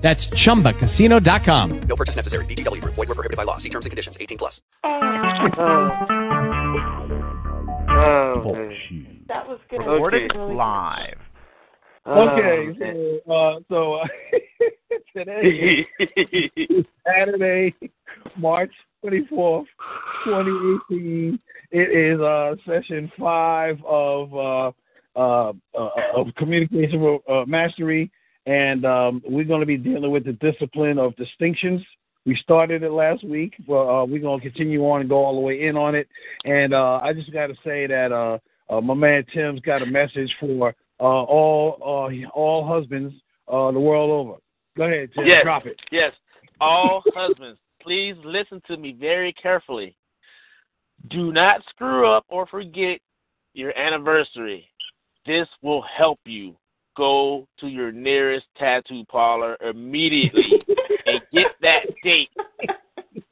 That's chumbacasino.com. No purchase necessary. VGW Group. Void were prohibited by law. See terms and conditions. 18 plus. Oh, That was good. Recorded Really good. live. Okay, so uh, so uh, today is Saturday, March twenty fourth, twenty eighteen. It is uh, session five of uh, uh, uh, of communication uh, mastery, and um, we're going to be dealing with the discipline of distinctions. We started it last week, but uh, we're going to continue on and go all the way in on it. And uh, I just got to say that uh, uh, my man Tim's got a message for uh, all uh, all husbands uh, the world over. Go ahead, Tim. Yes. Drop it. Yes. All husbands, please listen to me very carefully. Do not screw up or forget your anniversary. This will help you. Go to your nearest tattoo parlor immediately and get that date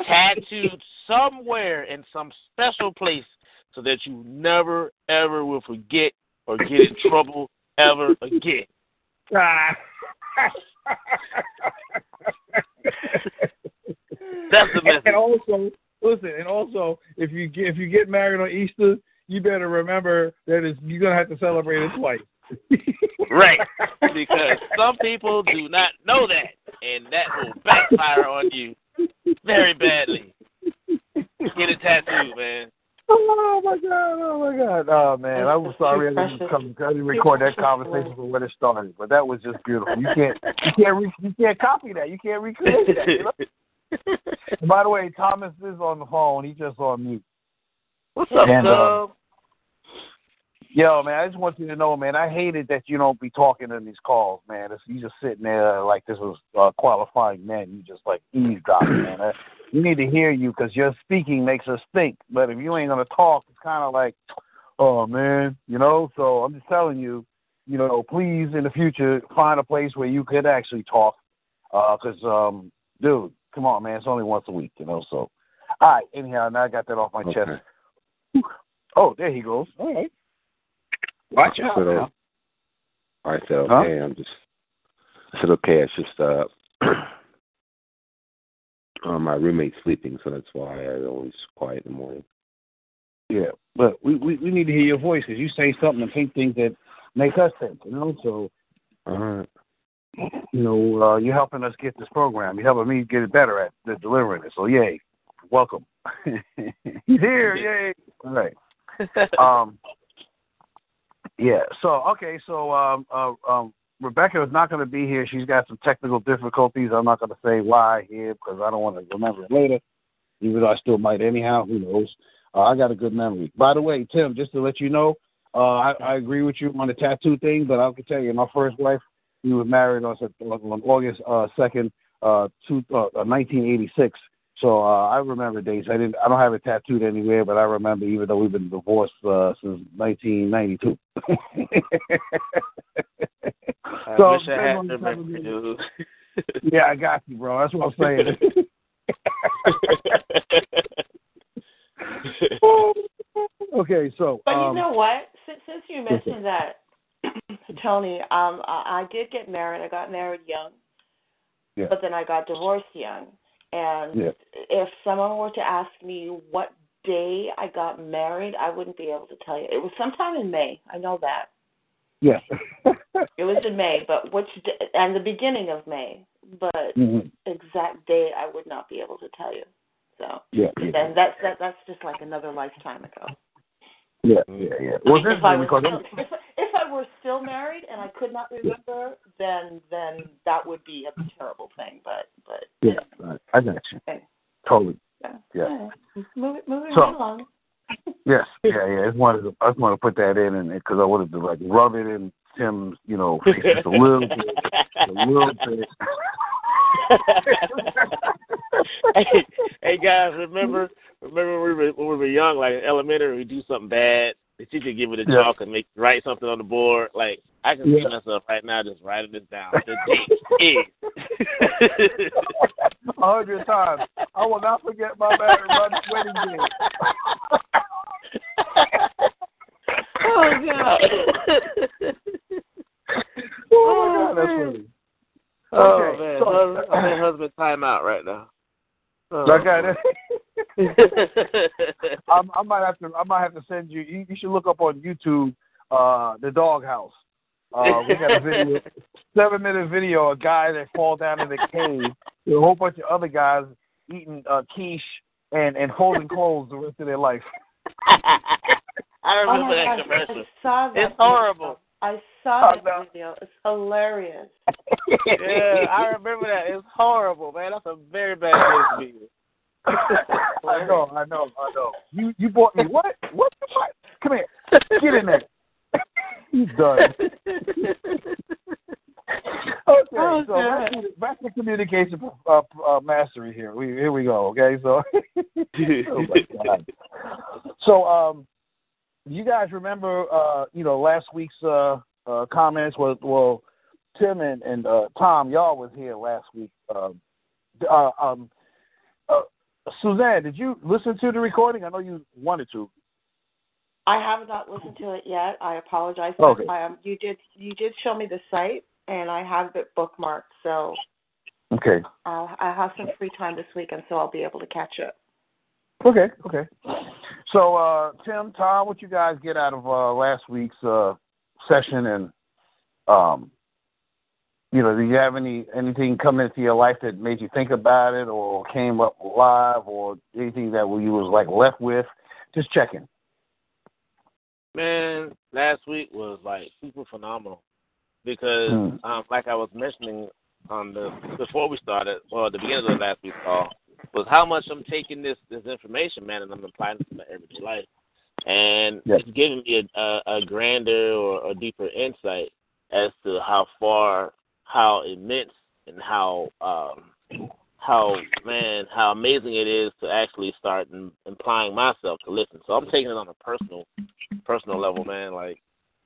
tattooed somewhere in some special place so that you never, ever will forget or get in trouble ever again. That's the message. And also, listen, and also, if you get, if you get married on Easter, you better remember that it's, you're gonna have to celebrate it twice. Right. Because some people do not know that, and that will backfire on you very badly. Get a tattoo, man. Oh my god! Oh my god! Oh man, I'm sorry I didn't come. I didn't record that conversation man. from when it started, but that was just beautiful. You can't, you can't, re, you can't copy that. You can't recreate that. You know? By the way, Thomas is on the phone. He's just on mute. What's up, And, uh, Cub? Yo, man, I just want you to know, man, I hated that you don't be talking in these calls, man. It's, you just sitting there like this was uh, qualifying men. You just like eavesdropping, man. Uh, we need to hear you because your speaking makes us think. But if you ain't gonna talk, it's kind of like, oh man, you know. So I'm just telling you, you know, please in the future find a place where you could actually talk, because, um, dude, come on, man, it's only once a week, you know. So, all right. Anyhow, now I got that off my chest. Oh, there he goes. All right. Watch out. So, now. I said Huh? okay. I'm just. I said okay. It's just uh, uh, my roommate's sleeping, so that's why I always quiet in the morning. Yeah, but we, we, we need to hear your voice because you say something and think things that make us think, you know. So, All right. you know, uh, you're helping us get this program. You're helping me get it better at the delivering it. So, yay, welcome. He's here, yay. All right. Um, yeah. So, okay. So, um, uh, um, Rebecca is not going to be here. She's got some technical difficulties. I'm not going to say why here because I don't want to remember it later. Even though I still might anyhow. Who knows? Uh, I got a good memory. By the way, Tim, just to let you know, uh, I, I agree with you on the tattoo thing, but I can tell you, my first wife, we were married on, on August uh, second, uh, two, uh, 1986. So uh, I remember dates. I didn't. I don't have it tattooed anywhere, but I remember, even though we've been divorced uh, since 1992. I so, wish I had on the the memory, dude. yeah, I got you, bro. That's what I'm saying. okay, so But um, you know what? Since since you mentioned that, Tony, um, I, I did get married. I got married young, Yeah. but then I got divorced young. And Yeah. if someone were to ask me what day I got married, I wouldn't be able to tell you. It was sometime in May. I know that. yeah. It was in May, but which d and the beginning of May, but Mhm. exact date I would not be able to tell you. So, Yeah, yeah, and that's that that's just like another lifetime ago. Oh, yeah, yeah, yeah. Well, this if I was still, if, if I were still married and I could not remember, then then that would be a terrible thing. But but yeah, right. I got you. Okay. Totally. yeah, Yeah. moving moving So- right along. Yes, yeah, yeah. I just wanted to, I just wanted to put that in, and because I wanted to like rub it in Tim's, you know, face just a little bit, a little bit. Hey, hey guys, remember remember when we were when we were young, like in elementary, we do something bad. The teacher give it a Yeah. chalk and make write something on the board. Like I can see myself right now just writing this down. The date is. A hundred times. I will not forget my married run wedding day. oh god. Oh god, that's funny. Oh Okay, man, so- husband, I'm in husband timeout right now. Oh, Okay. man. I, I might have to. I might have to send you. You, you should look up on YouTube uh, the doghouse. Uh, we got a video, seven minute video. A guy that fall down in a cave with a whole bunch of other guys eating uh, quiche and and folding clothes the rest of their life. I Oh remember my that gosh, commercial. I saw that. It's horrible. I saw Oh, that no. video. It's hilarious. Yeah, I remember that. It's horrible, man. That's a very bad place to be. I know, I know, I know. You you bought me what? What the fuck? Come here, get in there. He's done. Okay, Oh, so back to, back to communication uh, uh, mastery here. We here we go. Okay, so oh. So um, you guys remember uh, you know last week's uh, uh comments was well Tim and and uh, Tom y'all was here last week. Um, uh, um, uh, Suzanne, did you listen to the recording? I know you wanted to. I have not listened to it yet. I apologize. Okay. I, um, you did you did show me the site, and I have it bookmarked. So Okay. I'll I have some free time this week, and so I'll be able to catch it. Okay, okay. So, uh, Tim, Tom, what you guys get out of uh, last week's uh, session, and um, you know, do you have any anything come into your life that made you think about it, or came up live, or anything that you was like left with? Just checking. Man, last week was like super phenomenal because, Hmm. um, like I was mentioning on the before we started, or at the beginning of the last week's call, was how much I'm taking this this information, man, and I'm applying it to my everyday life, and Yeah. it's giving me a, a, a grander or a deeper insight as to how far, how immense, and how um, how man, how amazing it is to actually start in, implying myself to listen. So I'm taking it on a personal personal level, man. Like,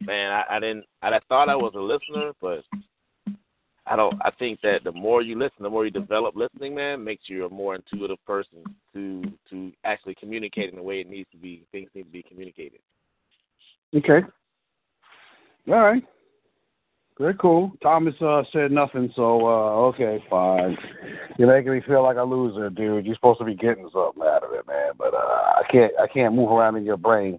man, I, I didn't. I, I thought I was a listener, but I don't. I think that the more you listen, the more you develop listening, man, makes you a more intuitive person to to actually communicate in the way it needs to be. Things need to be communicated. Okay. All right. Very cool. Thomas uh, said nothing, so uh, okay, fine. You're making me feel like a loser, dude. You're supposed to be getting something out of it, man. But uh, I can't. I can't move around in your brain.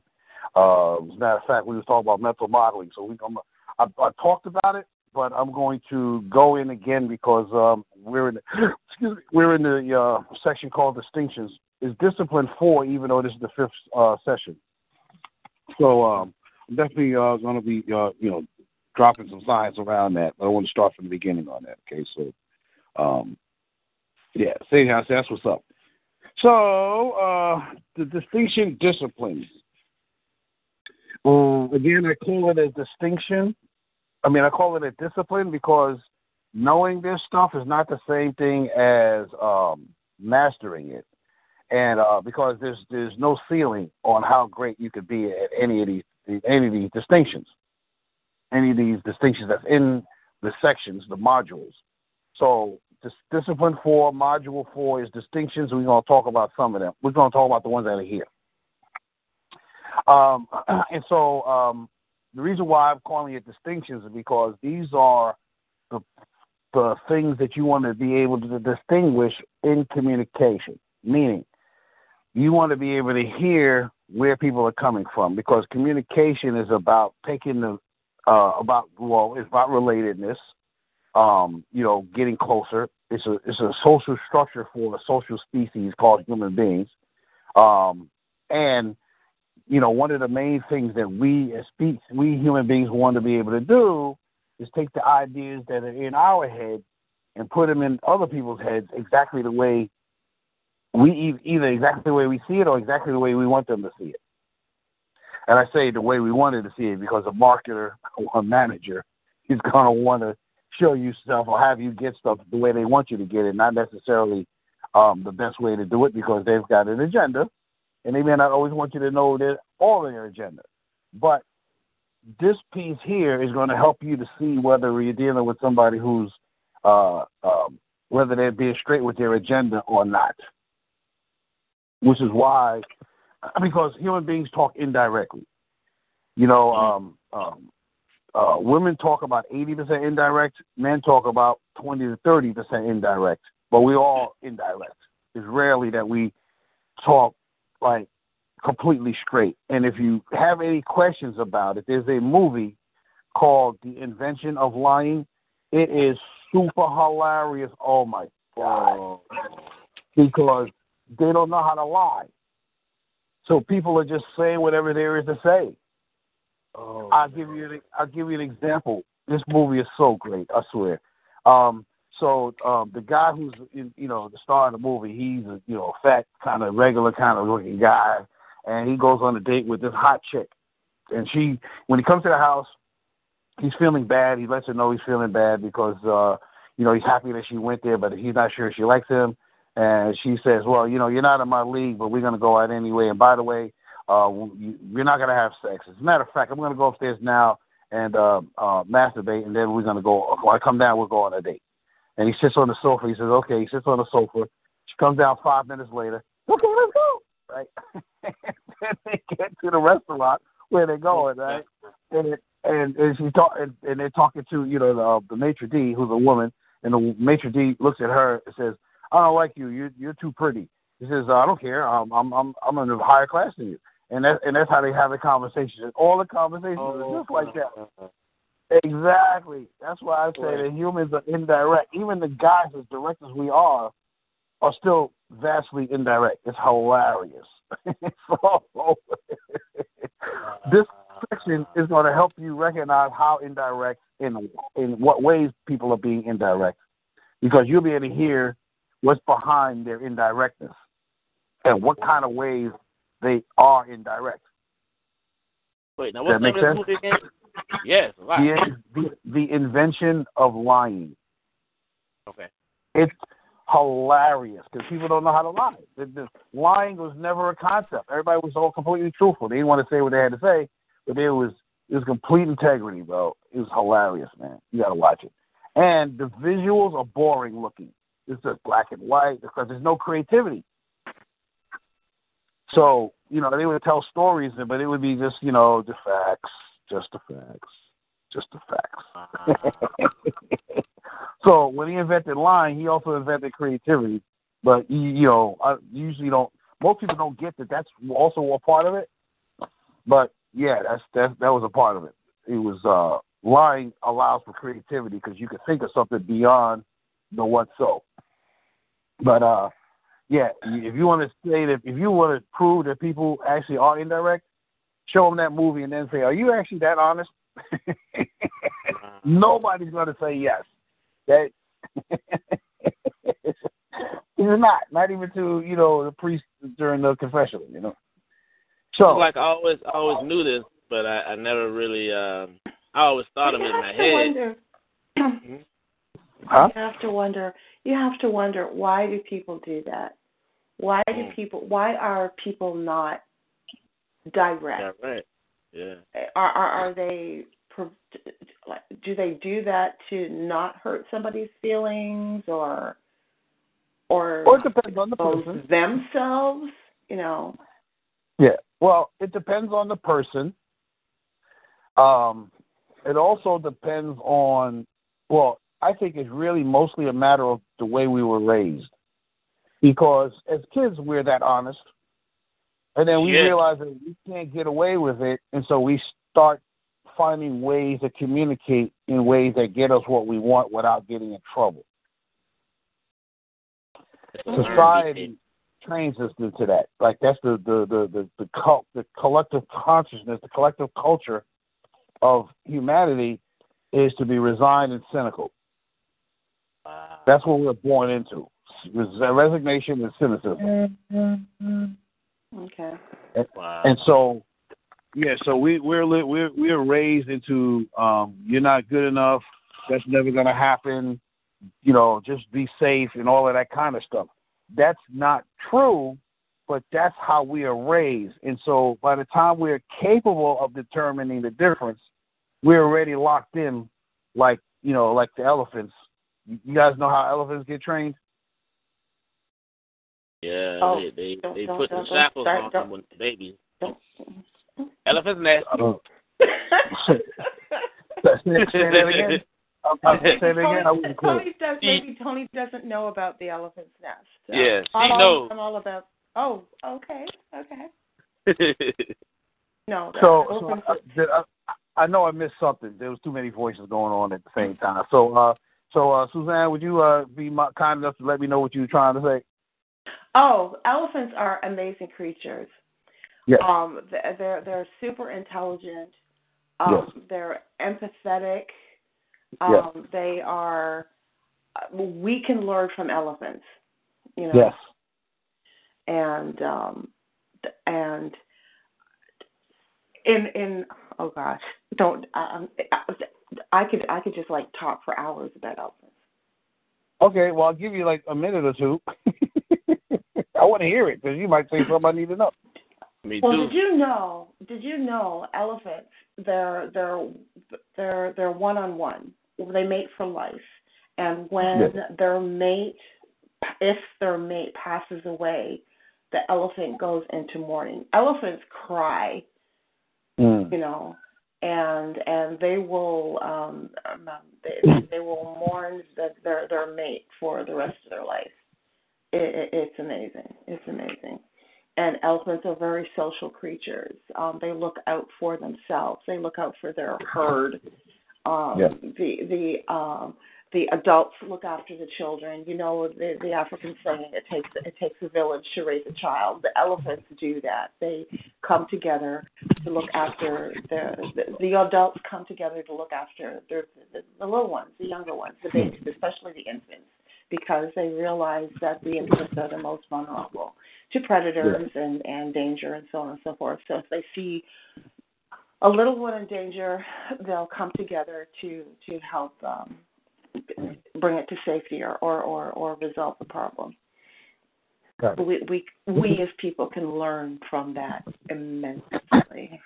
Uh, as a matter of fact, we was talking about mental modeling, so we. I'm, I, I talked about it, but I'm going to go in again because um, we're in. Excuse me. We're in the uh, section called distinctions. Is discipline four, even though this is the fifth uh, session. So um, I'm definitely uh, going to be, uh, you know, dropping some science around that. But I want to start from the beginning on that. Okay, so, um, yeah, say that's that's what's up. So uh, the distinction disciplines. Uh, again, I call it a distinction. I mean, I call it a discipline because knowing this stuff is not the same thing as um, mastering it and uh, because there's there's no ceiling on how great you could be at any of these any of these distinctions, any of these distinctions that's in the sections, the modules. So dis- discipline four, module four is distinctions. We're going to talk about some of them. We're going to talk about the ones that are here. Um, and so um, the reason why I'm calling it distinctions is because these are the the things that you want to be able to distinguish in communication. Meaning, you want to be able to hear where people are coming from because communication is about taking the uh, about well, it's about relatedness. Um, you know, getting closer. It's a it's a social structure for a social species called human beings. Um, and you know, one of the main things that we as speech, we human beings want to be able to do is take the ideas that are in our head and put them in other people's heads exactly the way we either exactly the way we see it or exactly the way we want them to see it. And I say the way we wanted to see it because a marketer or a manager is going to want to show you stuff or have you get stuff the way they want you to get it, not necessarily um, the best way to do it because they've got an agenda, and they may not always want you to know that all of their agenda. But this piece here is going to help you to see whether you're dealing with somebody who's uh, um, whether they're being straight with their agenda or not. Which is why, because human beings talk indirectly. You know, um, um, uh, women talk about 80% indirect, men talk about 20 to 30% indirect, but we all indirect. It's rarely that we talk like completely straight. And if you have any questions about it, there's a movie called The Invention of Lying. It is super hilarious. Oh my god! Because they don't know how to lie, so people are just saying whatever there is to say. Oh, I'll give you an, I'll give you an example. This movie is so great, I swear. Um, so um, the guy who's in, you know the star of the movie, he's a you know fat kind of regular kind of looking guy, and he goes on a date with this hot chick, and she when he comes to the house, he's feeling bad. He lets her know he's feeling bad because uh, you know he's happy that she went there, but he's not sure she likes him. And she says, "Well, you know, you're not in my league, but we're gonna go out anyway. And by the way, uh, you, you're not gonna have sex. As a matter of fact, I'm gonna go upstairs now and uh, uh, masturbate, and then we're gonna go. When I come down, we'll go on a date." And he sits on the sofa. He says, "Okay." He sits on the sofa. She comes down five minutes later. Okay, let's go. Right. and they get to the restaurant where they're going. Right. And and and she talk and, and they're talking to you know the uh, the maitre d who's a woman, and the maitre d looks at her and says, "I don't like you. You you're too pretty." He says, "I don't care. I'm I'm I'm I'm in a higher class than you." And that and that's how they have the conversation. All the conversations are just like that. Oh. Exactly. That's why I say that humans are indirect. Even the guys, as direct as we are, are still vastly indirect. It's hilarious. so, this section ah. is going to help you recognize how indirect in in what ways people are being indirect, because you'll be able to hear what's behind their indirectness and what kind of ways they are indirect. Wait, now what's that the make name of sense? Yes, lot. The, the, the invention of lying. Okay. It's hilarious because people don't know how to lie. The, the, lying was never a concept. Everybody was all completely truthful. They didn't want to say what they had to say, but it was it was complete integrity, bro. It was hilarious, man. You got to watch it. And the visuals are boring looking. It's just black and white because there's no creativity. So you know they would tell stories, but it would be just you know the facts, just the facts, just the facts. so when he invented lying, he also invented creativity. But you, you know, I usually don't. Most people don't get that. That's also a part of it. But yeah, that's that. That was a part of it. It was uh, lying allows for creativity because you can think of something beyond the what so. But uh, yeah, if you want to say that, if you want to prove that people actually are indirect, show them that movie and then say, "Are you actually that honest?" Nobody's going to say yes. That it's not, not even to you know the priest during the confessional. You know. So like I always I always knew this, but I, I never really um I always thought of it in my head. wonder. Huh? You have to wonder. You have to wonder why do people do that? Why do Mm. people? Why are people not direct? Yeah. Yeah. Are are, are they? pro- like, Do they do that to not hurt somebody's feelings or or Or it depends on the person. themselves? You know. Yeah. Well, it depends on the person. Um, it also depends on. Well, I think it's really mostly a matter of the way we were raised, because as kids we're that honest, and then we Yeah. realize that we can't get away with it, and so we start finding ways to communicate in ways that get us what we want without getting in trouble. It's a learned society trains us into that. Like that's the the the the the, cult, the collective consciousness, the collective culture of humanity is to be resigned and cynical. Wow. That's what we're born into: Res- resignation and cynicism. Mm-hmm. Okay. Wow. And so, yeah, so we we're li- we're we're raised into um, you're not good enough. That's never going to happen. You know, just be safe and all of that kind of stuff. that's not true, but that's how we are raised. And so by the time we're capable of determining the difference, we're already locked in like, you know, like the elephants. You guys know how elephants get trained? Yeah, Oh, they they, don't- they don't- put the don't- shackles on them when the baby. Don't. Elephant's nasty. Uh, say that again. I'm, I'm say that again. I wasn't clear. Tony does, maybe Tony doesn't know about the elephant's nest. So Yeah, she I'm all, knows. I'm all about. Oh, okay, okay. No, So, so I, did I, I know I missed something. There was too many voices going on at the same time. So, uh, so uh, Suzanne, would you uh, be my, kind enough to let me know what you were trying to say? Oh, elephants are amazing creatures. Yes. Um, th- they're they're super intelligent. Um, They're empathetic. Um, Yes. They are. uh, We can learn from elephants. You know. Yes. And um, and in in oh gosh, don't um, I, I could I could just like talk for hours about elephants. Okay. Well, I'll give you like a minute or two. I want to hear it because you might say something I need to know. Me Well, too. did you know? Did you know elephants? They're they're they're they're one on one. They mate for life, and when Yeah. their mate, if their mate passes away, the elephant goes into mourning. Elephants cry, Mm. you know, and and they will um, um they they will mourn the, their their mate for the rest of their life. It, it, it's amazing. It's amazing and elephants are very social creatures. Um, they look out for themselves. They look out for their herd. Um, Yeah. The the um, the adults look after the children. You know the the African saying it takes it takes a village to raise a child. The elephants do that. They come together to look after the the, the adults come together to look after their, the, the little ones, the younger ones, the babies, especially the infants, because they realize that the infants are the most vulnerable to predators and, and danger and so on and so forth. So if they see a little one in danger, they'll come together to to help um, bring it to safety or, or, or, or resolve the problem. Got. We we we as people can learn from that immensely.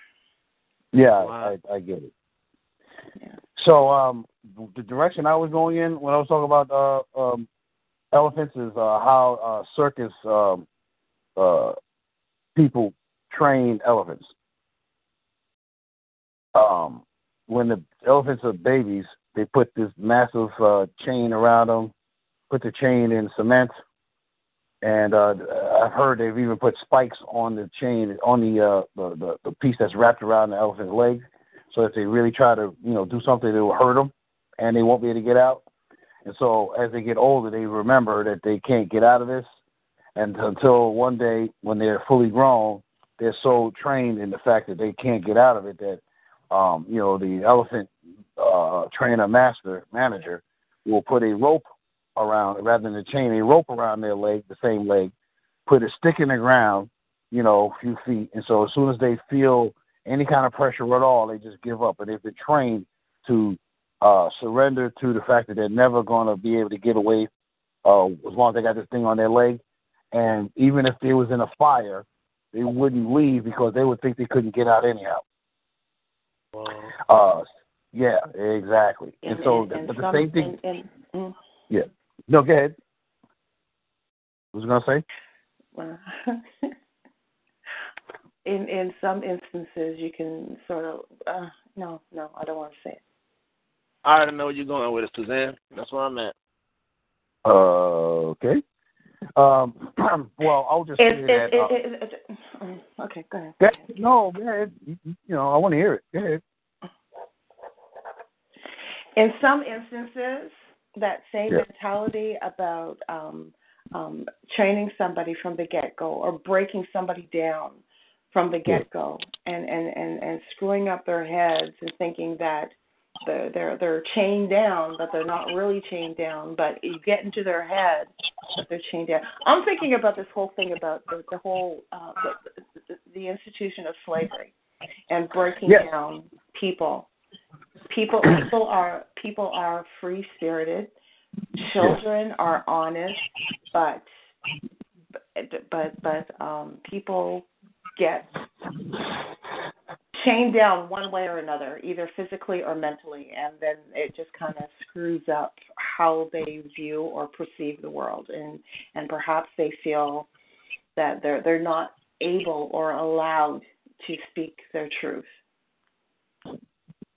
Yeah, Wow. I, I get it. Yeah. So, um, the direction I was going in when I was talking about uh, um, elephants is uh, how uh, circus um, uh, people train elephants. Um, when the elephants are babies, they put this massive uh, chain around them, put the chain in cement, and uh, I've heard they've even put spikes on the chain on the, uh, the the the piece that's wrapped around the elephant's leg, so if they really try to you know do something, it will hurt them, and they won't be able to get out. And so as they get older, they remember that they can't get out of this, and until one day when they're fully grown, they're so trained in the fact that they can't get out of it that um, you know the elephant uh, trainer master manager will put a rope around rather than a chain, a rope around their leg, the same leg, put a stick in the ground, you know, a few feet, and so as soon as they feel any kind of pressure at all, they just give up. And if they've been trained to uh, surrender to the fact that they're never going to be able to get away uh, as long as they got this thing on their leg. And even if they was in a fire, they wouldn't leave because they would think they couldn't get out anyhow. Wow. Uh, yeah, exactly. And, And, so, and, and but the some, same thing. And, and, Yeah. No, go ahead. What was I gonna say? well, in in some instances, you can sort of uh, no, no, I don't want to say it. I already know where you're going with it, Suzanne. That's where I'm at. Uh, okay. Um, well, I'll just say It, that. it, uh, it, it, it, okay, go ahead. go ahead. No, go ahead. You, you you know, I want to hear it. Go ahead. In some instances, that same Yeah. mentality about um, um, training somebody from the get go or breaking somebody down from the get go and, and, and, and screwing up their heads and thinking that they're, they're they're chained down, but they're not really chained down. But you get into their head that they're chained down. I'm thinking about this whole thing about the, the whole uh, the, the, the institution of slavery and breaking Yes. down people people people are people are free spirited children are honest but but but um, people get chained down one way or another, either physically or mentally, and then it just kind of screws up how they view or perceive the world, and and perhaps they feel that they're they're not able or allowed to speak their truth.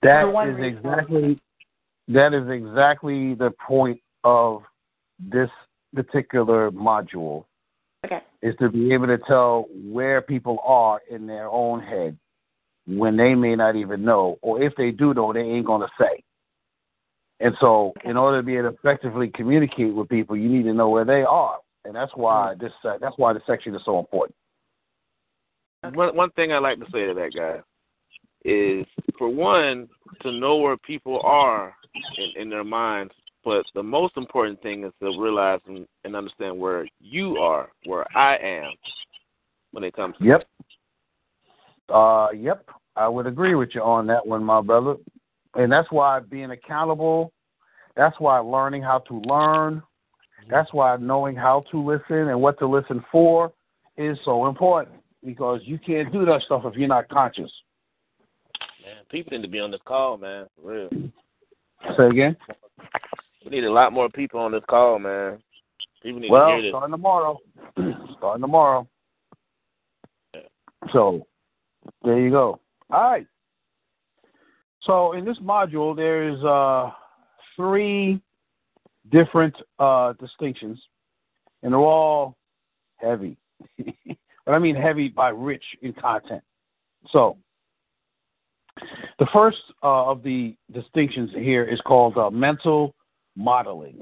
That is reason. exactly that is exactly the point of this particular module Okay. is to be able to tell where people are in their own head when they may not even know, or if they do know, they ain't gonna say. And so, in order to be able to effectively communicate with people, you need to know where they are, and that's why this uh, that's why the section is so important. One one thing I like to say to that guy is, for one, to know where people are in, in their minds. But the most important thing is to realize and, and understand where you are, where I am, when it comes. to Yep. Uh, yep. I would agree with you on that one, my brother. And that's why being accountable, that's why learning how to learn, that's why knowing how to listen and what to listen for is so important because you can't do that stuff if you're not conscious. Man, people need to be on this call, man. For real. Say again? We need a lot more people on this call, man. People need Well, to hear this. starting tomorrow. starting tomorrow. So there you go. All right. So in this module, there's uh, three different uh, distinctions, and they're all heavy. but I mean heavy by rich in content. So the first uh, of the distinctions here is called uh, mental modeling.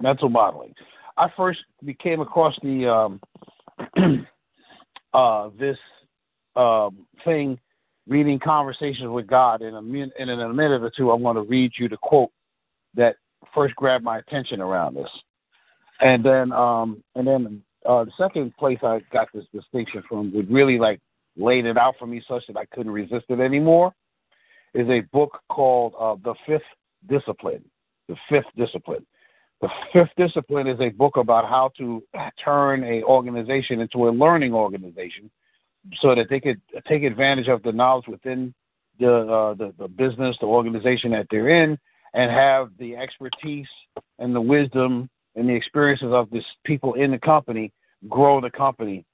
Mental modeling. I first came across the um, uh, this um, thing reading conversations with God. In a, in a minute or two, I'm going to read you the quote that first grabbed my attention around this, and then um, and then uh, the second place I got this distinction from would really like laid it out for me such that I couldn't resist it anymore. Is a book called uh, The Fifth Discipline. The Fifth Discipline. The Fifth Discipline is a book about how to turn a organization into a learning organization so that they could take advantage of the knowledge within the, uh, the the business, the organization that they're in, and have the expertise and the wisdom and the experiences of this people in the company grow the company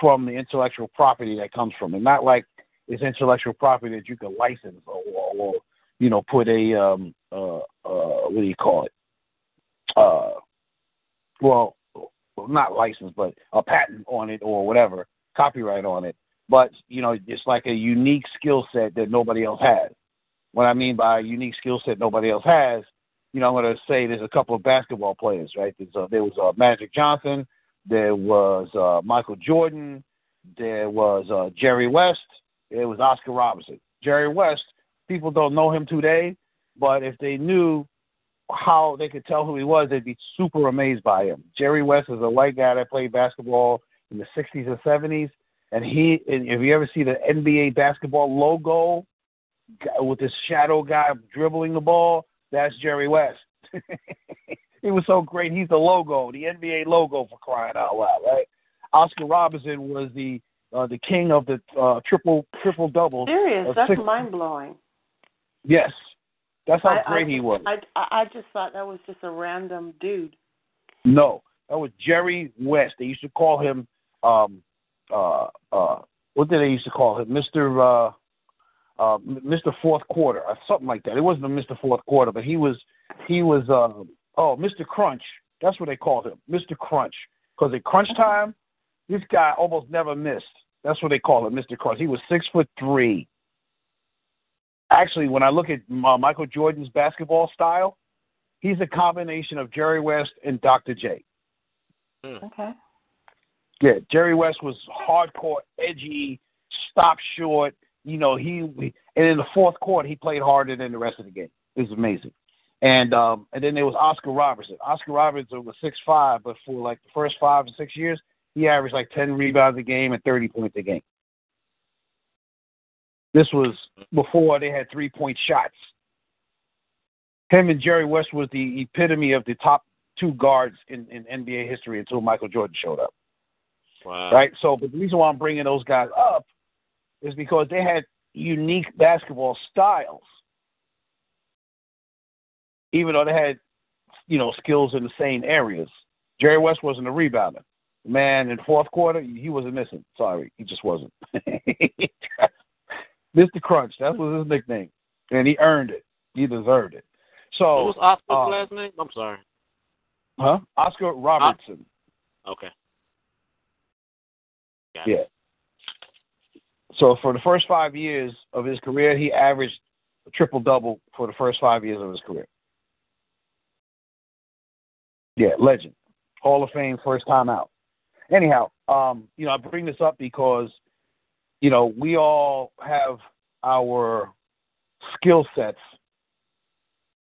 from the intellectual property that comes from it. Not like it's intellectual property that you can license or, or, or you know put a um uh uh what do you call it uh well not license but a patent on it or whatever copyright on it but you know it's like a unique skill set that nobody else has. What i mean by a unique skill set nobody else has you know i'm going to say there's a couple of basketball players right? There's uh, there was uh, magic johnson there was uh, michael jordan there was uh, jerry west there was oscar robertson. Jerry west people don't know him today but if they knew how they could tell who he was, they'd be super amazed by him. Jerry West is a white guy that played basketball in the 60s and 70s. And he, and if you ever see the NBA basketball logo with this shadow guy dribbling the ball, that's Jerry West. he was so great. He's the logo, the NBA logo for crying out loud, right? Oscar Robertson was the uh, the king of the uh, triple triple double. Serious? That's six- mind blowing. Yes, that's how I, great I, he was. I, I I just thought that was just a random dude. No, that was Jerry West. They used to call him um uh uh what did they used to call him? Mr. uh uh Mr. Fourth Quarter or something like that. It wasn't a Mr. Fourth Quarter, but he was he was uh oh Mr. Crunch. That's what they called him. Mr. Crunch. Because at crunch time, this guy almost never missed. That's what they call him, Mr. Crunch. He was six foot three. Actually, when I look at uh, Michael Jordan's basketball style, he's a combination of Jerry West and Dr. J. Okay. Yeah, Jerry West was hardcore, edgy, stop short. You know, he and in the fourth quarter he played harder than the rest of the game. It was amazing. And um and then there was Oscar Robertson. Oscar Robertson was six five, but for like the first five or six years, he averaged like ten rebounds a game and thirty points a game. This was before they had three point shots. Him and Jerry West was the epitome of the top two guards in, in NBA history until Michael Jordan showed up. Wow. Right. So, but the reason why I'm bringing those guys up is because they had unique basketball styles, even though they had, you know, skills in the same areas. Jerry West wasn't a rebounder. Man, in fourth quarter, he wasn't missing. Sorry, he just wasn't. Mr. Crunch, that was his nickname, and he earned it. He deserved it. So, what was Oscar's uh, last name? I'm sorry. huh? Oscar Robertson. Okay. Yeah. So for the first five years of his career, he averaged a triple double for the first five years of his career. Yeah, legend, Hall of Fame, first time out. Anyhow, um, you know, I bring this up because, you know, we all have our skill sets,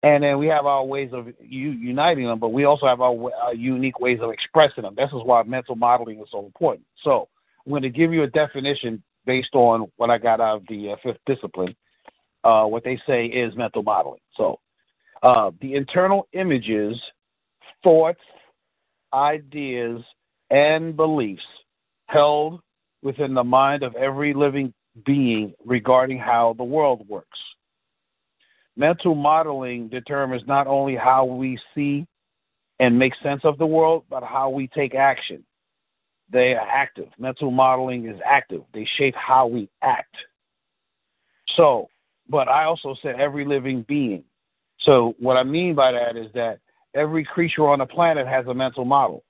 and then we have our ways of uniting them, but we also have our, our unique ways of expressing them. This is why mental modeling is so important. So I'm going to give you a definition based on what I got out of the uh, fifth discipline. Uh, what they say is mental modeling. So uh, the internal images, thoughts, ideas, and beliefs held within the mind of every living being regarding how the world works. Mental modeling determines not only how we see and make sense of the world, but how we take action. They are active. Mental modeling is active. They shape how we act. So, but I also said every living being. So, what I mean by that is that every creature on the planet has a mental model.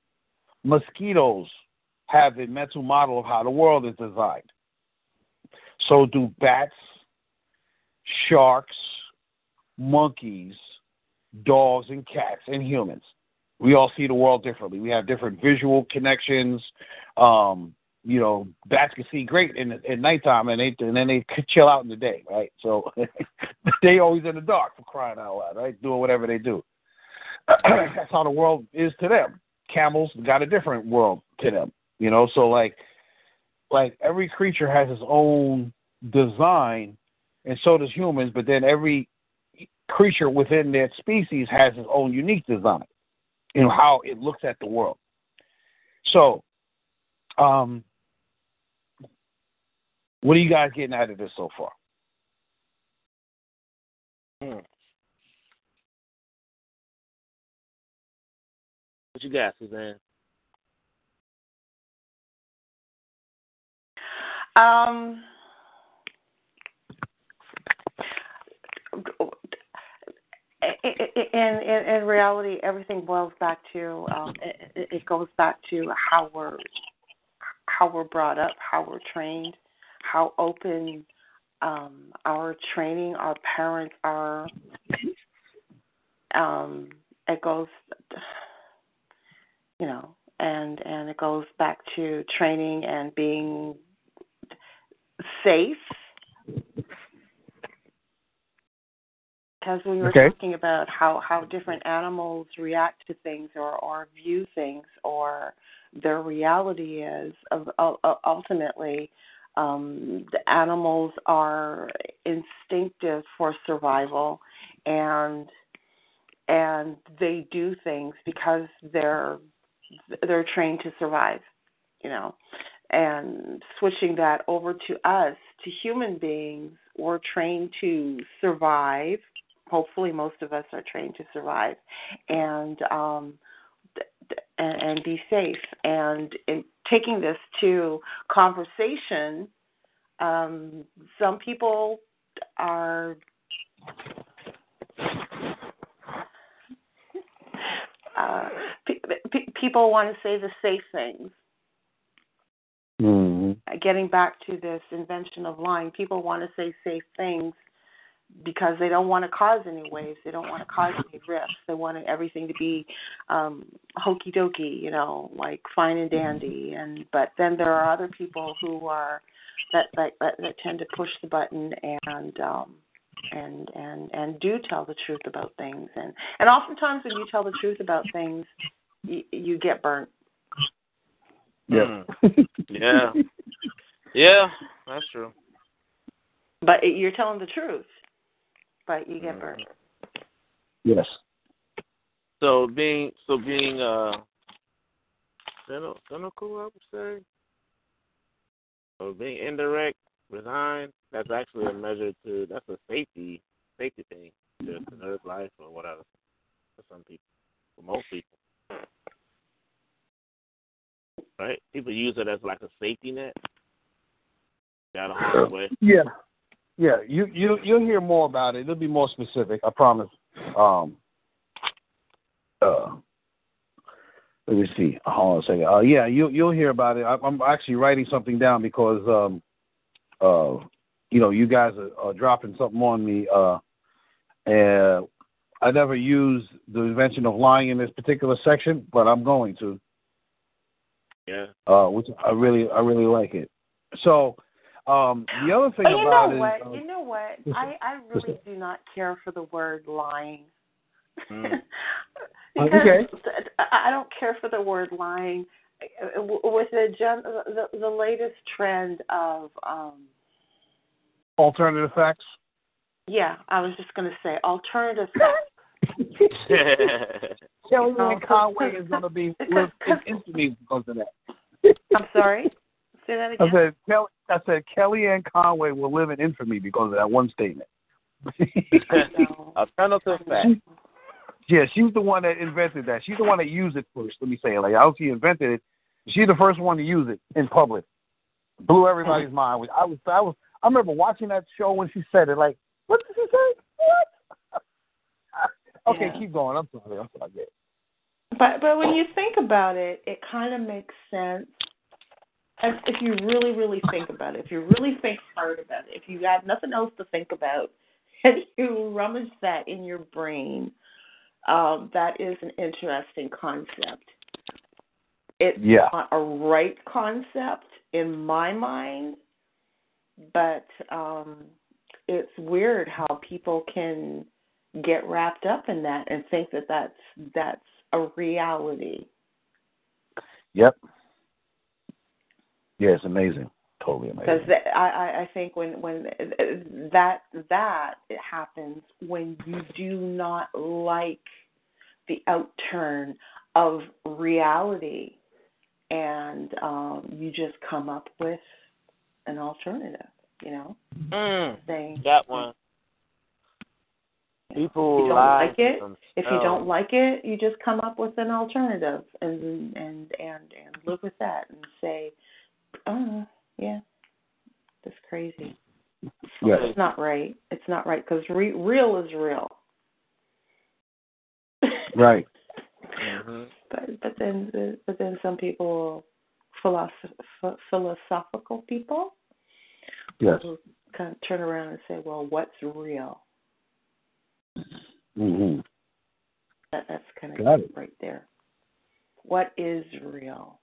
Mosquitoes have a mental model of how the world is designed. So do bats, sharks, monkeys, dogs, and cats, and humans. We all see the world differently. We have different visual connections. Um, you know, bats can see great in at nighttime, and they and then they chill out in the day, right? So they always in the dark for crying out loud, right? Doing whatever they do. That's how the world is to them. Camels got a different world to them, you know. So like, like every creature has its own design, and so does humans. But then every creature within that species has its own unique design in how it looks at the world. So, um, what are you guys getting out of this so far? Hmm. What you got, Suzanne? Um, in, in, in reality, everything boils back to um, it, it goes back to how we're how we're brought up, how we're trained, how open um, our training, our parents are. Um, it goes, you know, and and it goes back to training and being safe. Because we were Okay. talking about how, how different animals react to things or, or view things or their reality is, of, ultimately, um, the animals are instinctive for survival and and they do things because they're they're trained to survive, you know. And switching that over to us, to human beings, we're trained to survive. Hopefully, most of us are trained to survive, and um, and, and be safe. And in taking this to conversation, um, some people are uh, pe- pe- people want to say the safe things. Mm-hmm. Getting back to this invention of lying, people want to say safe things because they don't want to cause any waves. They don't want to cause any rifts. They want everything to be um, hokey dokey, you know, like fine and dandy. And but then there are other people who are that that that, that tend to push the button and um, and and and do tell the truth about things. And and oftentimes when you tell the truth about things, you, you get burnt. Yeah. Mm. Yeah. Yeah, that's true. But it, you're telling the truth, but you get burnt. yes. So being so being uh cynical, cynical I would say, or being indirect, resign. That's actually a measure to. That's a safety safety thing to preserve life or whatever for some people. For most people, right? People use it as like a safety net. Got a harm's way. Yeah, yeah. You you you'll hear more about it. It'll be more specific. I promise. Um. Uh. Let me see. Hold on a second. Uh, yeah, you you'll hear about it. I, I'm actually writing something down because um, uh, you know, you guys are, are dropping something on me. Uh, and I never used the invention of lying in this particular section, but I'm going to. Yeah. Uh, which I really I really like it. So um, the other thing But you about know it, what? uh, you know what? I I really do not care for the word lying. Mm. because Okay. I I don't care for the word lying. With the gen, the, the latest trend of um alternative facts. yeah, I was just going to say alternative facts. Kellyanne Conway is going to be live in infamy because of that. I'm sorry. Say that I said, Kelly, I said Kellyanne Conway will live in infamy because of that one statement. No. Alternative fact. yeah, she's the one that invented that. She's the one that used it first. Let me say it like how she invented it. She's the first one to use it in public. Blew everybody's mm-hmm. mind. I was, I was, I remember watching that show when she said it. Like, what did she say? What? okay, Yeah. keep going. I'm sorry. I'm sorry. But but when you think about it, it kind of makes sense. If, if you really really think about it, if you really think hard about it, if you got nothing else to think about, and you rummage that in your brain, um, that is an interesting concept. It's Yeah. not a right concept in my mind, but um, it's weird how people can get wrapped up in that and think that that's that's a reality. Yep. Yeah, it's amazing. Totally amazing. Because I I think when when that that happens when you do not like the outturn of reality, and um, you just come up with an alternative. You know, Mm, saying that one. People if you don't lie like to it, if you don't like it, you just come up with an alternative and and and and live with that and say, oh yeah, that's crazy. Yes. It's not right. It's not right because re- real is real. Right. Mhm. But but then but then some people, philosoph- philosophical people, Yes. will kind of turn around and say, well, what's real? hmm That that's kind of Got it. right there. What is real?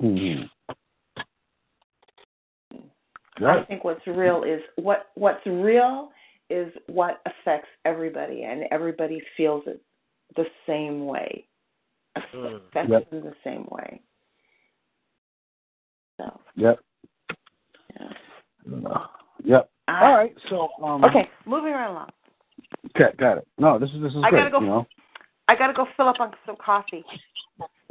hmm I Right. think what's real is what what's real is what affects everybody, and everybody feels it the same way. Mm. Affects Yep. them the same way. So Yep. yeah. Uh, yep. Ah, All right. So um. Okay, moving right along. Okay, got it. No, this is this is I great. gotta go. You know, I gotta go fill up on some coffee.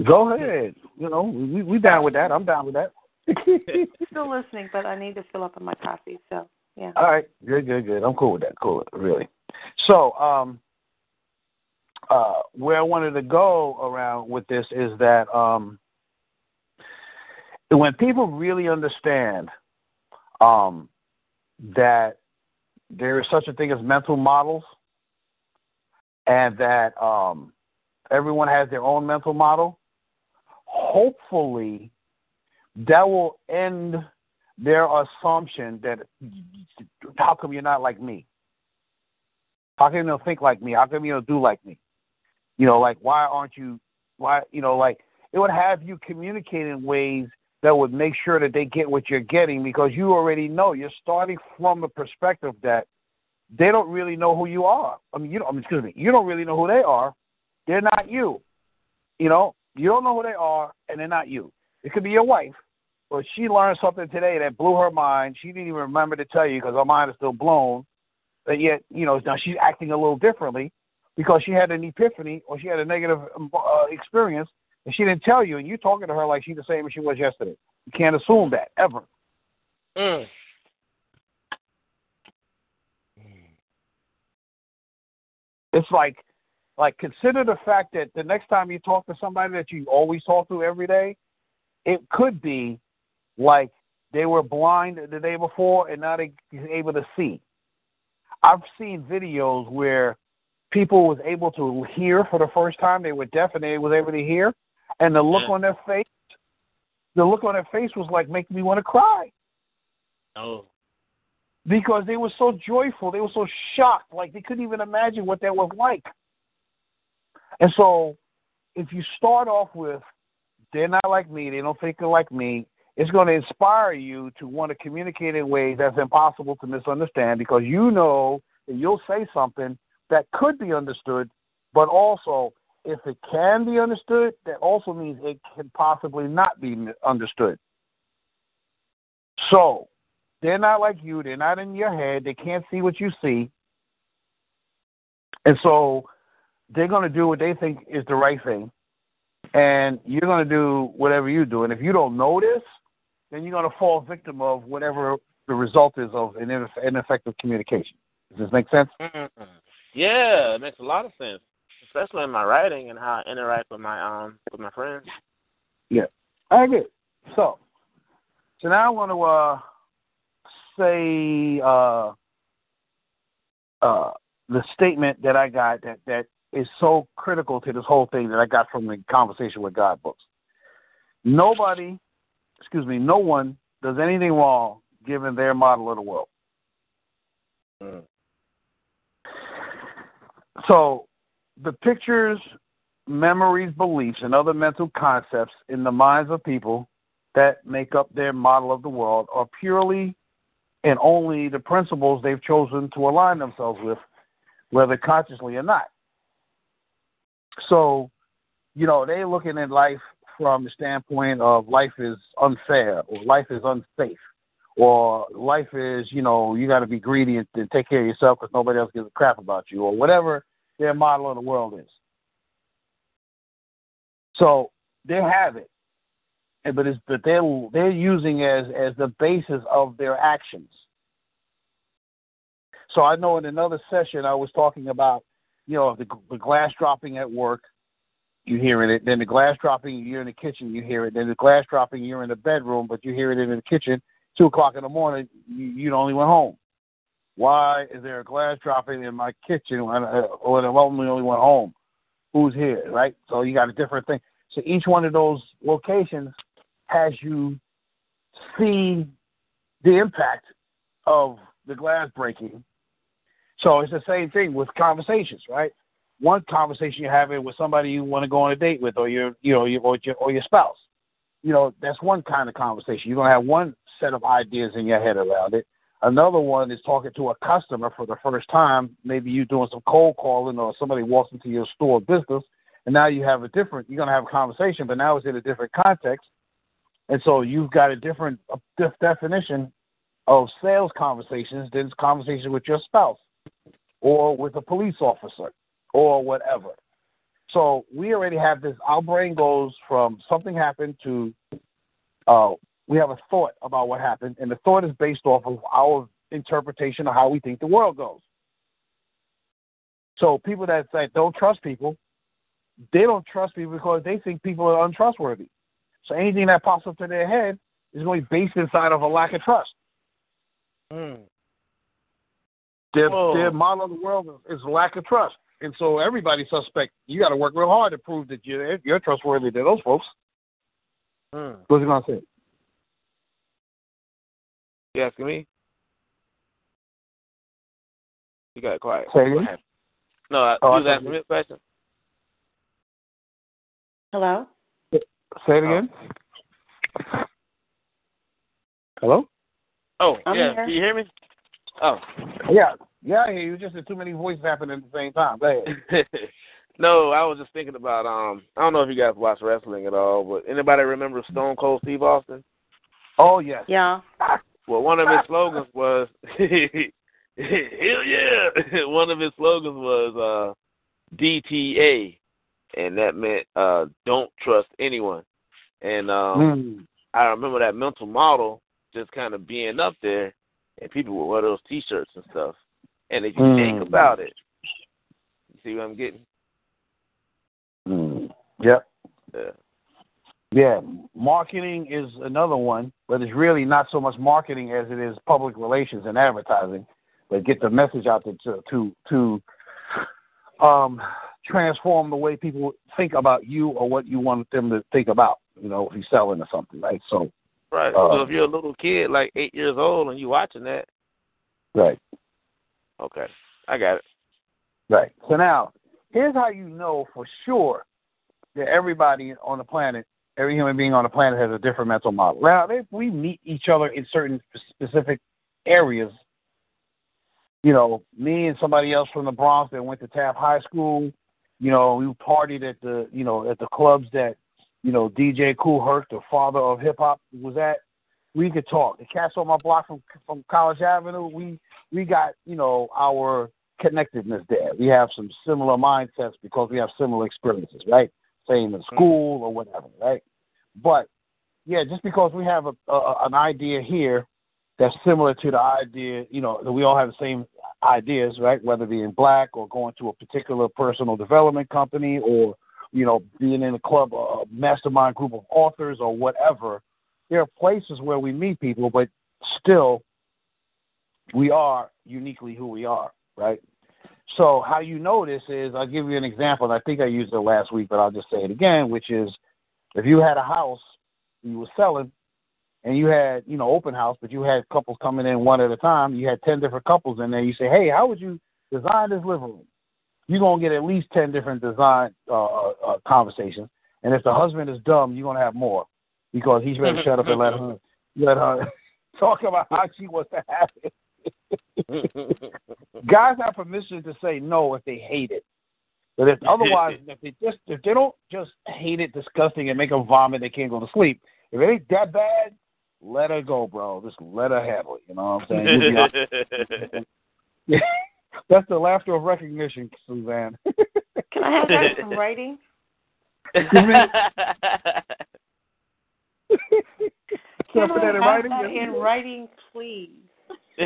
go ahead. You know, we we down with that. I'm down with that. Still listening, but I need to fill up on my coffee. So yeah. All right, good, good, good. I'm cool with that. Cool, really. So, um, uh, where I wanted to go around with this is that um, when people really understand um, that there is such a thing as mental models, and that um, everyone has their own mental model, hopefully that will end their assumption that how come you're not like me? How come you don't think like me? How come you don't do like me? You know, like why aren't you? Why you know, like it would have you communicate in ways that would make sure that they get what you're getting because you already know you're starting from a perspective that they don't really know who you are. I mean, you don't. I mean, excuse me, you don't really know who they are. They're not you. You know, you don't know who they are, and they're not you. It could be your wife, but she learned something today that blew her mind. She didn't even remember to tell you because her mind is still blown. But yet, you know, now she's acting a little differently. because she had an epiphany or she had a negative um, uh, experience and she didn't tell you, and you're talking to her like she's the same as she was yesterday. You can't assume that ever. Mm. It's like, like consider the fact that the next time you talk to somebody that you always talk to every day, it could be like they were blind the day before and now they able to see. I've seen videos where people was able to hear for the first time. They were deaf and they was able to hear, and the look Yeah. on their face, the look on their face was like making me want to cry Oh. because they were so joyful. They were so shocked, like they couldn't even imagine what that was like. And so, if you start off with, they're not like me, they don't think they're like me, it's going to inspire you to want to communicate in ways that's impossible to misunderstand because you know that you'll say something that could be understood, but also, if it can be understood, that also means it can possibly not be understood. So, they're not like you. They're not in your head. They can't see what you see. And so they're going to do what they think is the right thing. And you're going to do whatever you do. And if you don't know this, then you're going to fall victim of whatever the result is of an ineffective communication. Does this make sense? Mm-mm. Yeah, it makes a lot of sense, especially in my writing and how I interact with my um with my friends. Yeah, I agree. So, so now I want to uh, say uh, uh, the statement that I got that, that is so critical to this whole thing that I got from the conversation with God books. Nobody, excuse me, no one does anything wrong given their model of the world. Mm. So, the pictures, memories, beliefs, and other mental concepts in the minds of people that make up their model of the world are purely and only the principles they've chosen to align themselves with, whether consciously or not. So, you know, they're looking at life from the standpoint of life is unfair or life is unsafe or life is, you know, you got to be greedy and, and take care of yourself because nobody else gives a crap about you, or whatever their model of the world is. So they have it, but it's but they're they're using as as the basis of their actions. So I know in another session I was talking about, you know, the, the glass dropping at work, you hearing it. Then the glass dropping, you're in the kitchen, you hear it. Then the glass dropping, you're in the bedroom, but you hear it in the kitchen two o'clock in the morning, you, you only went home. Why is there a glass dropping in my kitchen when, uh, when I only went home? Who's here, right? So you got a different thing. So each one of those locations has you see the impact of the glass breaking. So it's the same thing with conversations, right? One conversation you're having with somebody you want to go on a date with, or your, you know, your, or your, or your spouse. You know, that's one kind of conversation. You're gonna have one set of ideas in your head around it. Another one is talking to a customer for the first time. Maybe you're doing some cold calling, or somebody walks into your store business, and now you have a different. You're gonna have a conversation, but now it's in a different context, and so you've got a different a diff- definition of sales conversations than conversations with your spouse, or with a police officer, or whatever. So we already have this. Our brain goes from something happened to uh, we have a thought about what happened, and the thought is based off of our interpretation of how we think the world goes. So people that say don't trust people, they don't trust people because they think people are untrustworthy. So anything that pops up to their head is going to be based inside of a lack of trust. Mm. Their Whoa. their model of the world is lack of trust, and so everybody suspect. You got to work real hard to prove that you're you're trustworthy to those folks. Mm. What's he gonna say? You asking me? You got quiet. Say again? What happened? No, I, Oh, you was thought asking me a question. Hello? Say it again. Hello. Oh, I'm yeah. here. Can you hear me? Oh. Yeah, yeah. I hear you. Just had too many voices happening at the same time. Go ahead. no, I was just thinking about um. I don't know if you guys watch wrestling at all, but anybody remember Stone Cold Steve Austin? Oh yes. Yeah. Well, one of his slogans was "Hell yeah!" one of his slogans was uh, DTA, and that meant uh, don't trust anyone. And um, Mm. I remember that mental model just kind of being up there, and people would wear those T-shirts and stuff. And if you Mm. think about it, you see what I'm getting? Mm. Yep. Yeah. Yeah, marketing is another one, but it's really not so much marketing as it is public relations and advertising. But get the message out there to to to um, transform the way people think about you or what you want them to think about. You know, if you're selling or something, right? So, Right. Uh, so if you're a little kid, like eight years old, and you're watching that, right, okay, I got it. right. So now, here's how you know for sure that everybody on the planet, every human being on the planet, has a different mental model. Now, if we meet each other in certain specific areas you know, me and somebody else from the Bronx that went to Taft High School, you know, we partied at the, you know, at the clubs that, you know, DJ Kool Herc, the father of hip hop, was at. We could talk. The cats on my block from from College Avenue, we we got, you know, our connectedness there. We have some similar mindsets because we have similar experiences, right? Same in mm-hmm. school or whatever, right? But yeah, just because we have a, a an idea here that's similar to the idea, you know, that we all have the same ideas, right? Whether being black or going to a particular personal development company or, you know, being in a club, a mastermind group of authors or whatever. There are places where we meet people, but still we are uniquely who we are, right? So how you know this is, I'll give you an example, and I think I used it last week, but I'll just say it again, which is if you had a house you were selling and you had, you know, open house, but you had couples coming in one at a time, you had 10 different couples in there, you say, hey, how would you design this living room? You're going to get at least 10 different design uh, uh, uh, conversations. And if the husband is dumb, you're going to have more because he's ready to shut up and let her, let her talk about how she wants to have it. Guys have permission to say no if they hate it. But if otherwise, if they just if they don't just hate it, disgusting, and make them vomit, they can't go to sleep. If it ain't that bad, let her go, bro. Just let her have it. You know what I'm saying? You'll be. That's the laughter of recognition, Suzanne. Can I have that in writing? Can I put that in have writing? that in writing, please?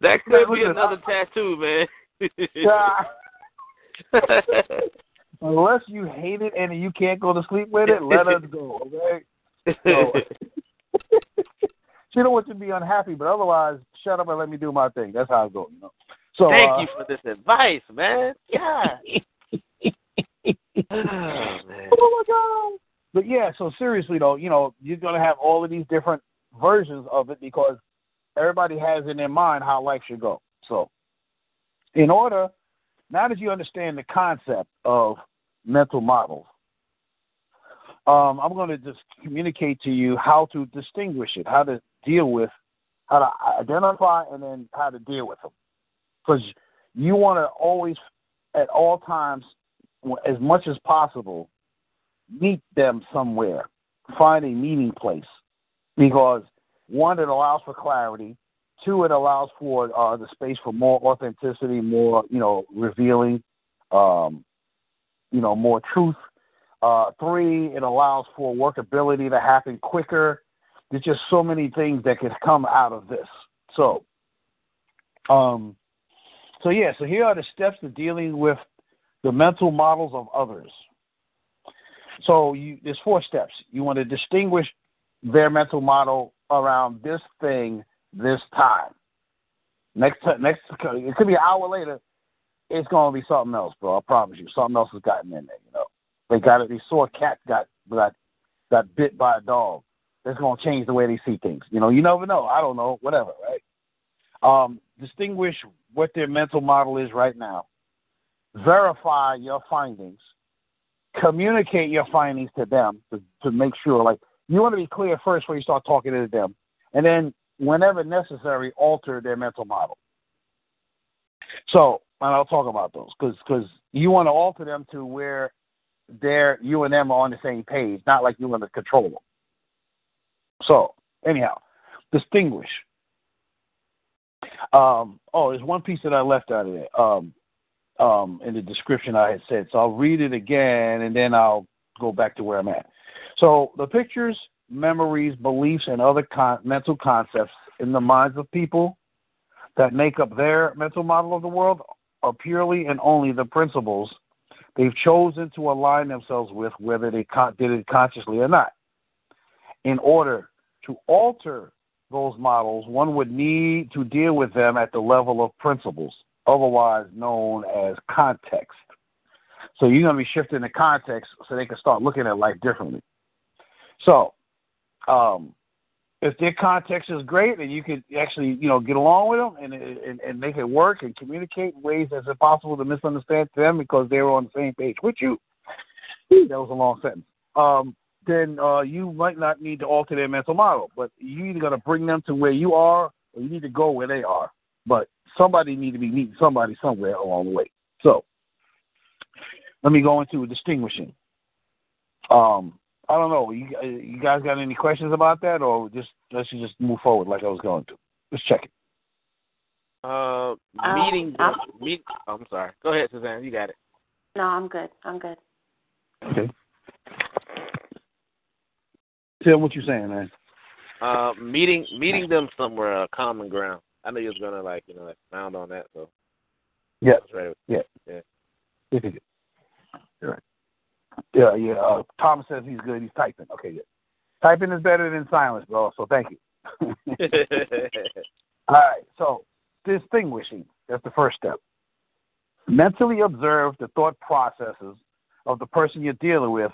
that could be another tattoo, man. Unless you hate it and you can't go to sleep with it, let us go, okay? So, she don't want you to be unhappy, but otherwise, shut up and let me do my thing. That's how I go, you know. So Thank uh, you for this advice, man. Yeah. oh, man. Oh my god! But yeah, so seriously though, you know, you're gonna have all of these different versions of it because everybody has in their mind how life should go. So, in order, now that you understand the concept of mental models, um, I'm going to just communicate to you how to distinguish it, how to deal with, how to identify, and then how to deal with them. Because you want to always, at all times, as much as possible, meet them somewhere, find a meeting place, because one, it allows for clarity. Two, it allows for uh, the space for more authenticity, more you know, revealing, um, you know, more truth. Uh, three, it allows for workability to happen quicker. There's just so many things that could come out of this. So, um, so yeah, so here are the steps to dealing with the mental models of others. So you, there's four steps. You want to distinguish their mental model around this thing, this time. Next, next, it could be an hour later. It's to be something else, bro. I promise you, something else has gotten in there. You know, they got it. They saw a cat got got got bit by a dog. That's to change the way they see things. You know, you never know. I don't know. Whatever, right? Um, distinguish what their mental model is right now. Verify your findings. Communicate your findings to them to, to make sure. Like you want to be clear first when you start talking to them, and then whenever necessary, alter their mental model. So, and I'll talk about those because because you want to alter them to where they're you and them are on the same page, not like you want to control them. So, anyhow, distinguish. Um, oh, there's one piece that I left out of there. Um, um, in the description I had said. So I'll read it again and then I'll go back to where I'm at. So the pictures, memories, beliefs, and other con- mental concepts in the minds of people that make up their mental model of the world are purely and only the principles they've chosen to align themselves with, whether they con- did it consciously or not. In order to alter those models, one would need to deal with them at the level of principles, otherwise known as context. So you're going to be shifting the context so they can start looking at life differently. So, um, if their context is great and you can actually, you know, get along with them and, and and make it work and communicate in ways that's impossible to misunderstand them because they were on the same page with you. That was a long sentence. Um, then uh, you might not need to alter their mental model, but you either got to bring them to where you are or you need to go where they are. But somebody need to be meeting somebody somewhere along the way. So let me go into distinguishing. Um, I don't know. You, you guys got any questions about that, or just let's just move forward like I was going to? Let's check it. Uh, Um, meeting. I'm- meet. Oh, I'm sorry. Go ahead, Suzanne. You got it. No, I'm good. I'm good. Okay. Tim, what you saying, man? Uh, meeting meeting them somewhere, uh, common ground. I know you was gonna like you know like pound on that, so Yeah. Ready. Yeah. Yeah. You're right. Yeah, yeah. Uh, Thomas says he's good. He's typing. Okay, good. Typing is better than silence, bro. So thank you. All right. So distinguishing. That's the first step. Mentally observe the thought processes of the person you're dealing with,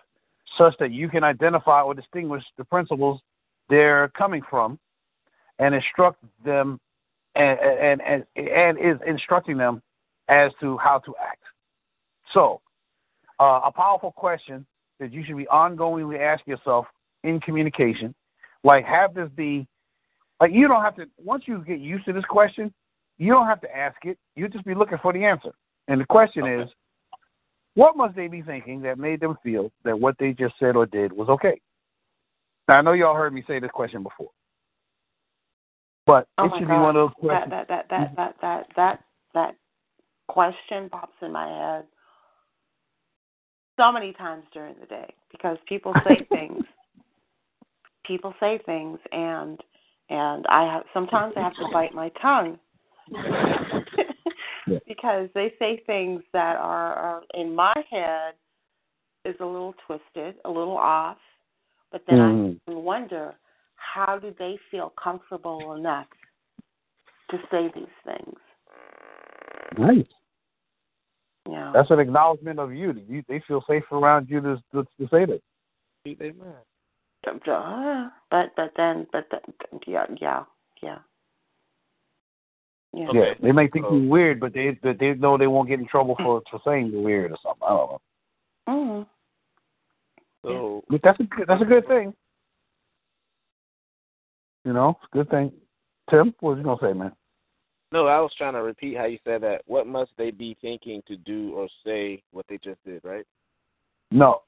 such that you can identify or distinguish the principles they're coming from, and instruct them, and and and, and is instructing them as to how to act. So, uh, a powerful question that you should be ongoingly asking yourself in communication, like have this be, like you don't have to. Once you get used to this question, you don't have to ask it. You just be looking for the answer. And the question Okay. is, what must they be thinking that made them feel that what they just said or did was okay? Now I know y'all heard me say this question before, but Oh it should God. be one of those questions. that that that that that that that question pops in my head so many times during the day because people say things. People say things, and and I have sometimes I have to bite my tongue Yeah. because they say things that are, are in my head is a little twisted, a little off, but then Mhm. I wonder how do they feel comfortable enough to say these things? Right. Yeah. That's an acknowledgement of you. you they feel safe around you to, to, to say that. Keep their. Uh, but but then but the, yeah yeah yeah yeah. Okay. Yeah, they may think So- you're weird, but they but they know they won't get in trouble for for saying you're weird or something. I don't know. Mhm. So But that's a good, that's a good thing. You know, it's a good thing. Tim, what was you gonna say, man? no, I was trying to repeat how you said that. What must they be thinking to do or say what they just did, right? No.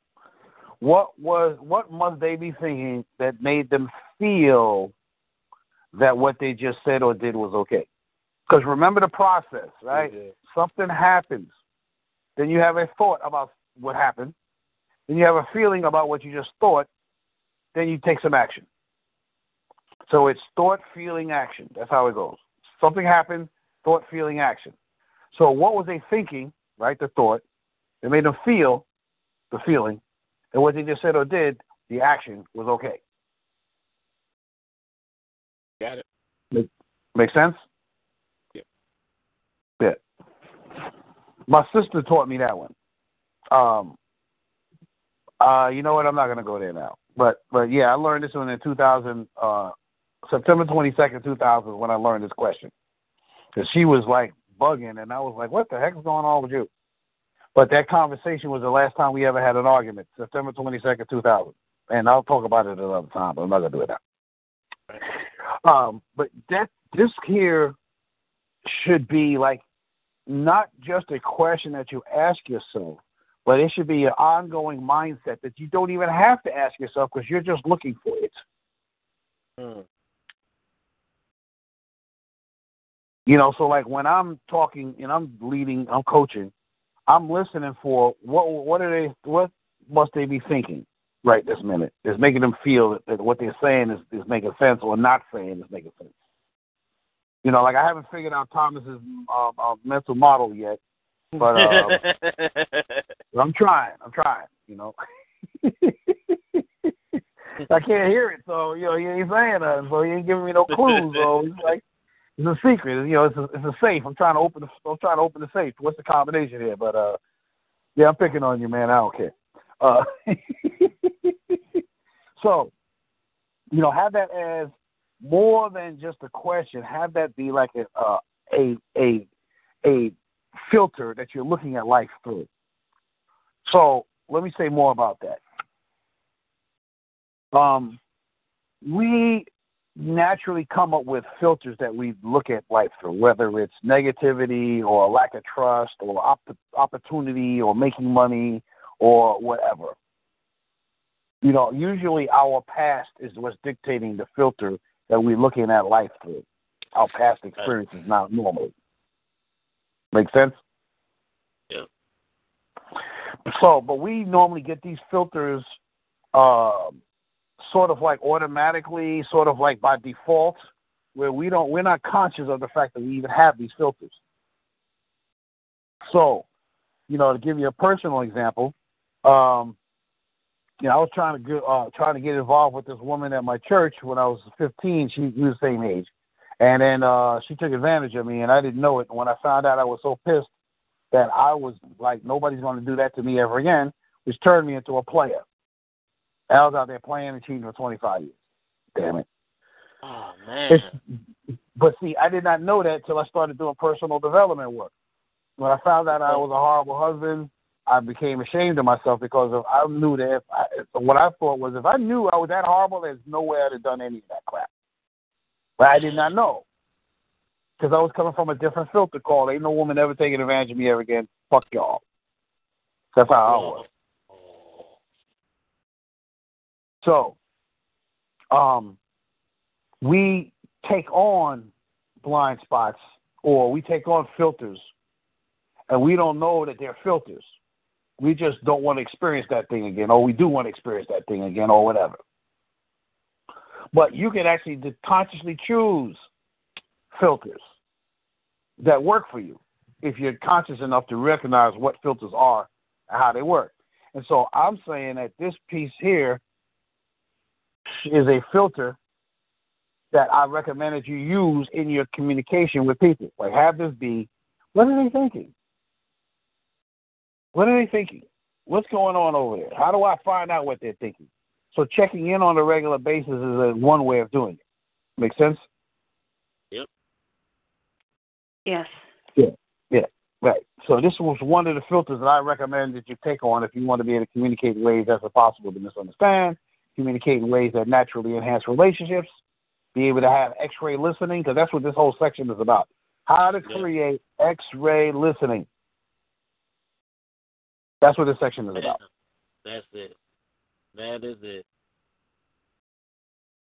What was what must they be thinking that made them feel that what they just said or did was okay? Because remember the process, right? Yeah. Something happens, then you have a thought about what happened, then you have a feeling about what you just thought, then you take some action. So it's thought, feeling, action. That's how it goes. Something happened, thought, feeling, action. So what was they thinking, right? The thought, it made them feel the feeling, and what they just said or did, the action was okay. Got it. Make sense? Yeah. Yeah. My sister taught me that one. Um. Uh, you know what? I'm not gonna go there now. But but yeah, I learned this one in 2000, uh, September 22nd, 2000, when I learned this question. Cause she was like bugging, and I was like, "What the heck is going on with you?" But that conversation was the last time we ever had an argument, September 22nd, 2000. And I'll talk about it another time, but I'm not gonna do it now. Um, but that this here should be like not just a question that you ask yourself, but it should be an ongoing mindset that you don't even have to ask yourself because you're just looking for it. Mm. You know, so like when I'm talking and I'm leading, I'm coaching, I'm listening for what what are they what must they be thinking right this minute? Is making them feel that, that what they're saying is, is making sense or not saying is making sense. You know, like I haven't figured out Thomas's uh, uh, mental model yet, but uh, I'm trying. I'm trying. You know, I can't hear it, so you know he ain't saying nothing, so he ain't giving me no clues. So he's like, it's a secret. You know, it's a, it's a safe. I'm trying to open the I'm trying to open the safe. What's the combination here? But uh, yeah, I'm picking on you, man. I don't care. Uh, so, you know, have that as more than just a question. Have that be like a uh, a a a filter that you're looking at life through. So let me say more about that. Um, we naturally come up with filters that we look at life through, whether it's negativity or lack of trust or op- opportunity or making money or whatever. You know, usually our past is what's dictating the filter that we're looking at life through. Our past experiences, not normally. Make sense? Yeah. So, but we normally get these filters uh, sort of like automatically, sort of like by default, where we don't, we're not conscious of the fact that we even have these filters. So, you know, to give you a personal example, um, you know, I was trying to get, uh, trying to get involved with this woman at my church when I was 15. She, we was the same age, and then uh, she took advantage of me, and I didn't know it. And when I found out, I was so pissed that I was like, nobody's going to do that to me ever again, which turned me into a player. I was out there playing and cheating for 25 years. Damn it. Oh man. It's, but see, I did not know that till I started doing personal development work. When I found out I was a horrible husband, I became ashamed of myself because of, I knew that if I, what I thought was if I knew I was that horrible, there's no way I'd have done any of that crap. But I did not know because I was coming from a different filter called "Ain't no woman ever taking advantage of me ever again." Fuck y'all. That's how I was. So, um, we take on blind spots or we take on filters, and we don't know that they're filters. We just don't want to experience that thing again, or we do want to experience that thing again, or whatever. But you can actually consciously choose filters that work for you if you're conscious enough to recognize what filters are and how they work. And so I'm saying that this piece here is a filter that I recommend that you use in your communication with people. Like have this be, what are they thinking? What are they thinking? What's going on over there? How do I find out what they're thinking? So checking in on a regular basis is a, one way of doing it. Make sense? Yep. Yes. Yeah. Yeah. Right. So this was one of the filters that I recommend that you take on if you want to be able to communicate in ways that's possible to misunderstand, communicate in ways that naturally enhance relationships, be able to have X-ray listening because that's what this whole section is about. How to create X-ray listening. That's what this section is about. That's it. That is it.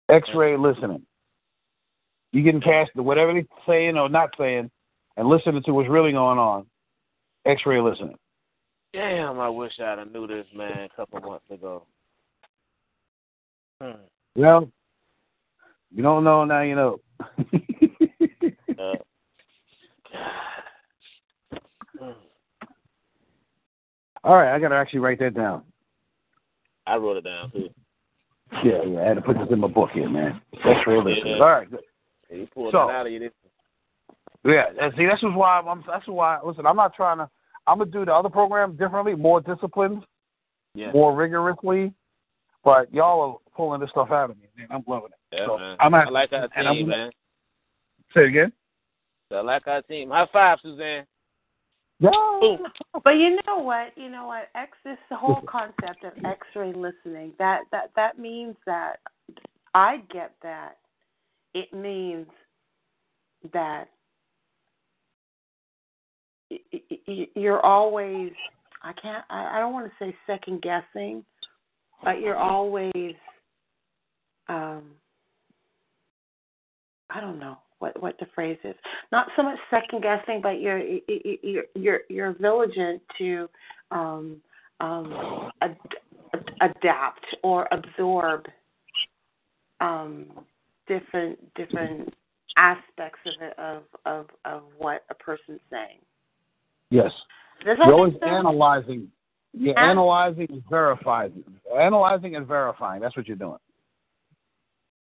X-ray listening. You can cast whatever they're saying or not saying, and listening to what's really going on. X-ray listening. Damn, I wish I'd have knew this man a couple months ago. Hmm. Well, you don't know now. You know. Uh, hmm. All right, I got to actually write that down. I wrote it down too. Yeah, yeah, I had to put this in my book here, man. X-ray listening. Yeah. All right, good. You pulled So- that out of you. Yeah, and see, this is why I'm. That's why. Listen, I'm not trying to. I'm gonna do the other program differently, more disciplined, yeah. more rigorously. But y'all are pulling this stuff out of me, man. I'm loving it. yeah, so man. I'm at, I like our and I'm team, gonna- man. Say it again. I like our team. High five, Suzanne. Yeah. But you know what? You know what? X this whole concept of X-ray listening. That that that means that I get that. It means that you're always. I can't. I I don't want to say second guessing, but you're always. Um. I don't know. What what the phrase is. Not so much second guessing, but you're you're you're you're vigilant to um, um, ad, adapt or absorb um, different different aspects of it of of of what a person's saying. Yes. Does You're always sense? analyzing. You're An- analyzing and verifying. Analyzing and verifying. That's what you're doing.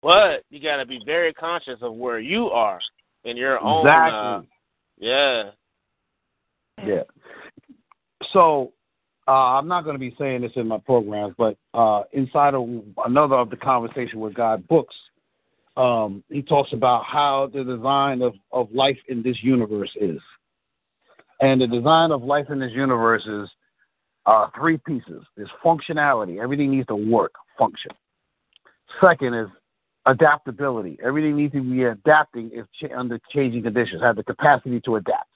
But you got to be very conscious of where you are in your own. Exactly. Uh, yeah. Yeah. So uh, I'm not going to be saying this in my programs, but uh, inside of another of the conversation with God books, um, he talks about how the design of, of life in this universe is. And the design of life in this universe is uh, three pieces. There's functionality. Everything needs to work, function. Second is adaptability. Everything needs to be adapting if ch- under changing conditions, have the capacity to adapt.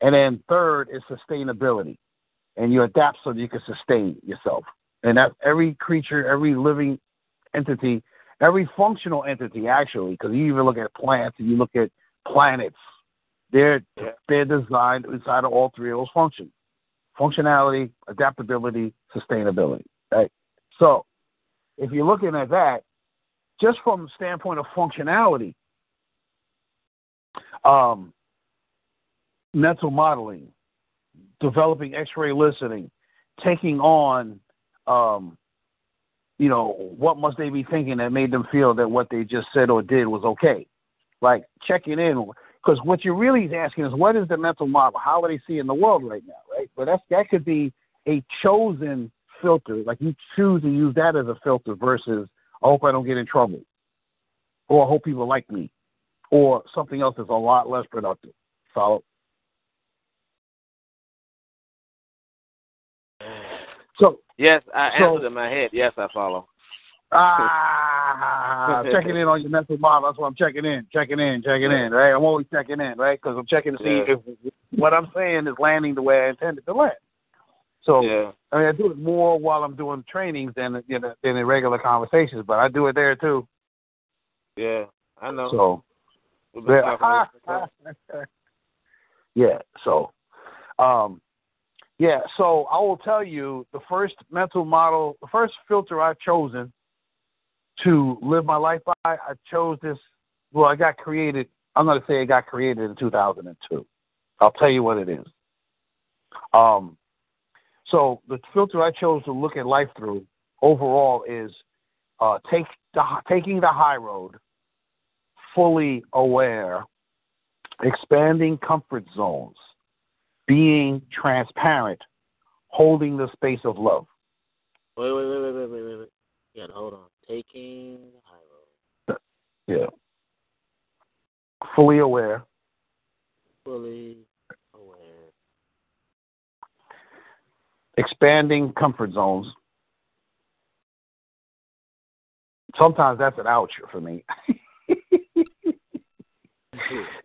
And then third is sustainability. And you adapt so that you can sustain yourself. And that every creature, every living entity, every functional entity actually, because you even look at plants and you look at planets, they're they're designed inside of all three of those functions. Functionality, adaptability, sustainability. Right? So if you're looking at that, just from the standpoint of functionality, um, mental modeling, developing X-ray listening, taking on, um, you know, what must they be thinking that made them feel that what they just said or did was okay? Like checking in, because what you're really asking is what is the mental model? How are they seeing the world right now, right? But that's that could be a chosen filter, like you choose to use that as a filter versus I hope I don't get in trouble, or I hope people like me, or something else that's a lot less productive. Follow? So Yes, I So- answered in my head. Yes, I follow. ah, checking in on your mental model. That's what I'm checking in, checking in, checking in. Right? I'm always checking in, right? Because I'm checking to see Yeah. if what I'm saying is landing the way I intended to land. So Yeah. I mean, I do it more while I'm doing trainings than you know, than in regular conversations, but I do it there too. Yeah. I know. So yeah, yeah. So, um, yeah. So I will tell you the first mental model, the first filter I've chosen to live my life by. I chose this. Well, I got created. I'm going to say it got created in 2002. I'll tell you what it is. Um, so the filter I chose to look at life through overall is uh, take the, taking the high road, fully aware, expanding comfort zones, being transparent, holding the space of love. Wait, wait, wait, wait, wait, wait, wait, wait. You hold on. Taking the high road. Yeah. Fully aware, Fully aware. Expanding comfort zones. Sometimes that's an ouch for me.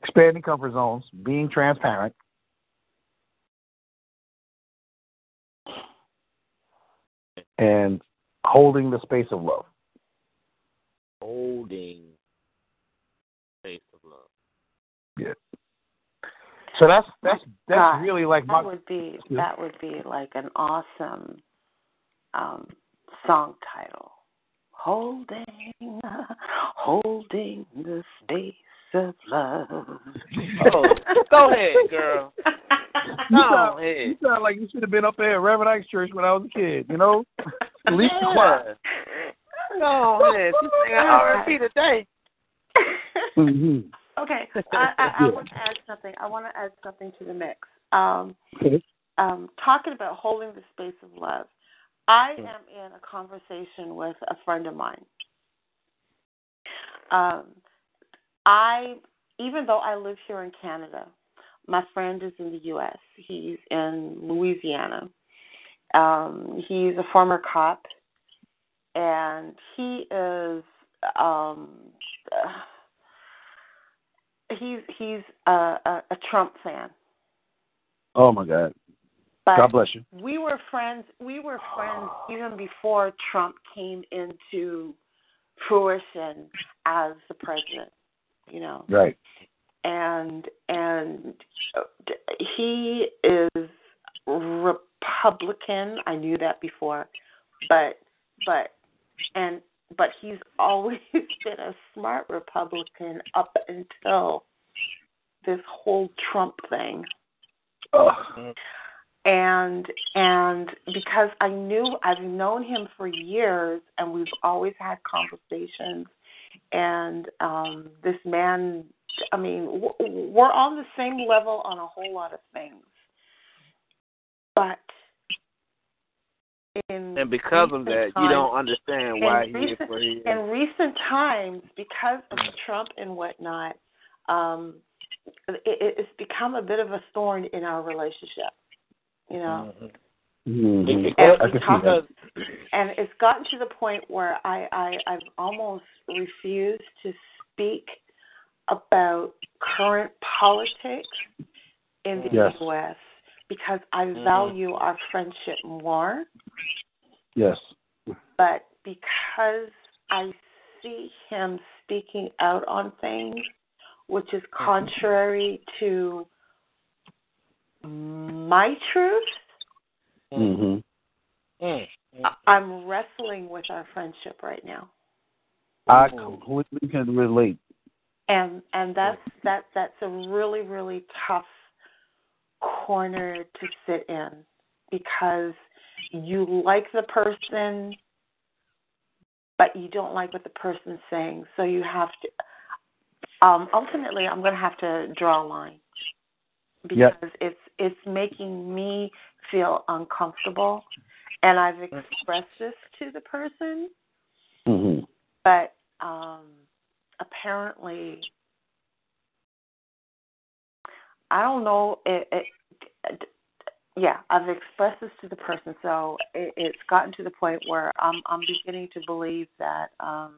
expanding comfort zones, being transparent, and holding the space of love. Holding space of love. So that's that's that's God, really like my That would be Yeah. that would be like an awesome um song title. Holding holding the space of love. Oh, go ahead, girl. You Go sound, ahead. you sound like you should have been up there at Reverend Ike's church when I was a kid, you know? At least the Yeah. choir. Go ahead. She's singing R&B today. hmm Okay, I, I, I want to add something. I want to add something to the mix. Um, um, talking about holding the space of love, I am in a conversation with a friend of mine. Um, I, even though I live here in Canada, my friend is in the U.S. He's in Louisiana. Um, he's a former cop, and he is. Um, he's he's a, a, a Trump fan. Oh my God. But God bless you. we were friends. We were friends even before Trump came into fruition as the president. you know. Right. And and he is Republican. I knew that before, but but and but he's always been a smart Republican up until this whole Trump thing. Ugh. And and because I knew I've known him for years and we've always had conversations and um this man I mean we're on the same level on a whole lot of things. But in And because of recent that, you don't understand why in he is recent, where he is. in recent times, because of Trump and whatnot, um, it, it- it's become a bit of a thorn in our relationship. You know, Mhm. and, I we can talk, that. and it's gotten to the point where I, I I've almost refused to speak about current politics in the Yes. U.S. because I Mhm. value our friendship more Yes. but because I see him speaking out on things, which is contrary to my truth, hmm Mm. I- I'm wrestling with our friendship right now, I completely can relate. and and that's that that's a really really tough corner to sit in because you like the person but you don't like what the person's saying. So you have to um ultimately i'm going to have to draw a line. Because Yep. it's it's making me feel uncomfortable and i've expressed this to the person. Hmm but um apparently I don't know it, it yeah, I've expressed this to the person so it, it's gotten to the point where I'm I'm beginning to believe that um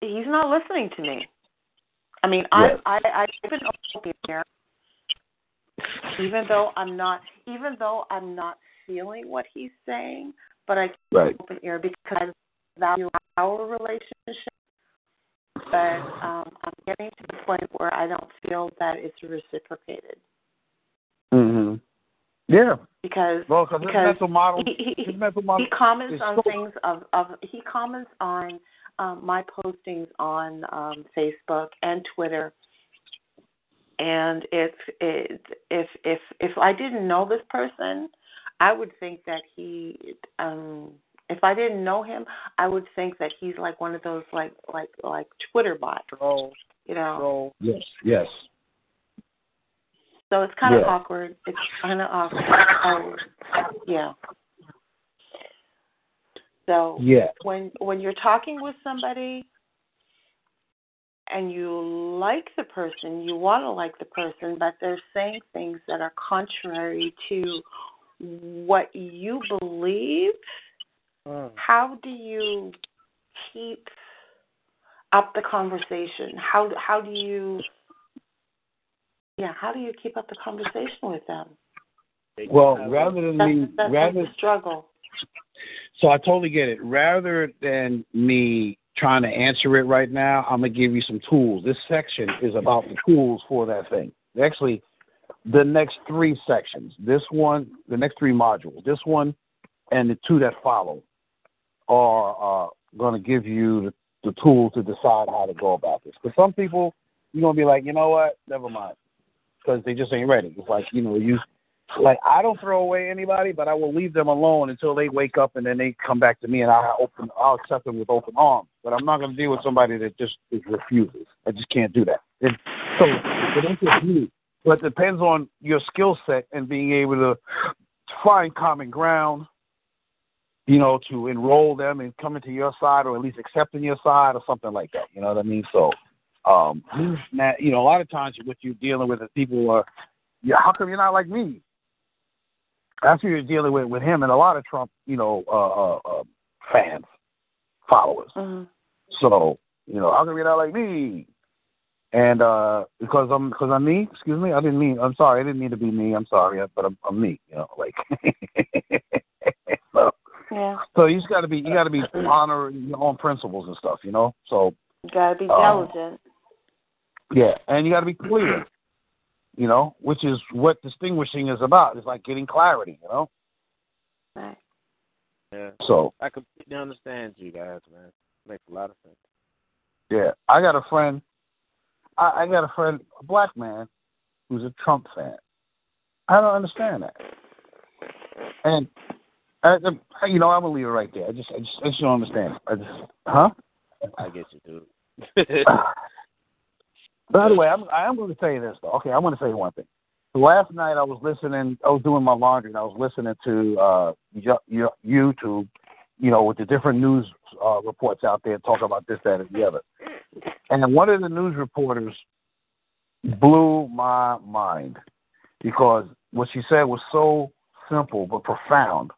he's not listening to me. I mean, Yes. I I been open here even though I'm not even though I'm not feeling what he's saying, but I Right. open ear because I value our relationship. But um, I'm getting to the point where I don't feel that it's reciprocated. Hmm Yeah. because Well, because his mental model, he, he, his mental model, he comments on so- things of, of he comments on um, my postings on um, Facebook and Twitter, and it's it, if if if I didn't know this person, I would think that he um if I didn't know him, I would think that he's like one of those like like like Twitter bots, Troll, you know. troll. Yes. Yes. So it's kind of Yeah. awkward. It's kind of awkward. Um, yeah. So Yeah. when when you're talking with somebody and you like the person, you want to like the person, but they're saying things that are contrary to what you believe, Mm. how do you keep up the conversation? How how do you yeah, how do you keep up the conversation with them? Well, rather than That's, me, that's rather the struggle. So I totally get it. Rather than me trying to answer it right now, I'm gonna give you some tools. This section is about the tools for that thing. Actually, the next three sections. This one, the next three modules. This one, and the two that follow are uh, going to give you the, the tools to decide how to go about this. Because some people, you're gonna be like, you know what, never mind, because they just ain't ready. It's like you know you like I don't throw away anybody, but I will leave them alone until they wake up and then they come back to me and I open I'll accept them with open arms. But I'm not going to deal with somebody that just refuses. I just can't do that. It, so but it depends on your skill set and being able to find common ground. You know, to enroll them and coming to your side, or at least accepting your side, or something like that. You know what I mean? So, um, Matt, you know, a lot of times what you're dealing with is people are, yeah, how come you're not like me? That's who you're dealing with with him and a lot of Trump, you know, uh, uh, uh, fans, followers. Mhm. So, you know, how come you're not like me? And uh because I'm because I'm me. Excuse me. I didn't mean. I'm sorry. I didn't mean to be me. I'm sorry, but I'm, I'm me. You know, like. so, Yeah. So you just got to be you got to be honor your own principles and stuff, you know. So You gotta be Um, diligent. yeah, and you got to be clear, you know, which is what distinguishing is about. It's like getting clarity, you know. Right. Yeah. So I completely understand you guys, man. Makes a lot of sense. yeah, I got a friend. I, I got a friend, a black man, who's a Trump fan. I don't understand that. And you know, I'm gonna leave it right there. I just, I just, I just don't understand. I just, huh? I get you, dude. By the way, I'm, I am going to tell you this though. Okay, I'm going to say one thing. Last night I was listening. I was doing my laundry and I was listening to uh, Yo- Yo- YouTube. You know, with the different news uh, reports out there talking about this, that, and the other. And one of the news reporters blew my mind because what she said was so simple but profound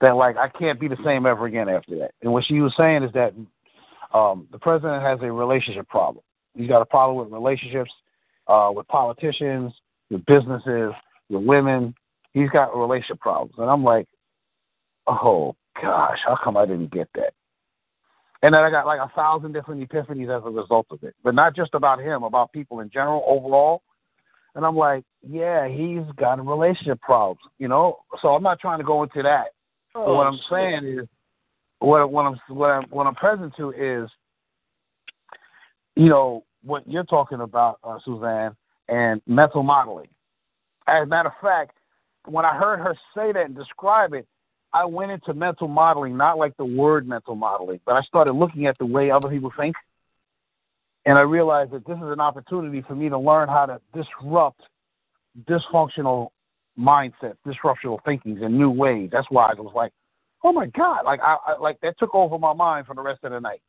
that like I can't be the same ever again after that. And what she was saying is that um, the president has a relationship problem. He's got a problem with relationships, uh, with politicians, with businesses, with women. He's got relationship problems, and I'm like, oh gosh, how come I didn't get that? And then I got like a thousand different epiphanies as a result of it, but not just about him, about people in general, overall. And I'm like, yeah, he's got a relationship problems, you know. So I'm not trying to go into that. What I'm saying is, what what I'm what I'm what I'm present to is, you know, what you're talking about, uh, Suzanne, and mental modeling. As a matter of fact, when I heard her say that and describe it, I went into mental modeling, not like the word mental modeling, but I started looking at the way other people think. And I realized that this is an opportunity for me to learn how to disrupt dysfunctional mindsets, disruptional thinkings in new ways. That's why I was like, oh my God, like I, I like that took over my mind for the rest of the night.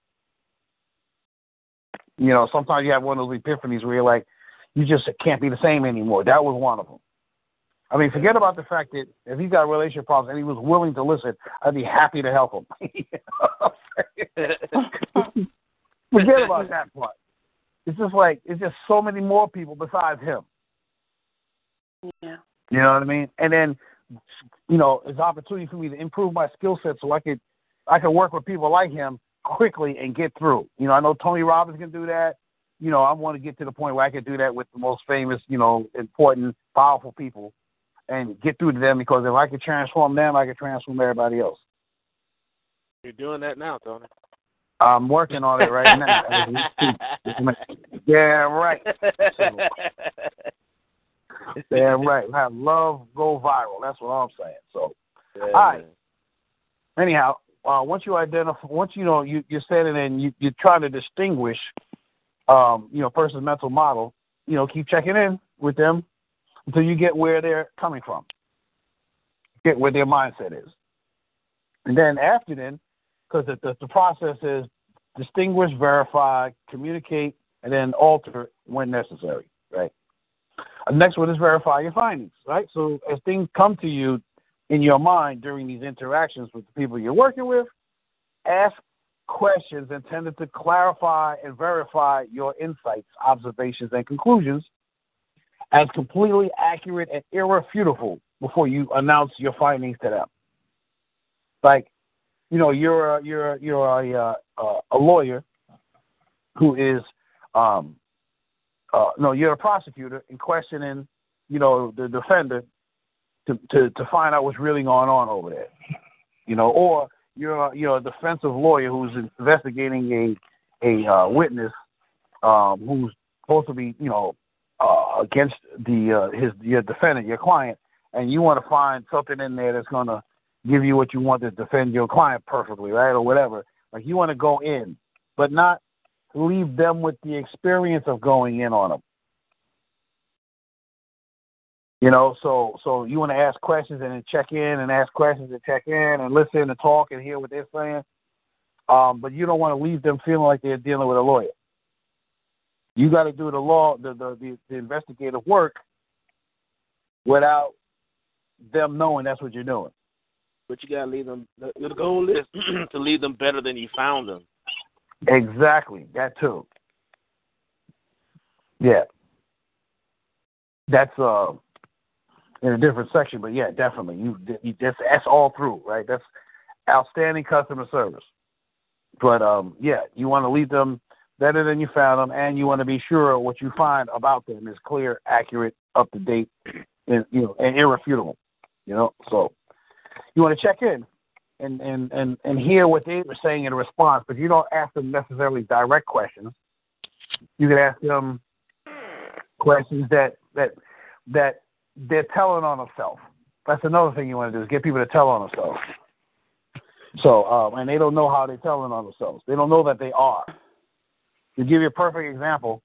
You know, sometimes you have one of those epiphanies where you're like, you just can't be the same anymore. That was one of them. I mean, forget about the fact that if he's got relationship problems and he was willing to listen, I'd be happy to help him. Forget about that part. It's just like it's just so many more people besides him. Yeah. You know what I mean? And then, you know, it's an opportunity for me to improve my skill set so I could, I could work with people like him quickly and get through. You know, I know Tony Robbins can do that. You know, I want to get to the point where I can do that with the most famous, you know, important, powerful people, and get through to them because if I could transform them, I could transform everybody else. You're doing that now, Tony. I'm working on it right now. as we speak. yeah, right. Yeah, right. Have love go viral. That's what I'm saying. So. Yeah. right. anyhow, uh, once you identify, once you know you you're standing and you you're trying to distinguish, um, you know, person's mental model. You know, keep checking in with them until you get where they're coming from, get where their mindset is, and then after then, because the, the the process is distinguish, verify, communicate, and then alter when necessary. Next one is verify your findings. Right. So as things come to you in your mind during these interactions with the people you're working with, ask questions intended to clarify and verify your insights, observations, and conclusions as completely accurate and irrefutable before you announce your findings to them. Like, you know, you're a, you're a, you're a, uh, a lawyer who is, um, uh, no, you're a prosecutor and questioning, you know, the defendant to, to, to find out what's really going on over there. You know, or you're a, you're a defensive lawyer who's investigating a a uh, witness um, who's supposed to be, you know, uh, against the uh, his your defendant, your client, and you want to find something in there that's going to give you what you want to defend your client perfectly, right, or whatever. Like you want to go in, but not leave them with the experience of going in on them. You know, so so you want to ask questions and then check in and ask questions and check in and listen and talk and hear what they're saying. Um, but you don't want to leave them feeling like they're dealing with a lawyer. You got to do the law, the, the the the investigative work, without them knowing that's what you're doing. But you gotta leave them. The, the goal is to leave them better than you found them. Exactly, that too. Yeah, that's uh in a different section, but yeah, definitely. You, you that's that's all through, right? That's outstanding customer service. But um, yeah, you want to leave them better than you found them, and you want to be sure what you find about them is clear, accurate, up to date, and you know, and irrefutable. You know, so you want to check in and and and and hear what they were saying in response, but you don't ask them necessarily direct questions. You can ask them questions that that that they're telling on themselves. That's another thing you want to do is get people to tell on themselves. So, um, and they don't know how they're telling on themselves. They don't know that they are. To give you a perfect example,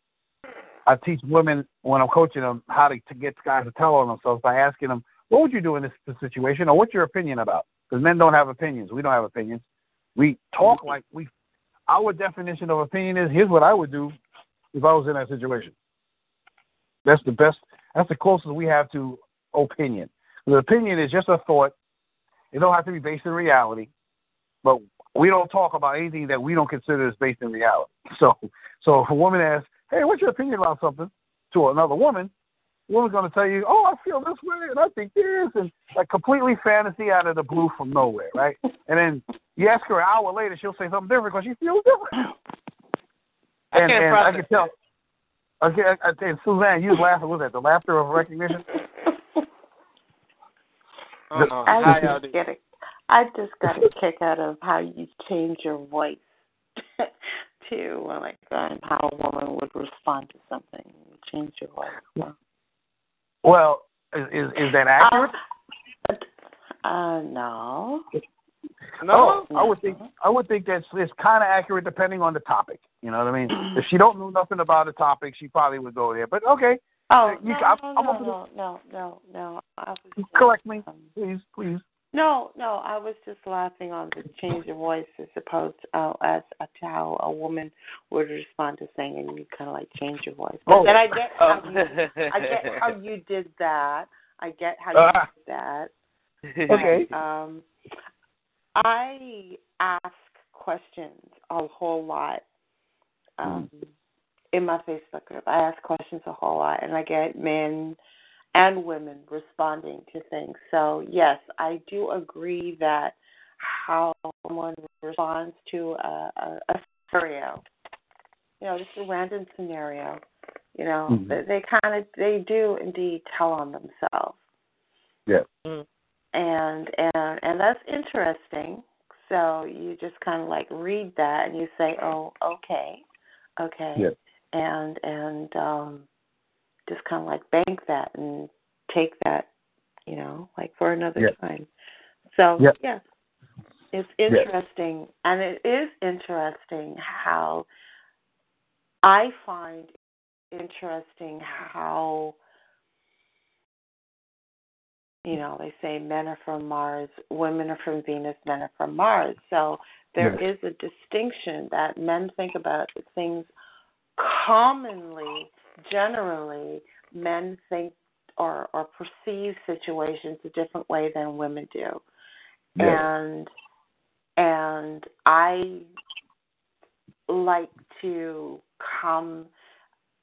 I teach women when I'm coaching them how to, to get guys to tell on themselves by asking them, "What would you do in this situation?" or "What's your opinion about?" Because men don't have opinions. We don't have opinions. We talk mm-hmm. like we. Our definition of opinion is: Here's what I would do if I was in that situation. That's the best. That's the closest we have to opinion. The opinion is just a thought. It don't have to be based in reality, but we don't talk about anything that we don't consider is based in reality. So, so if a woman asks, "Hey, what's your opinion about something?" to another woman, woman's going to tell you, "Oh, I feel this way, and I think this," and like completely fantasy out of the blue from nowhere, right? And then you ask her an hour later, she'll say something different because she feels different. I And, can't and I can tell. Okay, I, I, and Suzanne, you was laughing. Was that the laughter of recognition? Uh-uh. I just do? get a, I just got a kick out of how you change your voice to like um, how a woman would respond to something. You change your voice. So. Well, is is, is that accurate? Uh, uh, no. No. Oh, I would think I would think that's it's kind of accurate depending on the topic. You know what I mean? if she don't know nothing about the topic, she probably would go there. But okay, Oh You- no, I'm- no, I'm no, no, no, no, no. I correct me, please, please. No, no, I was just laughing on the change of voice as opposed uh, as uh, to how a woman would respond to saying, and you kind of like change your voice. But Oh. then I get Oh. how you, I get how you did that. I get how you Ah. did that. Okay. Um, I ask questions a whole lot um, in my Facebook group. I ask questions a whole lot, and I get men and women responding to things. So, yes, I do agree that how someone responds to a, a, a scenario, you know, just a random scenario, you know, Mhm. they, they kind of they do indeed tell on themselves Yeah. and and and that's interesting. So you just kind of like read that and you say, "Oh, okay, okay," Yeah. and and um, just kind of like bank that and take that, you know, like for another time. So Yeah. it's interesting, and it is interesting how I find interesting how you know, they say men are from Mars, women are from Venus, men are from Mars. So there is a distinction that men think about things commonly, generally, men think or, or perceive situations a different way than women do. And and I like to come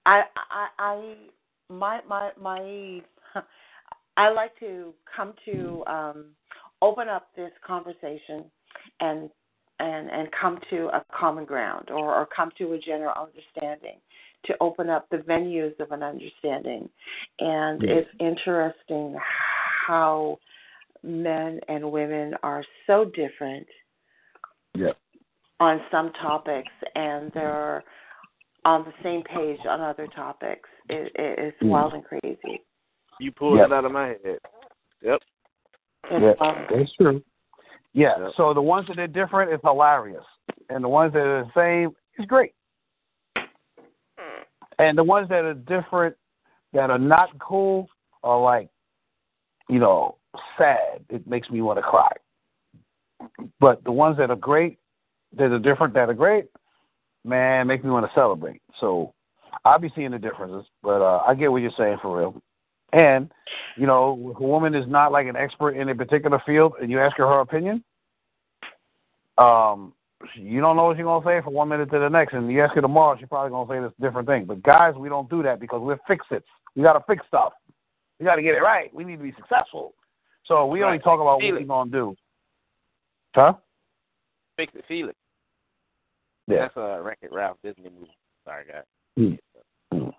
I I I my my my I like to come to um, open up this conversation and and and come to a common ground or, or come to a general understanding to open up the venues of an understanding. And Yeah. it's interesting how men and women are so different Yeah. on some topics and they're on the same page on other topics. It, it, it's Mm. wild and crazy. You pulled Yeah. it out of my head. Yep. It's Yeah, wild that's true. Yeah. Yep. So the ones that are different is hilarious, and the ones that are the same is great. And the ones that are different, that are not cool, are like, you know, sad. It makes me want to cry. But the ones that are great, that are different, that are great, man, make me want to celebrate. So I'll be seeing the differences, but uh, I get what you're saying for real. And you know, if a woman is not like an expert in a particular field, and you ask her her opinion, um, you don't know what she's gonna say from one minute to the next, and you ask her tomorrow, she's probably gonna say this different thing. But guys, we don't do that because we're fix it. We gotta fix stuff. We gotta get it right. We need to be successful. So we only talk about Feel what it. we're gonna do. Huh? Fix It Felix. Yeah. That's a It Ralph Disney movie. Sorry, guys. Mm. Mm.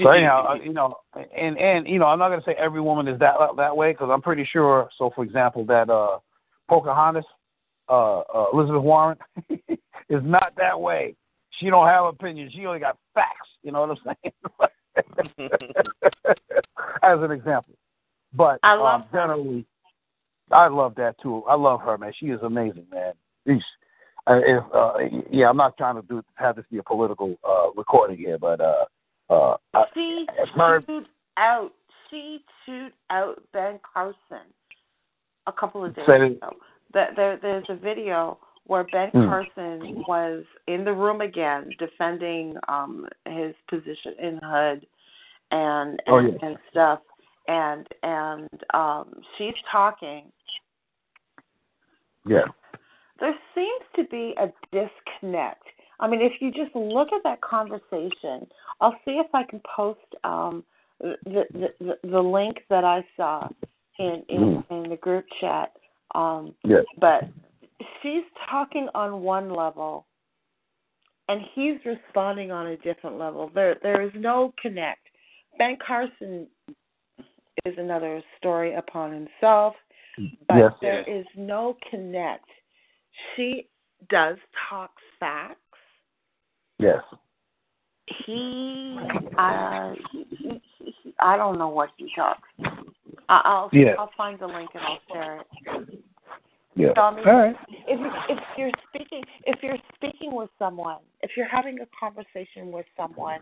So anyhow, uh, you know, and and you know, I'm not gonna say every woman is that that way because I'm pretty sure. So, for example, that uh, Pocahontas, uh, uh, Elizabeth Warren, is not that way. She don't have opinions. She only got facts. You know what I'm saying? As an example, but I love um, generally, I love that too. I love her, man. She is amazing, man. She's, uh, if, uh, yeah, I'm not trying to do have this be a political uh, recording here, but uh, uh, I, She I've chewed out. She chewed out Ben Carson a couple of days Said it- ago. There, there, there's a video where Ben Hmm. Carson was in the room again defending um his position in HUD and and, Oh, and stuff and and um she's talking yeah, there seems to be a disconnect. I mean, if you just look at that conversation, I'll see if I can post um, the, the the the link that I saw in in, in the group chat. Um, yeah, but she's talking on one level, and he's responding on a different level. There there is no connect. Ben Carson is another story upon himself but Yes. there is no connect. She does talk facts. yes. He, uh, he, he, he, I don't know what he talks. I- I'll Yeah. I'll find the link and I'll share it. Yeah. So, I mean, All right. if if you're speaking if you're speaking with someone, if you're having a conversation with someone,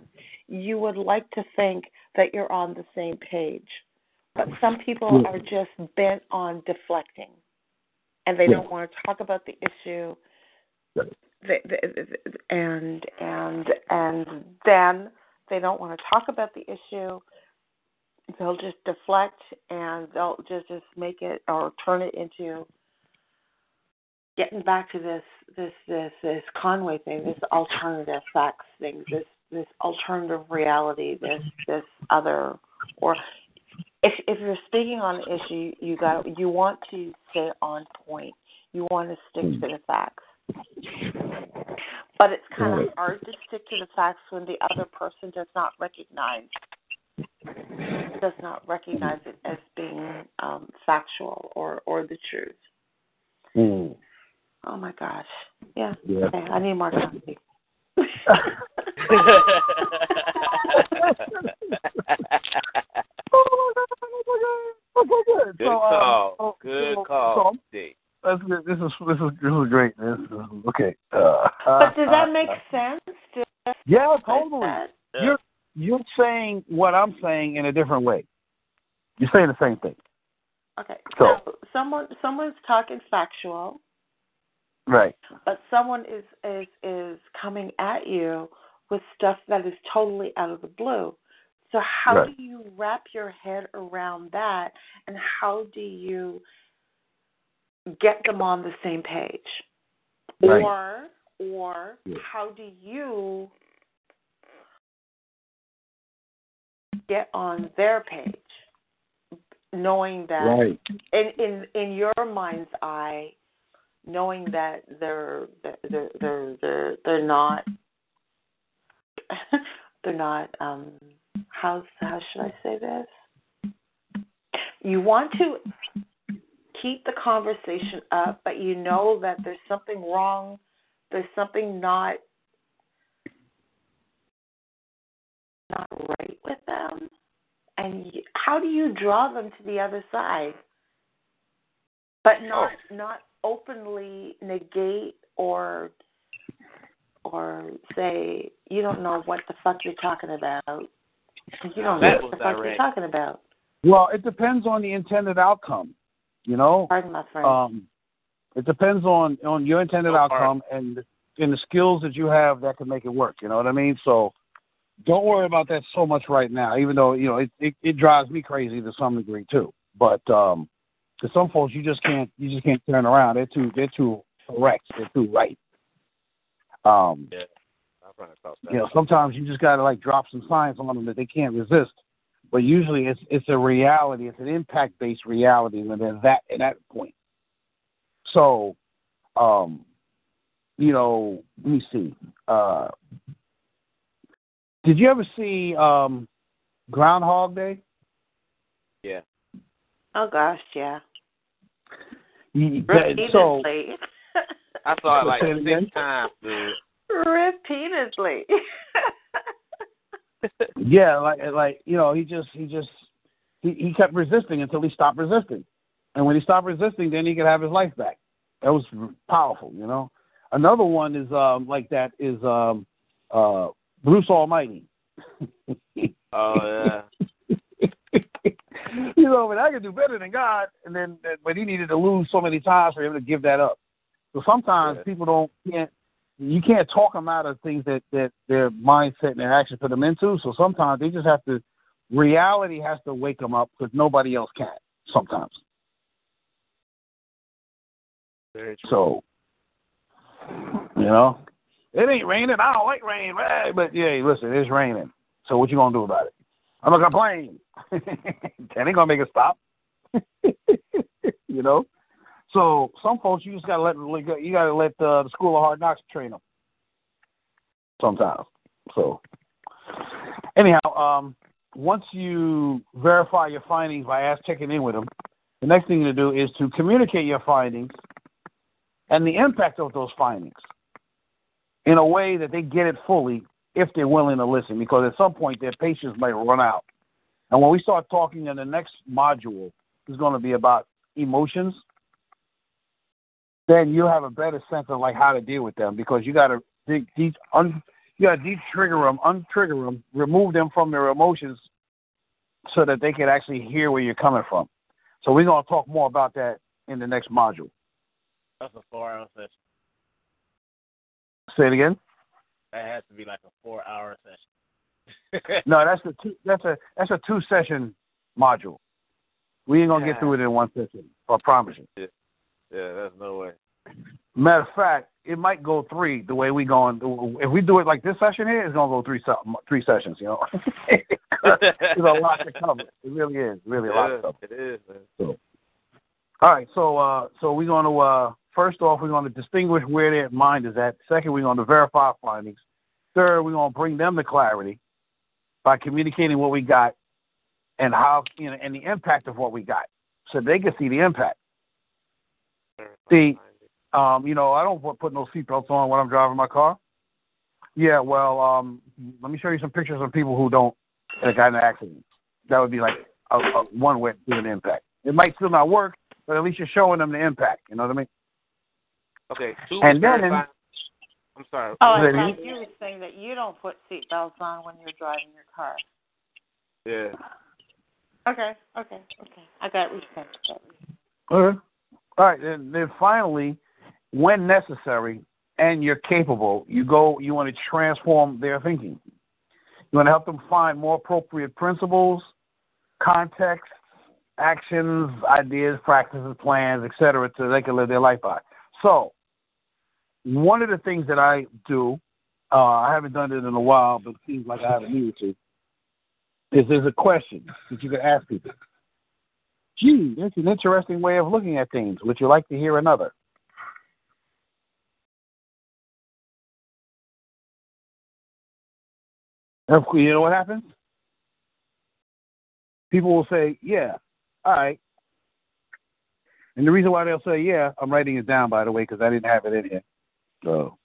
you would like to think that you're on the same page. But some people Yeah. are just bent on deflecting, and they Yeah. don't want to talk about the issue. Right. They, they, they- and and and then they don't want to talk about the issue. They'll just deflect and they'll just just make it or turn it into getting back to this this this this Conway thing, this alternative facts thing, this this alternative reality, this this other or if if you're speaking on an issue, you got you want to stay on point. You want to stick to the facts. But it's kind of hard to stick to the facts when the other person does not recognize does not recognize it as being um, factual or or the truth. Mm. Oh my gosh. Yeah. Yeah. Okay, I need more coffee. Good So, uh, call. oh, Good so- call, so That's good. This is this is this is great. This is, okay. Uh, But does that uh, make uh, sense? Does that Yeah, totally. sense? You're you're saying what I'm saying in a different way. You're saying the same thing. Okay. So- So someone someone's talking factual, Right. but someone is is is coming at you with stuff that is totally out of the blue. So how Right. do you wrap your head around that and how do you get them on the same page? Right. Or or Yeah. how do you get on their page knowing that Right. in in in your mind's eye, knowing that they're they're they're they're they're not they're not um how how should I say this? You want to keep the conversation up, but you know that there's something wrong, there's something not not right with them. And you, how do you draw them to the other side? But not not openly negate or or say you don't know what the fuck you're talking about. You don't know what the was fuck you're talking about. Well, it depends on the intended outcome. You know. Pardon my French. Um, it depends on on your intended So outcome and and the skills that you have that can make it work. You know what I mean? So don't worry about that so much right now. Even though you know it it, it drives me crazy to some degree too. But um, to some folks, you just can't you just can't turn around. They're too they're too correct. They're too right. Um, Yeah. I've run across that. you know, sometimes you just gotta like drop some science on them that they can't resist. But usually it's it's a reality, it's an impact based reality when they're that at that point. So, um, you know, let me see. Uh, did you ever see um, Groundhog Day? Yeah. Oh gosh, yeah. You- that- so Repeatedly. I saw it like Say it again? six times, dude. Repeatedly. yeah, like like you know, he just he just he, he kept resisting until he stopped resisting, and when he stopped resisting, then he could have his life back. That was powerful, you know. Another one is um like that is um uh Bruce Almighty. Oh yeah. you know, but I could do better than God, and then but he needed to lose so many times for him to give that up. So sometimes Yeah. people don't can't you can't talk them out of things that that their mindset and their action put them into. So sometimes they just have to reality has to wake them up because nobody else can. Sometimes. Very true. So you know, it ain't raining. I don't like rain, but yeah, listen, it's raining. So what you gonna do about it? I'm gonna complain. that ain't gonna make it stop. you know. So some folks, you just gotta let you gotta let the school of hard knocks train them. Sometimes. So anyhow, um, once you verify your findings by ask checking in with them, the next thing to do is to communicate your findings and the impact of those findings in a way that they get it fully if they're willing to listen, because at some point their patience might run out. And when we start talking in the next module, is going to be about emotions, then you'll have a better sense of like how to deal with them because you got to de- de- un- you got to de-trigger them, untrigger them, remove them from their emotions, so that they can actually hear where you're coming from. So we're going to talk more about that in the next module. That's a four-hour session. Say it again. That has to be like a four-hour session. No, that's a two, that's a that's a two session module. We ain't gonna get through it in one session. I promise you. yeah, that's no way. Matter of fact, it might go three the way we going. If we do it like this session here, it's gonna go three three sessions. You know, there's a lot to cover. It really is, really a lot to Yeah, cover. it is, man. So, All right, so uh, so we're going to uh, first off we're going to distinguish where their mind is at. Second, we're going to verify findings. Third, we're going to bring them to clarity by communicating what we got and how you know and the impact of what we got, so they can see the impact. See, um, you know, I don't put, put no seatbelts on when I'm driving my car. Yeah, well, um, let me show you some pictures of people who don't that got in an accident. That would be like a, a, one way to an impact. It might still not work, but at least you're showing them the impact. You know what I mean? Okay, two And was then- verified- I'm sorry. Oh, I Ready? thought you were saying that you don't put seatbelts on when you're driving your car. Yeah. Okay, okay, okay. I got respect. Okay. All right. And then finally, when necessary and you're capable, you go. You want to transform their thinking. You want to help them find more appropriate principles, contexts, actions, ideas, practices, plans, etc., so they can live their life by. So, one of the things that I do, uh, I haven't done it in a while, but it seems like I haven't needed to, is there's a question that you can ask people. Gee, that's an interesting way of looking at things. Would you like to hear another? You know what happens? People will say, "Yeah, all right," and the reason why they'll say, "Yeah," I'm writing it down by the way because I didn't have it in here. So,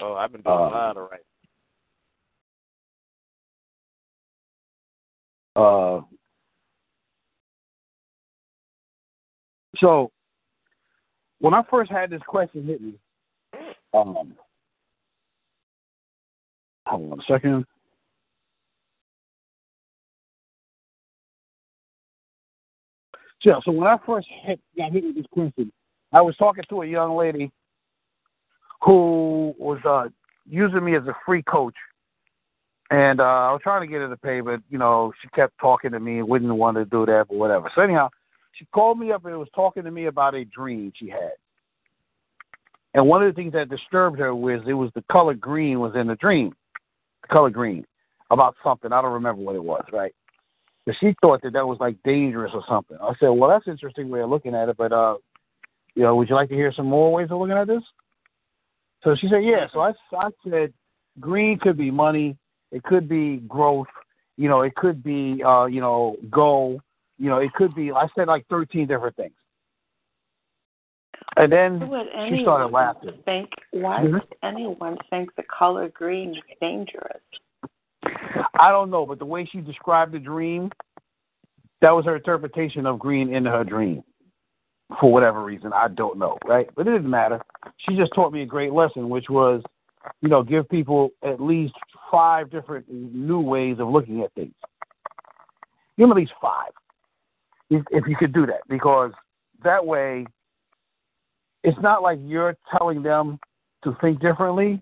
Oh, I've been doing Uh, a lot of right. uh, so when I first had this question hit me, um, hold on a second. So, so when I first hit, got hit with this question, I was talking to a young lady who was uh, using me as a free coach, and uh, I was trying to get her to pay, but you know she kept talking to me and wouldn't want to do that, but whatever. So anyhow, she called me up and was talking to me about a dream she had. And one of the things that disturbed her was it was the color green was in the dream, the color green, about something. I don't remember what it was, right? But she thought that that was like dangerous or something. I said, well, that's interesting way of looking at it, but uh, you know, would you like to hear some more ways of looking at this? So she said, yeah. So I, I said, green could be money. It could be growth. You know, it could be, uh, you know, go. You know, it could be. I said like thirteen different things. And then she started laughing. think? Why Mhm. would anyone think the color green is dangerous? I don't know, but the way she described the dream, that was her interpretation of green in her dream. For whatever reason, I don't know, right? But it didn't matter. She just taught me a great lesson, which was, you know, give people at least five different new ways of looking at things. Give them at least five, if, if you could do that, because that way, it's not like you're telling them to think differently,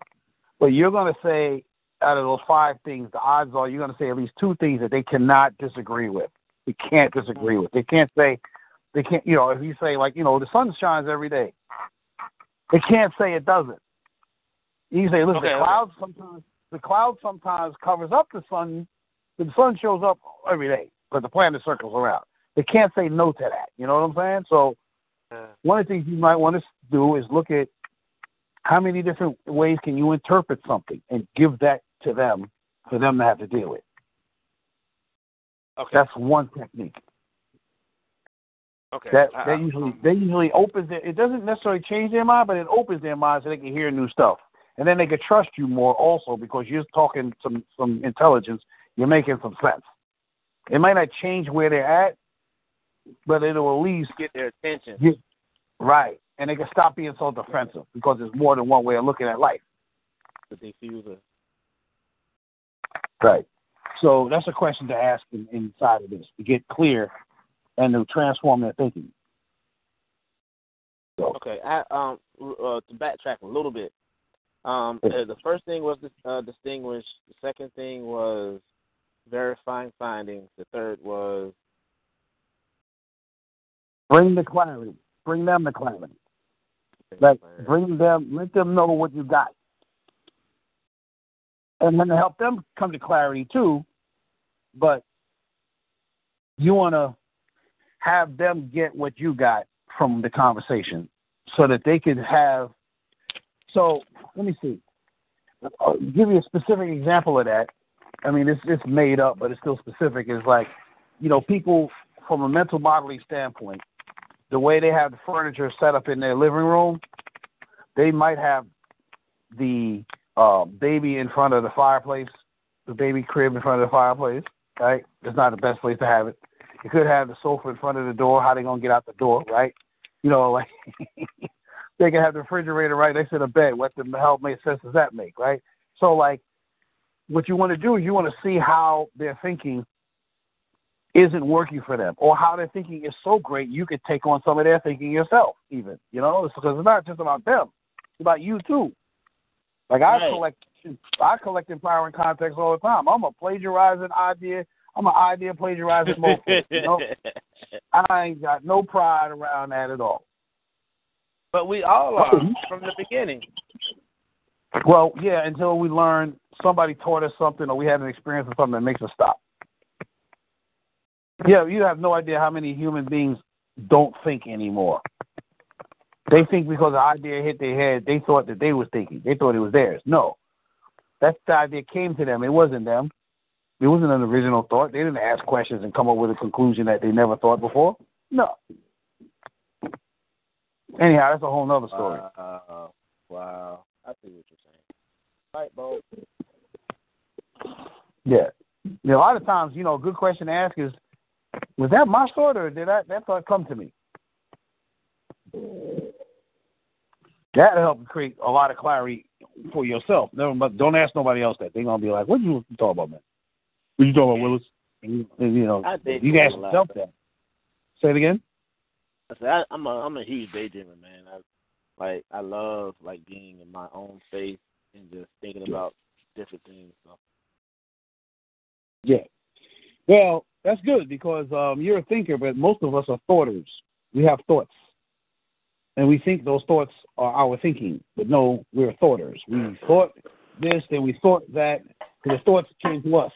but you're going to say out of those five things, the odds are you're going to say at least two things that they cannot disagree with. They can't disagree with. They can't say they can't. You know, if you say like, you know, the sun shines every day, they can't say it doesn't. You say, listen, Okay, the okay. clouds sometimes the cloud sometimes covers up the sun, but the sun shows up every day, but the planet circles around. They can't say no to that. You know what I'm saying? So one of the things you might want to do is look at how many different ways can you interpret something and give that to them for them to have to deal with. Okay. That's one technique. Okay. That that I- usually they usually opens it. It doesn't necessarily change their mind, but it opens their mind so they can hear new stuff, and then they can trust you more also because you're talking some some intelligence. You're making some sense. It might not change where they're at, but it'll at least get their attention. get right, and they can stop being so defensive because there's more than one way of looking at life. But they feel the Right. So that's a question to ask in, inside of this to get clear and to transform their thinking. So, Okay, I, um, uh, to backtrack a little bit. Um, uh, the first thing was uh, distinguish. The second thing was verifying findings. The third was bring the clarity. Bring them the clarity. Like bring them, let them know what you got, and then to help them come to clarity too. But you want to have them get what you got from the conversation, so that they can have. So let me see. I'll give you a specific example of that. I mean, it's it's made up, but it's still specific. Is like, you know, people from a mental modeling standpoint, the way they have the furniture set up in their living room, they might have the uh, baby in front of the fireplace, the baby crib in front of the fireplace. Right? It's not the best place to have it. You could have the sofa in front of the door. How they gonna get out the door? Right? You know, like they can have the refrigerator right next to the bed. What the hell makes sense does that make? Right? So like, what you want to do is you want to see how they're thinking isn't working for them, or how their thinking is so great you could take on some of their thinking yourself. Even you know, it's because it's not just about them; it's about you too. Like I Right. collect, I collect empowering context all the time. I'm a plagiarizing idea. I'm an idea plagiarizing mofo. You know, I ain't got no pride around that at all. but we all are oh, from the beginning. Well, yeah, until we learn somebody taught us something or we had an experience with something that makes us stop. Yeah, you have no idea how many human beings don't think anymore. They think because the idea hit their head, they thought that they was thinking. They thought it was theirs. No. That the idea came to them. It wasn't them. It wasn't an original thought. They didn't ask questions and come up with a conclusion that they never thought before. No. Anyhow, that's a whole nother story. Wow. Wow. I see what you're saying. Right, Bo. Yeah. You know, a lot of times, you know, a good question to ask is, was that my thought or did that, that thought come to me? That'll help create a lot of clarity for yourself. Never, but don't ask nobody else that. They're gonna be like, "What you talking about, man? What you talking about, Willis?" You- know, you can ask yourself that. Say it again. I said I, I'm a I'm a huge daydreamer, man. I like I love like being in my own space and just thinking about different things. So. Yeah. Well, that's good because um, you're a thinker, but most of us are thoughters. We have thoughts. And we think those thoughts are our thinking, but no, we're thoughters. We thought this, then we thought that, and the thoughts came to us.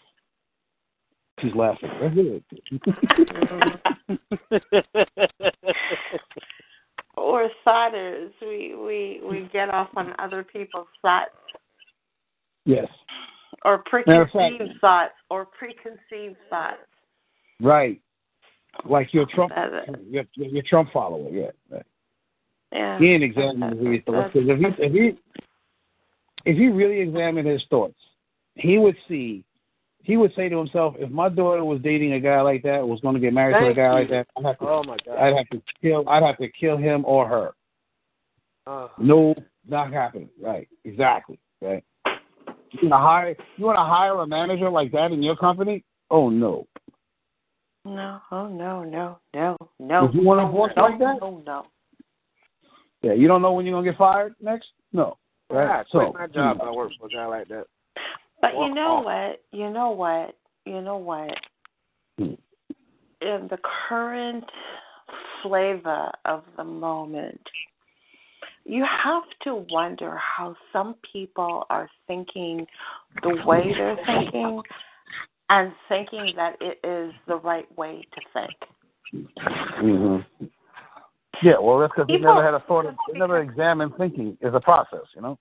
She's laughing. Or we're thoughters. We we we get off on other people's thoughts Yes. or preconceived thoughts or preconceived thoughts. Right. Like your Trump, your, your Trump follower. Yeah. Right. Yeah. He ain't examining his thoughts. If he, if he, if he really examined his thoughts, he would see. He would say to himself, if my daughter was dating a guy like that, was going to get married to a guy you. like that, I'd have to, Oh my God. I'd have to kill, I'd have to kill him or her. Uh, No, not happening. Right. Exactly. Right. You want to hire, you want to hire a manager like that in your company? Oh no. No, oh no, no, no, no. If you want a no, boss no, like that? No, no. Yeah. You don't know when you're gonna get fired next? No. Right. I so quit my job. if I work for a guy like that. But you know off. what? You know what? You know what? Hmm. In the current flavor of the moment, you have to wonder how some people are thinking the way they're thinking and thinking that it is the right way to think. hmm Yeah, well, that's because they never had a thought. Of, they never examined thinking as a process. You know.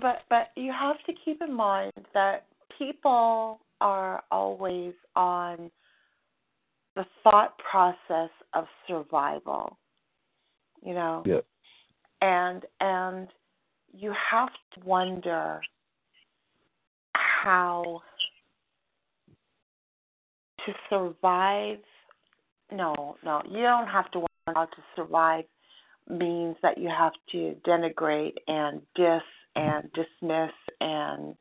But but you have to keep in mind that people are always on the thought process of survival. You know? Yeah. And and you have to wonder how to survive no, no, you don't have to wonder how to survive means that you have to denigrate and dis and dismiss and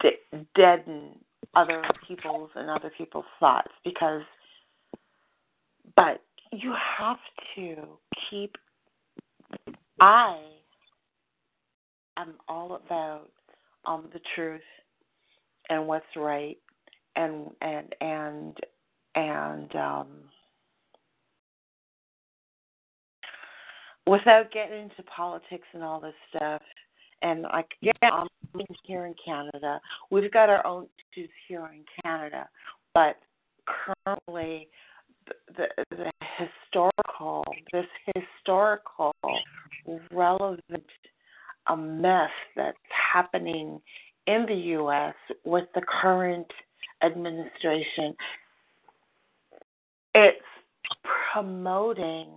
de- deaden other people's and other people's thoughts because but you have to keep I am all about um the truth and what's right and and and and um without getting into politics and all this stuff and like yeah. i'm here in canada we've got our own issues here in canada but currently the, the, the historical this historical relevant a mess that's happening in the us with the current administration it's promoting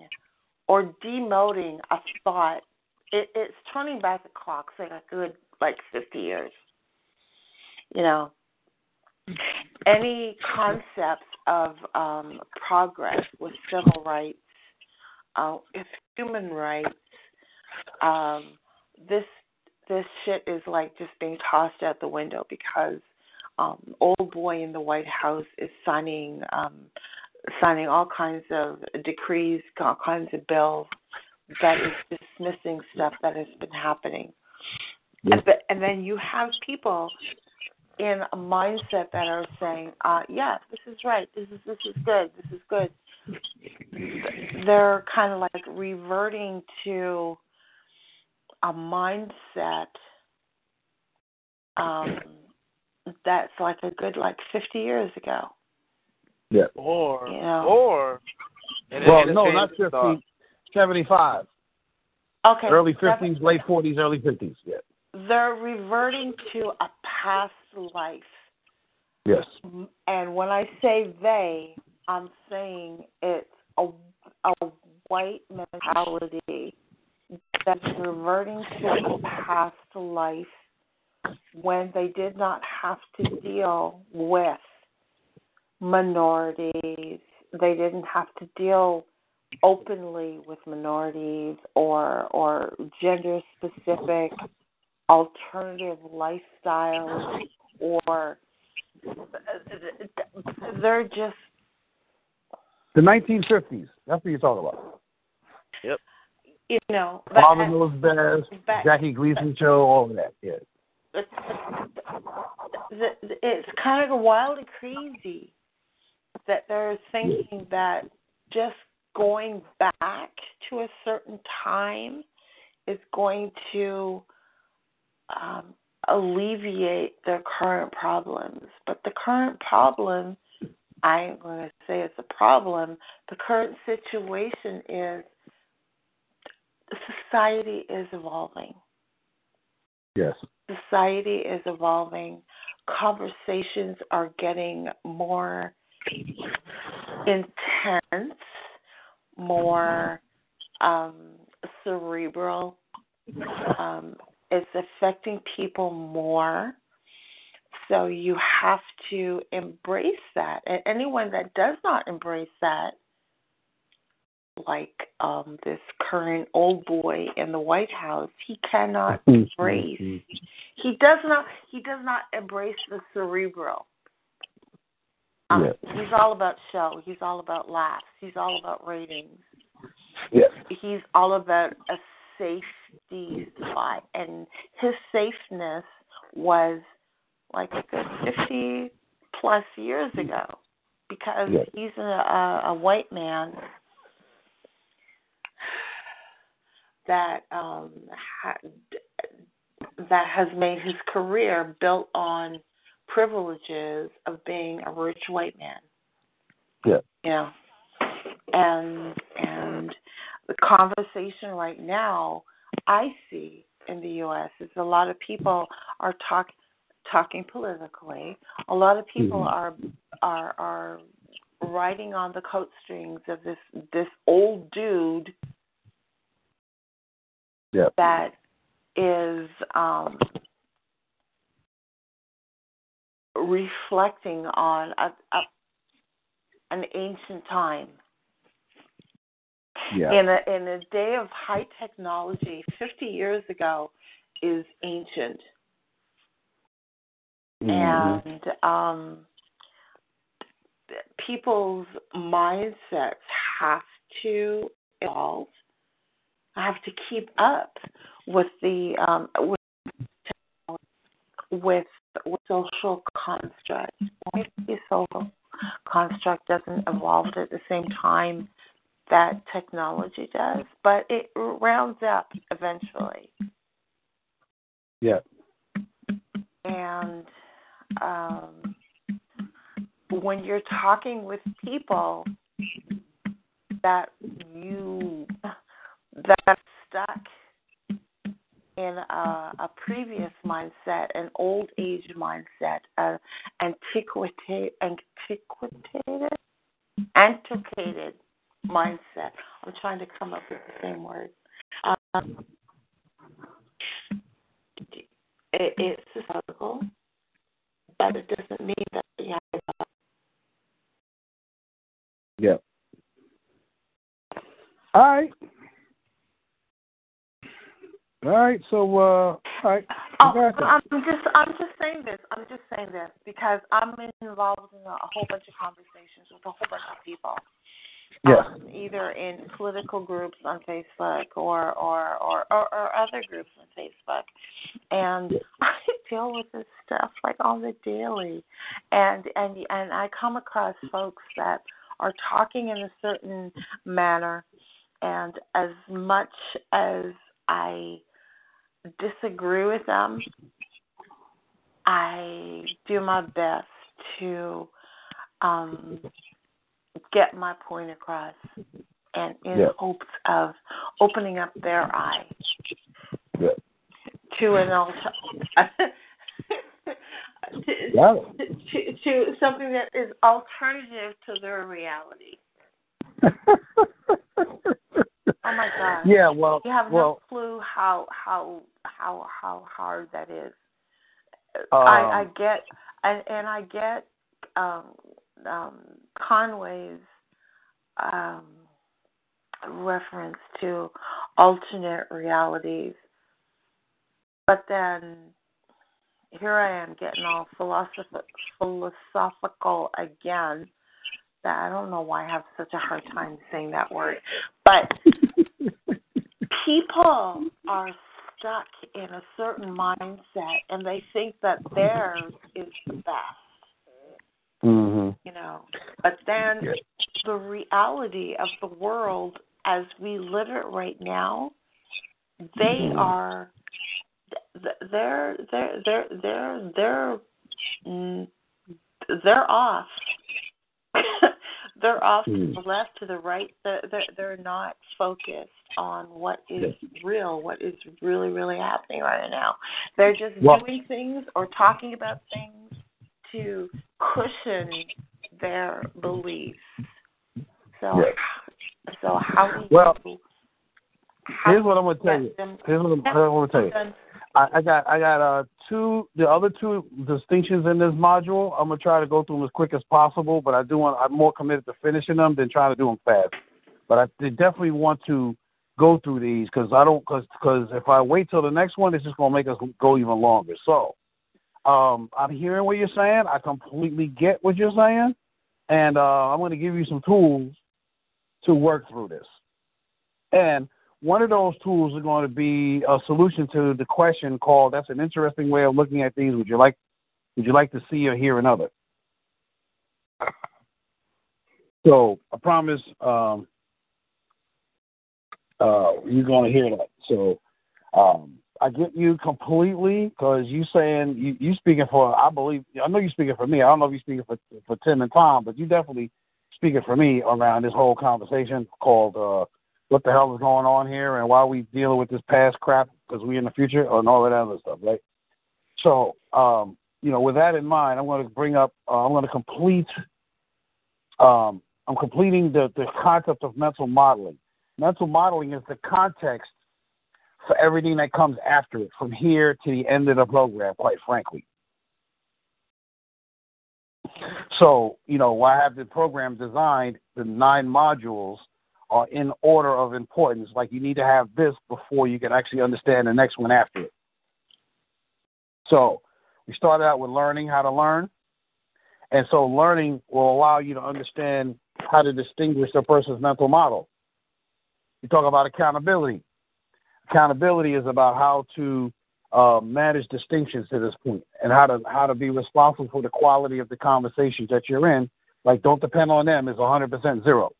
or demoting a thought. It, it's turning back the clock, say a good like fifty years. You know, any concepts of um, progress with civil rights, uh, with human rights, um, this this shit is like just being tossed out the window because um, old boy in the White House is signing um, signing all kinds of decrees, all kinds of bills that is dismissing stuff that has been happening. And, and then you have people in a mindset that are saying, uh, "Yeah, this is right. This is this is good. This is good." They're kind of like reverting to a mindset um, that's like a good like 50 years ago. Yeah. Or You know. or and Well, and no, not saying, 50, uh, 75. Okay. Early 50s, late 40s, early 50s. Yeah. They're reverting to a past life. Yes. And when I say they, I'm saying it's a, a white mentality that's reverting to a past life when they did not have to deal with minorities. They didn't have to deal openly with minorities or or gender specific alternative lifestyles or they're just The 1950s. That's what you're talking about. Yep. You know Marvin Knows Best, back- Jackie Gleason Show, all of that. Yeah. it's, it's kind of wild and crazy that they're thinking that just going back to a certain time is going to um, alleviate their current problems. But the current problem, I ain't going to say it's a problem. The current situation is society is evolving. Yes. Society is evolving. Conversations are getting more intense, more um, cerebral. Um, it's affecting people more. So you have to embrace that. And anyone that does not embrace that, like um, this current old boy in the White House, he cannot embrace. He does not. He does not embrace the cerebral. Um, Yeah. He's all about show. He's all about laughs. He's all about ratings. Yes. He's all about a safety spot, and his safeness was like a good fifty plus years ago because Yeah. he's a, a, a white man that um ha- that has made his career built on privileges of being a rich white man. Yeah. Yeah. And and the conversation right now I see in the US is a lot of people are talk talking politically. A lot of people Mhm. are are are riding on the coat strings of this this old dude Yeah. that is um, reflecting on a, a, an ancient time. Yeah. In a in a day of high technology, fifty years ago is ancient, Mhm. and um, people's mindsets have to evolve, I have to keep up with the um, with, with social construct. The social construct doesn't evolve at the same time that technology does, but it rounds up eventually. Yeah. And um, when you're talking with people that you that are stuck in a, a previous mindset, an old age mindset, a antiquated, antiquated, antiquated mindset. I'm trying to come up with the same word. Um, it, it's historical, but it doesn't mean that you have to Yeah. All right. All right. So, uh, all right. Oh, I'm just I'm just saying this. I'm just saying this because I'm involved in a, a whole bunch of conversations with a whole bunch of people. Yes. Um, either in political groups on Facebook or or, or or or other groups on Facebook, and I deal with this stuff like on the daily, and and and I come across folks that are talking in a certain manner, and as much as I disagree with them, I do my best to um, get my point across, and in Yeah. hopes of opening up their eyes Yeah. to an alter- to, Got to, to something that is alternative to their reality. Oh my God! Yeah. Well. You have well. no clue how how how how hard that is. Um, I, I get and and I get um, um, Conway's um, reference to alternate realities, but then here I am getting all philosoph- philosophical again. That I don't know why I have such a hard time saying that word, but people are stuck in a certain mindset and they think that theirs is the best, hmm you know. But then the reality of the world as we live it right now, they Mhm. are th- they're they're they're they're they're mm, they're off. They're off to Hmm. the left, to the right. They're, they're they're not focused on what is real, what is really really happening right now. They're just Well- doing things or talking about things to cushion their beliefs. So, Yes. so how do you? Well, how Here's what I'm gonna tell you. Here's what I'm, I'm gonna tell you. I got I got uh two the other two distinctions in this module. I'm gonna try to go through them as quick as possible, but I do want I'm more committed to finishing them than trying to do them fast. But I definitely want to go through these because I don't because because if I wait till the next one, it's just gonna make us go even longer. So, um, I'm hearing what you're saying. I completely get what you're saying, and uh, I'm gonna give you some tools to work through this. And one of those tools is going to be a solution to the question called that's an interesting way of looking at things. Would you like would you like to see or hear another? So i promise um uh you're going to hear that. So um i get you completely because you saying you you speaking for i believe i know you're speaking for me. I don't know if you're speaking for for tim and tom but you definitely speaking for me around this whole conversation called uh what the hell is going on here and why are we dealing with this past crap because we in the future and all that other stuff, right? So, um, you know, with that in mind, I'm going to bring up, uh, I'm going to complete, um, I'm completing the, the concept of mental modeling. Mental modeling is the context for everything that comes after it, from here to the end of the program, quite frankly. So, you know, I have the program designed, the nine modules are in order of importance. Like you need to have this before you can actually understand the next one after it. So we started out with learning how to learn. And so learning will allow you to understand how to distinguish a person's mental model. You talk about accountability. Accountability is about how to uh, manage distinctions to this point and how to how to be responsible for the quality of the conversations that you're in. Like don't depend on them is 100% zero.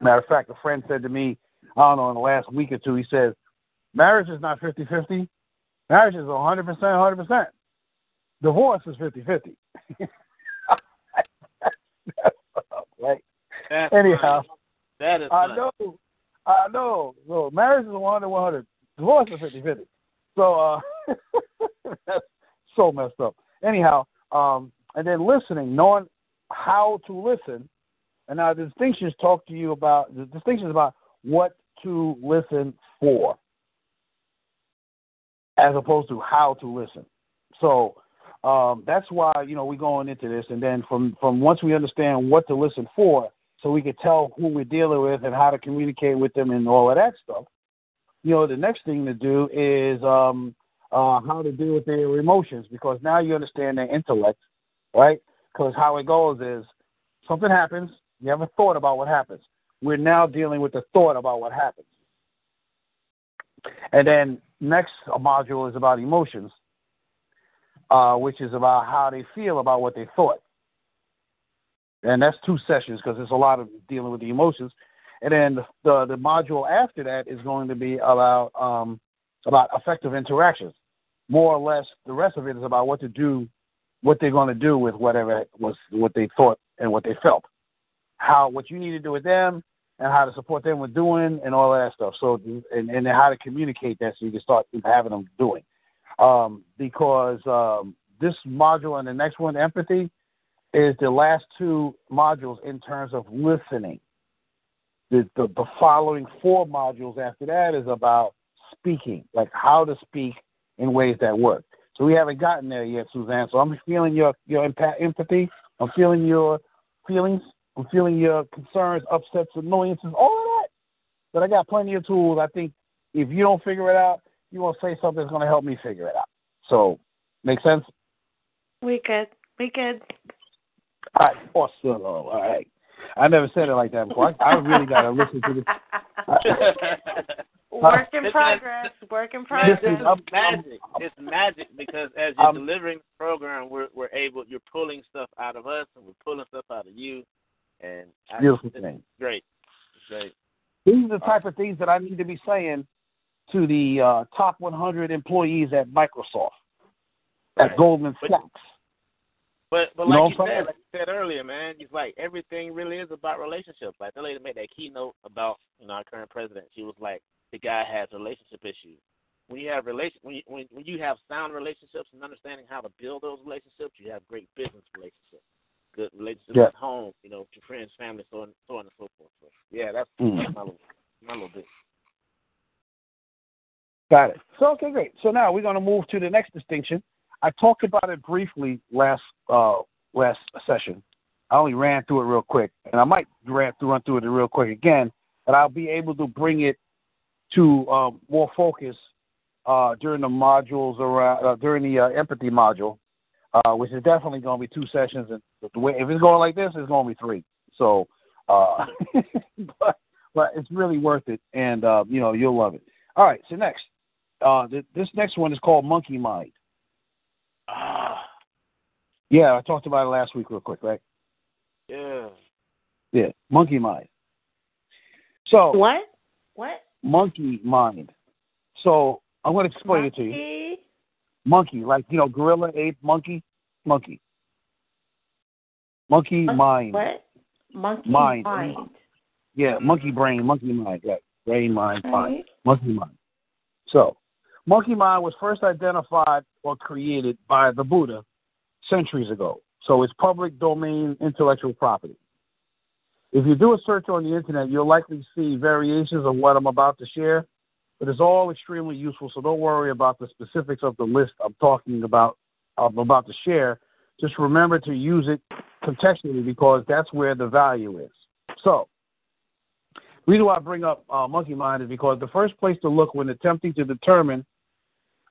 Matter of fact, a friend said to me, I don't know, in the last week or two, he says, marriage is not 50 50. Marriage is 100%, 100%. Divorce is 50 50. right? That's Anyhow, funny. that is I funny. know. I know. So marriage is 100 100. Divorce is 50 50. So uh, that's so messed up. Anyhow, um, and then listening, knowing how to listen. And now the distinctions talk to you about the distinctions about what to listen for, as opposed to how to listen. So um, that's why you know we're going into this, and then from from once we understand what to listen for, so we can tell who we're dealing with and how to communicate with them and all of that stuff. You know, the next thing to do is um, uh, how to deal with their emotions because now you understand their intellect, right? Because how it goes is something happens, you have a thought about what happens. We're now dealing with the thought about what happens. And then next module is about emotions, uh, which is about how they feel about what they thought. And that's two sessions because there's a lot of dealing with the emotions. And then the, the, the module after that is going to be about um, about effective interactions. More or less, the rest of it is about what to do, what they're going to do with whatever was what they thought and what they felt. How what you need to do with them and how to support them with doing and all that stuff. So and and how to communicate that so you can start having them doing. Um, because um, this module and the next one, empathy, is the last two modules in terms of listening. The, the, the following four modules after that is about speaking, like how to speak in ways that work. So we haven't gotten there yet, Suzanne. So I'm feeling your your empa- empathy. I'm feeling your feelings. I'm feeling your concerns, upsets, annoyances, all of that. But I got plenty of tools. I think if you don't figure it out, you want to say something that's going to help me figure it out. So, make sense? We could. We could. All right, awesome. All right. I never said it like that before. I, I really got to listen to this. Work in This is- progress. Work in progress. Listen, is I'm- magic. It's magic because as you're I'm- delivering the program, we're we're able. You're pulling stuff out of us, and we're pulling stuff out of you, and I, Beautiful thing. great. Great. These are the type of things that I need to be saying to the uh, top 100 employees at Microsoft, at Goldman Sachs. But but You know like you said, like you said earlier, man, it's like everything really is about relationships. Like the lady made that keynote about you know our current president. She was like, the guy has relationship issues. When you have relation when you, when when you have sound relationships and understanding how to build those relationships, you have great business relationships, good relationships Yeah. at home, you know, with your friends, family, so on, so on and so forth. So yeah, that's, Mm. that's my little my little bit. Got it. So okay, great. So now we're going to move to the next distinction. I talked about it briefly last uh, last session. I only ran through it real quick, and I might ran through run through it real quick again. But I'll be able to bring it to um, more focus uh, during the modules around uh, during the uh, empathy module, uh, which is definitely going to be two sessions. And if it's going like this, it's going to be three. So, uh, but but it's really worth it, and uh, you know you'll love it. All right. So next, uh, th- this next one is called Monkey Mind. Ah, Yeah, I talked about it last week, real quick, right? yeah. Yeah, Monkey Mind. So What? What? Monkey Mind. So I'm going to explain it to you. Monkey? Like you know, gorilla, ape, monkey, monkey. Monkey Mon- mind. What? Monkey Mind. mind. Yeah, monkey brain, monkey mind. Yeah, brain, mind, mind. Monkey mind. So, monkey mind was first identified or created by the Buddha centuries ago. So it's public domain intellectual property. If you do a search on the internet, you'll likely see variations of what I'm about to share, but it's all extremely useful. So don't worry about the specifics of the list I'm talking about. I'm about to share. Just remember to use it contextually because that's where the value is. So, the reason why I bring up uh, monkey mind is because the first place to look when attempting to determine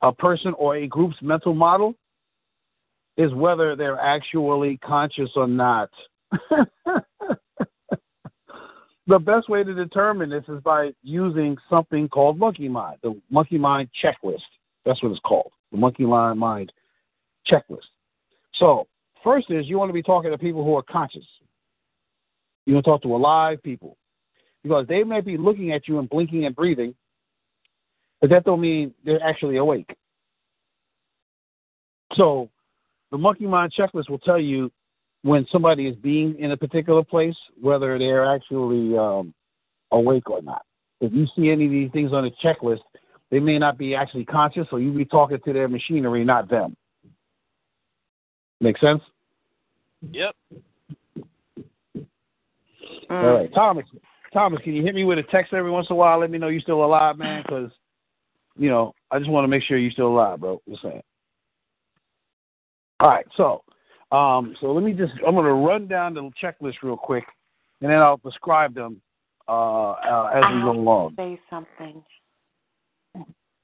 a person or a group's mental model is whether they're actually conscious or not. the best way to determine this is by using something called monkey mind, the monkey mind checklist. That's what it's called, the monkey mind checklist. So, first is you want to be talking to people who are conscious. You want to talk to alive people because they may be looking at you and blinking and breathing, but that don't mean they're actually awake. So, the monkey mind checklist will tell you when somebody is being in a particular place, whether they're actually um, awake or not. If you see any of these things on the checklist, they may not be actually conscious, so you be talking to their machinery, not them. Make sense? Yep. All right, Thomas. Thomas, can you hit me with a text every once in a while? Let me know you're still alive, man, because you know I just want to make sure you're still alive, bro. Just saying. All right, so um, so let me just I'm going to run down the checklist real quick, and then I'll describe them uh, uh, as we go along. say something.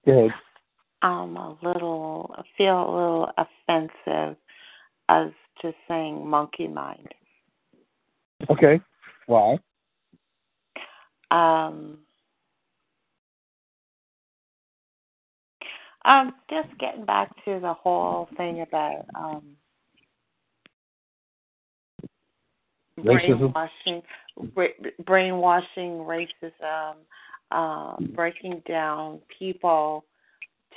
Go ahead. I'm a little I feel a little offensive as to saying monkey mind. Okay. Why? Um um just getting back to the whole thing about um Racism? brainwashing bra- brainwashing racism uh, breaking down people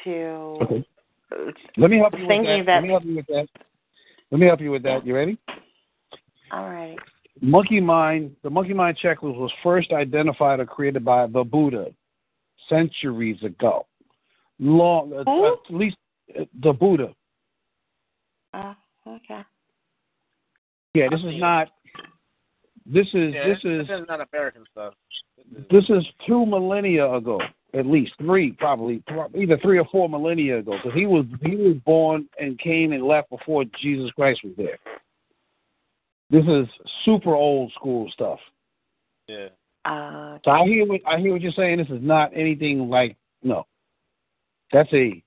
to Okay. Let me help you with Thinking that. Let me help you with that. Let me help you with that. You ready? all right Monkey Mind, the Monkey Mind checklist was first identified or created by the Buddha centuries ago. Long, uh, Who? at least uh, the Buddha. uh, okay Yeah, this is not. This is Yeah, this is this is not American stuff. this is two millennia ago, at least three, probably either three or four millennia ago, because he was he was born and came and left before Jesus Christ was there. This is super old school stuff. Yeah. uh, So I hear what I hear what you're saying. This is not anything like no. That's a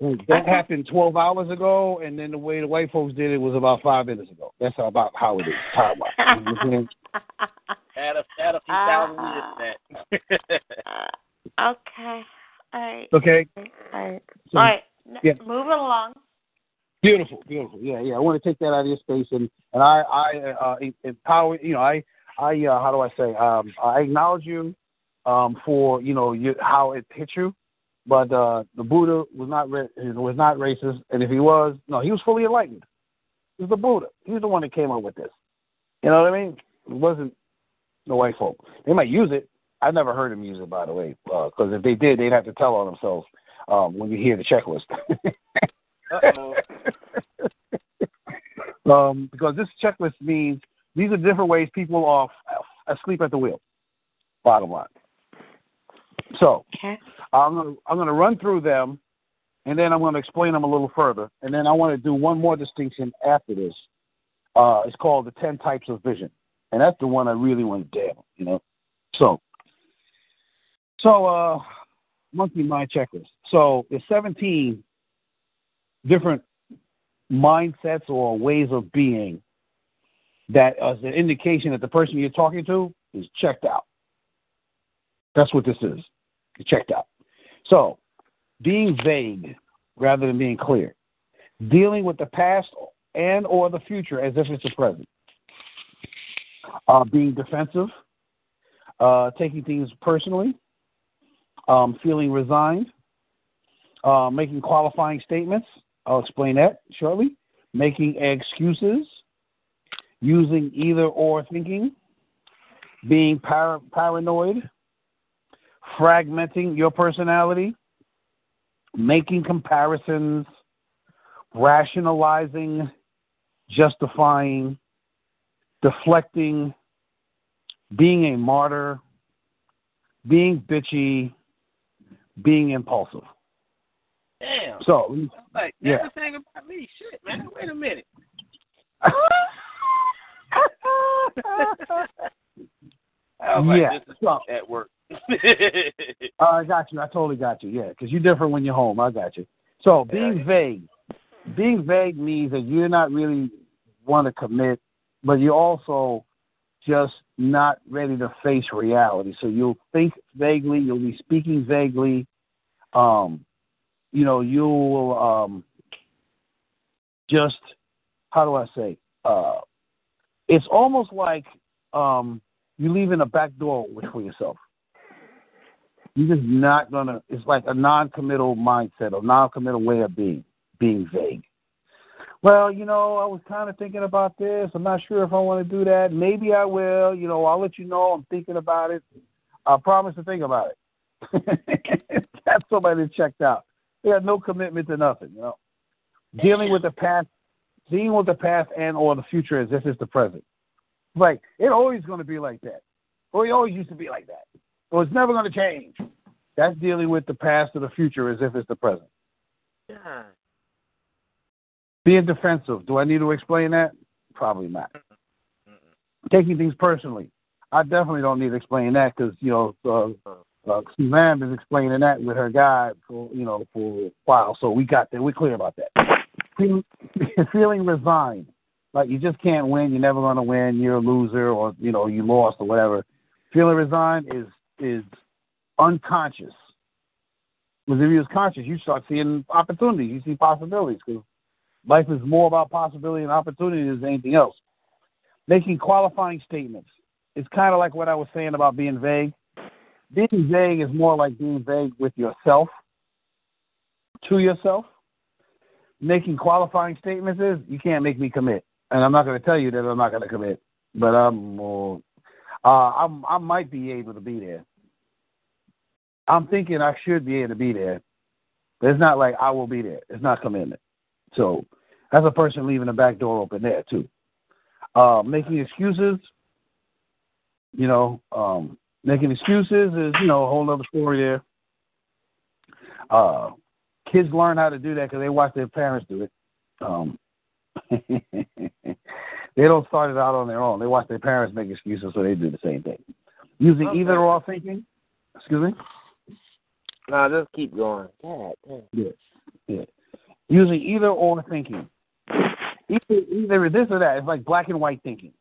that happened 12 hours ago, and then the way the white folks did it was about five minutes ago. That's about how it is time wise. You know what I'm saying? Add a, add a few thousand years to that. Uh, okay all right Okay, all right So, all right N- yeah. moving along beautiful, beautiful. Yeah, yeah. I want to take that out of your space, and and I I uh, empower. You know, I I uh, how do I say? Um, I acknowledge you um, for you know you, how it hit you. But uh, the Buddha was not ra- was not racist, and if he was, no, he was fully enlightened. It's the Buddha. He's the one that came up with this. You know what I mean? It wasn't the white folk. They might use it. I never heard them use it, by the way, because if they did, they'd have to tell on themselves um, when you hear the checklist. um, because this checklist means these are different ways people are asleep at the wheel. Bottom line. So Okay. I'm gonna I'm gonna run through them, and then I'm gonna explain them a little further, and then I want to do one more distinction after this. Uh, it's called the ten types of vision, and that's the one I really want to down. You know, so so uh, monkey mind checklist. So there's 17 different mindsets or ways of being that as an indication that the person you're talking to is checked out. That's what this is. Checked out. So, being vague rather than being clear. Dealing with the past and or the future as if it's the present. Uh, being defensive. Uh, taking things personally. Um, feeling resigned. Uh, making qualifying statements. I'll explain that shortly. Making excuses. Using either or thinking. Being par- paranoid fragmenting your personality, making comparisons, rationalizing, justifying, deflecting, being a martyr, being bitchy, being impulsive. Damn. So, Like Yeah. everything about me. Shit, man. Wait a minute. I was like, this is So, at work. Uh, I got you. I totally got you. Yeah, because you're different when you're home. I got you. So being vague, being vague means that you're not really want to commit, but you're also just not ready to face reality. So you'll think vaguely. You'll be speaking vaguely. Um, you know, you'll um, just how do I say? Uh, it's almost like um, you leaving a back door for yourself. You're just not gonna. It's like a non-committal mindset, a non-committal way of being, being vague. Well, you know, I was kind of thinking about this. I'm not sure if I want to do that. Maybe I will. You know, I'll let you know. I'm thinking about it. I promise to think about it. That's somebody that checked out. They had no commitment to nothing. You know, dealing with the past, dealing with the past and or the future as if it's the present. Like it always going to be like that. Or it always used to be like that. So it's never going to change. That's dealing with the past or the future as if it's the present. Yeah. Being defensive. Do I need to explain that? Probably not. Taking things personally. I definitely don't need to explain that because you know uh, uh, Suzanne is explaining that with her guy for you know for a while, so we got that. We're clear about that. Feeling, feeling resigned, like you just can't win. You're never going to win. You're a loser, or you know you lost, or whatever. Feeling resigned is is unconscious. Because if you was conscious, you start seeing opportunities. You see possibilities. Because life is more about possibility and opportunity than anything else. Making qualifying statements. It's kind of like what I was saying about being vague. Being vague is more like being vague with yourself, to yourself. Making qualifying statements is you can't make me commit, and I'm not going to tell you that I'm not going to commit. But I'm, uh, uh, I'm, I might be able to be there. I'm thinking I should be able to be there, but it's not like I will be there. It's not commitment. So that's a person leaving the back door open there too. Uh, making excuses, you know, um, making excuses is you know a whole other story there. Uh, kids learn how to do that because they watch their parents do it. Um, they don't start it out on their own. They watch their parents make excuses, so they do the same thing. Using Okay. either or thinking. Excuse me. Nah, just keep going. God damn. Yeah, yeah. Using either or thinking. Either, either this or that. It's like black and white thinking.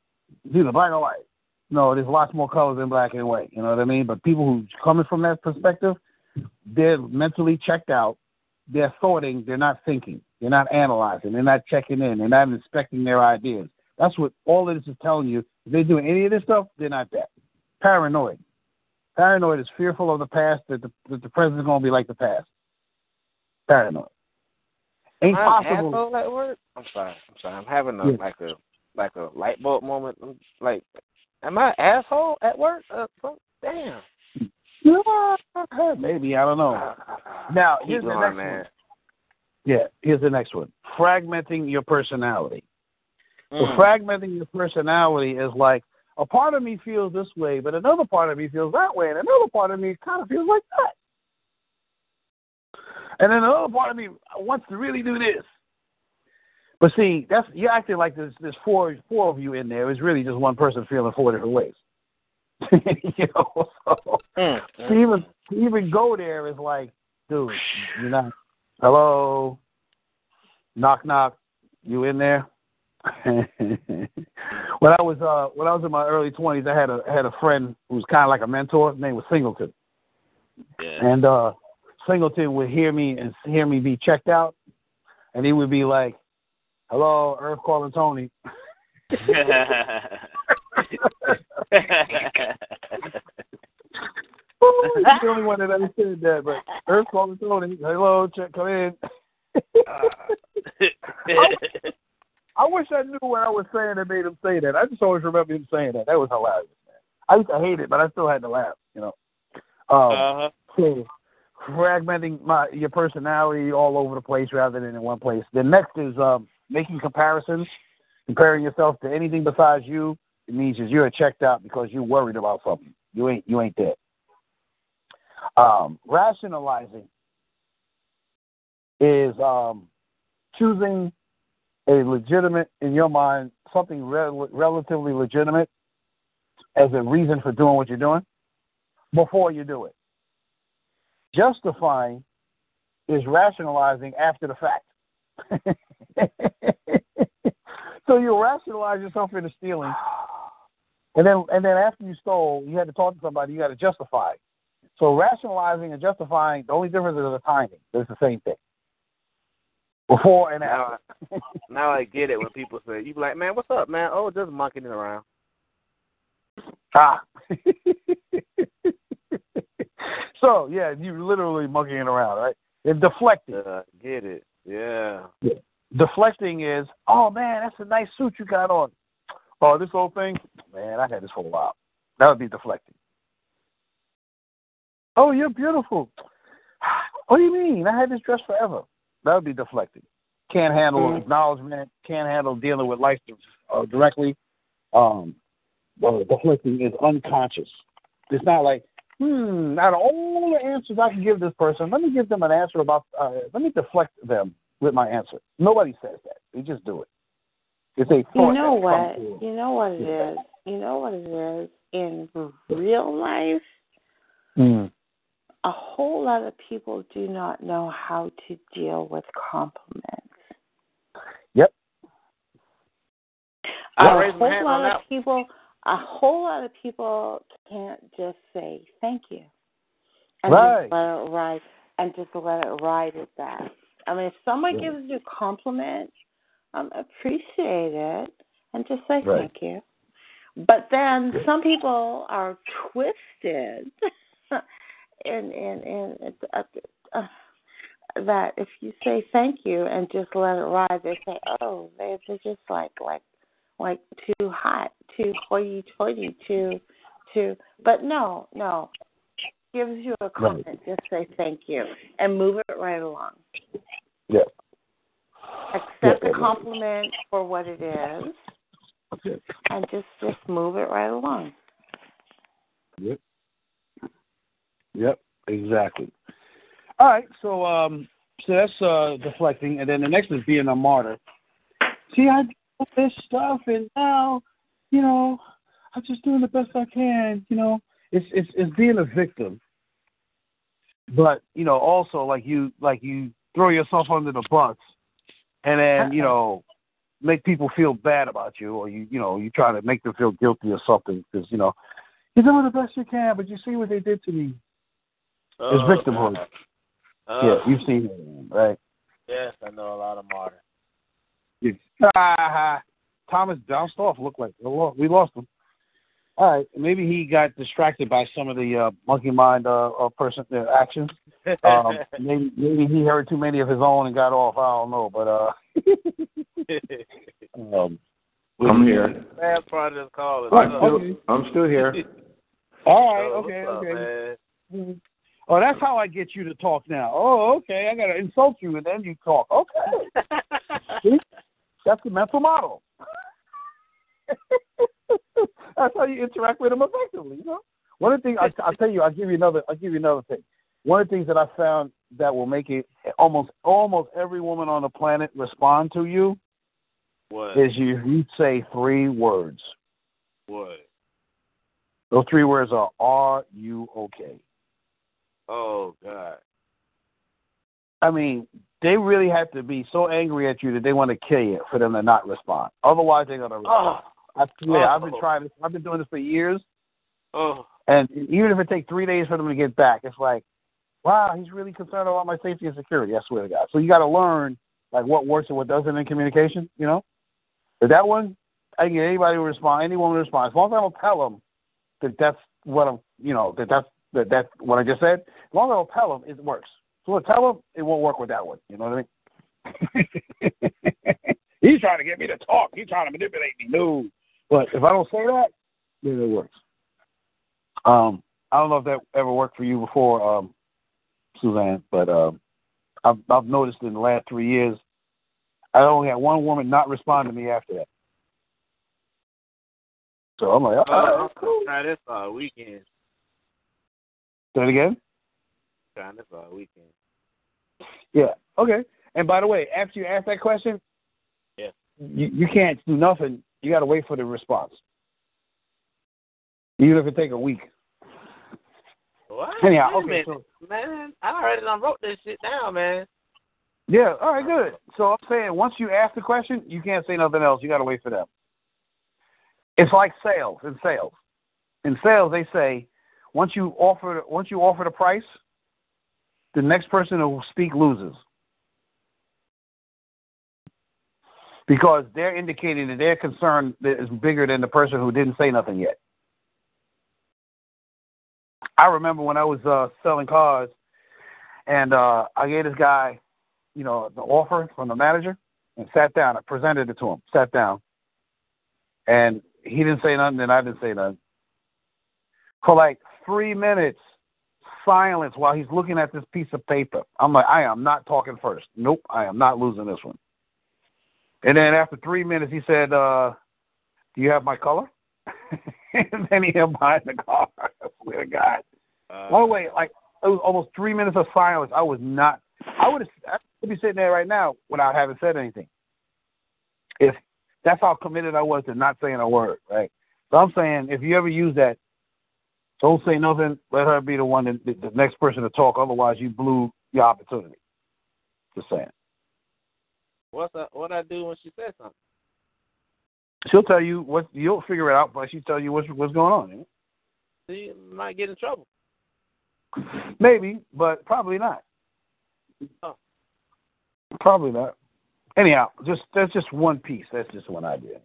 It's either black or white. No, there's lots more colors than black and white. You know what I mean? But people who coming from that perspective, they're mentally checked out. They're sorting. They're not thinking. They're not analyzing. They're not checking in. They're not inspecting their ideas. That's what all of this is telling you. If they're doing any of this stuff, they're not that. Paranoid. Paranoid is fearful of the past that the, that the present is going to be like the past. Paranoid. Ain't I an possible. at work? I'm sorry. I'm sorry. I'm having a Yeah. like a like a light bulb moment. I'm like, am I an asshole at work? Uh, damn. Maybe I don't know. Now Keep here's the going, next man. one. Yeah, here's the next one. Fragmenting your personality. So Mm. fragmenting your personality is like a part of me feels this way, but another part of me feels that way, and another part of me kind of feels like that. And then another part of me wants to really do this. But see, that's you're acting like there's there's four four of you in there. It's really just one person feeling four different ways. you know, so Mm. to even to even go there is like, dude, you're not. Hello, knock knock, you in there? when I was uh when I was in my early twenties, I had a had a friend who was kind of like a mentor. His name was Singleton, Yeah. and uh Singleton would hear me and hear me be checked out, and he would be like, "Hello, Earth calling Tony." He's the only one that understood that, but Earth calling Tony. Hello, check, come in. I wish I knew what I was saying that made him say that. I just always remember him saying that. That was hilarious, man. I used to hate it, but I still had to laugh, you know. Um, uh-huh. so fragmenting my your personality all over the place rather than in one place. The next is um, making comparisons, comparing yourself to anything besides you. It means that you're checked out because you're worried about something. You ain't you ain't there. Um, rationalizing is um, choosing a legitimate, in your mind, something rel- relatively legitimate as a reason for doing what you're doing before you do it. Justifying is rationalizing after the fact. so you rationalize yourself into stealing, and then and then after you stole, you had to talk to somebody. You got to justify. So rationalizing and justifying, the only difference is the timing. It's the same thing. Before and after. Now, now I get it when people say, you be like, man, what's up, man? Oh, just monkeying around. Ah. so yeah, you literally monkeying around, right? And deflecting. Uh, get it. Yeah. Deflecting is, oh man, that's a nice suit you got on. Oh, this whole thing, man, I had this for a while. That would be deflecting. Oh, you're beautiful. What do you mean? I had this dress forever. That would be deflecting. Can't handle Mhm. acknowledgement. Can't handle dealing with life uh, directly. Um, uh, deflecting is unconscious. It's not like, hmm, out of all the answers I can give this person, let me give them an answer about, uh, let me deflect them with my answer. Nobody says that. They just do it. It's a You know what? You know what it is. You know what it is in real life. through. A whole lot of people do not know how to deal with compliments. Yep. A whole lot of that. people. A whole lot of people can't just say thank you and Right. just let it ride and just let it ride at that. I mean, if someone Yeah. gives you a compliment, um, appreciate it and just say Right. thank you. But then some people are twisted, and and and uh, uh, that if you say thank you and just let it ride, they say, oh, they they're just like like like too hot, too hoity-toity, too too. But no, no. Gives you a compliment, just say thank you and move it right along. Yeah. Accept Yeah, the yeah. compliment for what it is, and just just move it right along. Yep. Yep. Exactly. All right. So um, so that's uh deflecting, and then the next is being a martyr. See, I do this stuff, and now, you know, I'm just doing the best I can. You know, it's it's it's being a victim. But you know, also like you like you throw yourself under the bus, and then you know make people feel bad about you, or you you know you try to make them feel guilty or something because you know you're doing the best you can, but you see what they did to me. It's Oh, victimhood. God. yeah, Oh, you've seen it, right? Yes, I know a lot of martyrs. It's, ah, Thomas Downstoff looked like we lost, him. All right, maybe he got distracted by some of the uh, monkey mind uh, uh, person uh, actions. Um, maybe maybe he heard too many of his own and got off. I don't know, but uh, um, I'm here. Bad part of this call is Right, up. Still- I'm still here. all right, okay, up, okay. man? Oh, that's how I get you to talk now. Oh, okay. I gotta insult you and then you talk. Okay, See? that's the mental model. that's how you interact with them effectively. You know, one of the things I, I'll tell you, I'll give you another. I'll give you another thing. One of the things that I found that will make it almost almost every woman on the planet respond to you What? is you you say three words. What? Those three words are "Are you okay?" Oh God. I mean, they really have to be so angry at you that they want to kill you for them to not respond. Otherwise, they're gonna. Oh. I swear, I've been Oh. trying this. I've been doing this for years, Oh. and even if it takes three days for them to get back, it's like, wow, he's really concerned about my safety and security. I swear to God. So you got to learn like what works and what doesn't in communication. You know, but that one, I can get anybody to respond, any woman to respond. As long as I don't tell them that that's what I'm, you know, that that's that that's what I just said. As long as I don't tell them, it works. So I tell them, it won't work with that one. You know what I mean? He's trying to get me to talk. He's trying to manipulate me. No. But if I don't say that, then it works. Um, I don't know if that ever worked for you before, um, Suzanne, but um, I've, I've noticed in the last three years, I only had one woman not respond to me after that. So I'm like, all right, Oh, that's cool. try this all weekend. Say it again. Trying this all weekend. Yeah. Okay. And by the way, after you ask that question, Yeah. you, you can't do nothing. You got to wait for the response, even if it take a week. What? Anyhow, okay. So, man. I already done wrote this shit down, man. yeah. All right. Good. So I'm saying once you ask the question, you can't say nothing else. You got to wait for them. It's like sales. In sales, in sales, they say once you offer once you offer the price, the next person who speak loses. Because they're indicating that their concern is bigger than the person who didn't say nothing yet. I remember when I was uh, selling cars, and uh, I gave this guy, you know, the offer from the manager, and sat down. I presented it to him. Sat down, and he didn't say nothing, and I didn't say nothing. For like three minutes, silence while he's looking at this piece of paper. I'm like, I am not talking first. Nope, I am not losing this one. And then after three minutes, he said, uh, "Do you have my color?" and then he held behind the car. I swear to God. Uh, By the way, like it was almost three minutes of silence. I was not. I would have. I would be sitting there right now without having said anything. If that's how committed I was to not saying a word, right? So I'm saying, if you ever use that, don't say nothing. Let her be the one, that, the, next person to talk. Otherwise, you blew your opportunity. Just saying. what's that, what I do when she says something? She'll tell you what you'll figure it out, but she'll tell you what's what's going on. You know? She might get in trouble. Maybe, but probably not. Oh. Probably not. Anyhow, just that's just one piece. That's just one idea.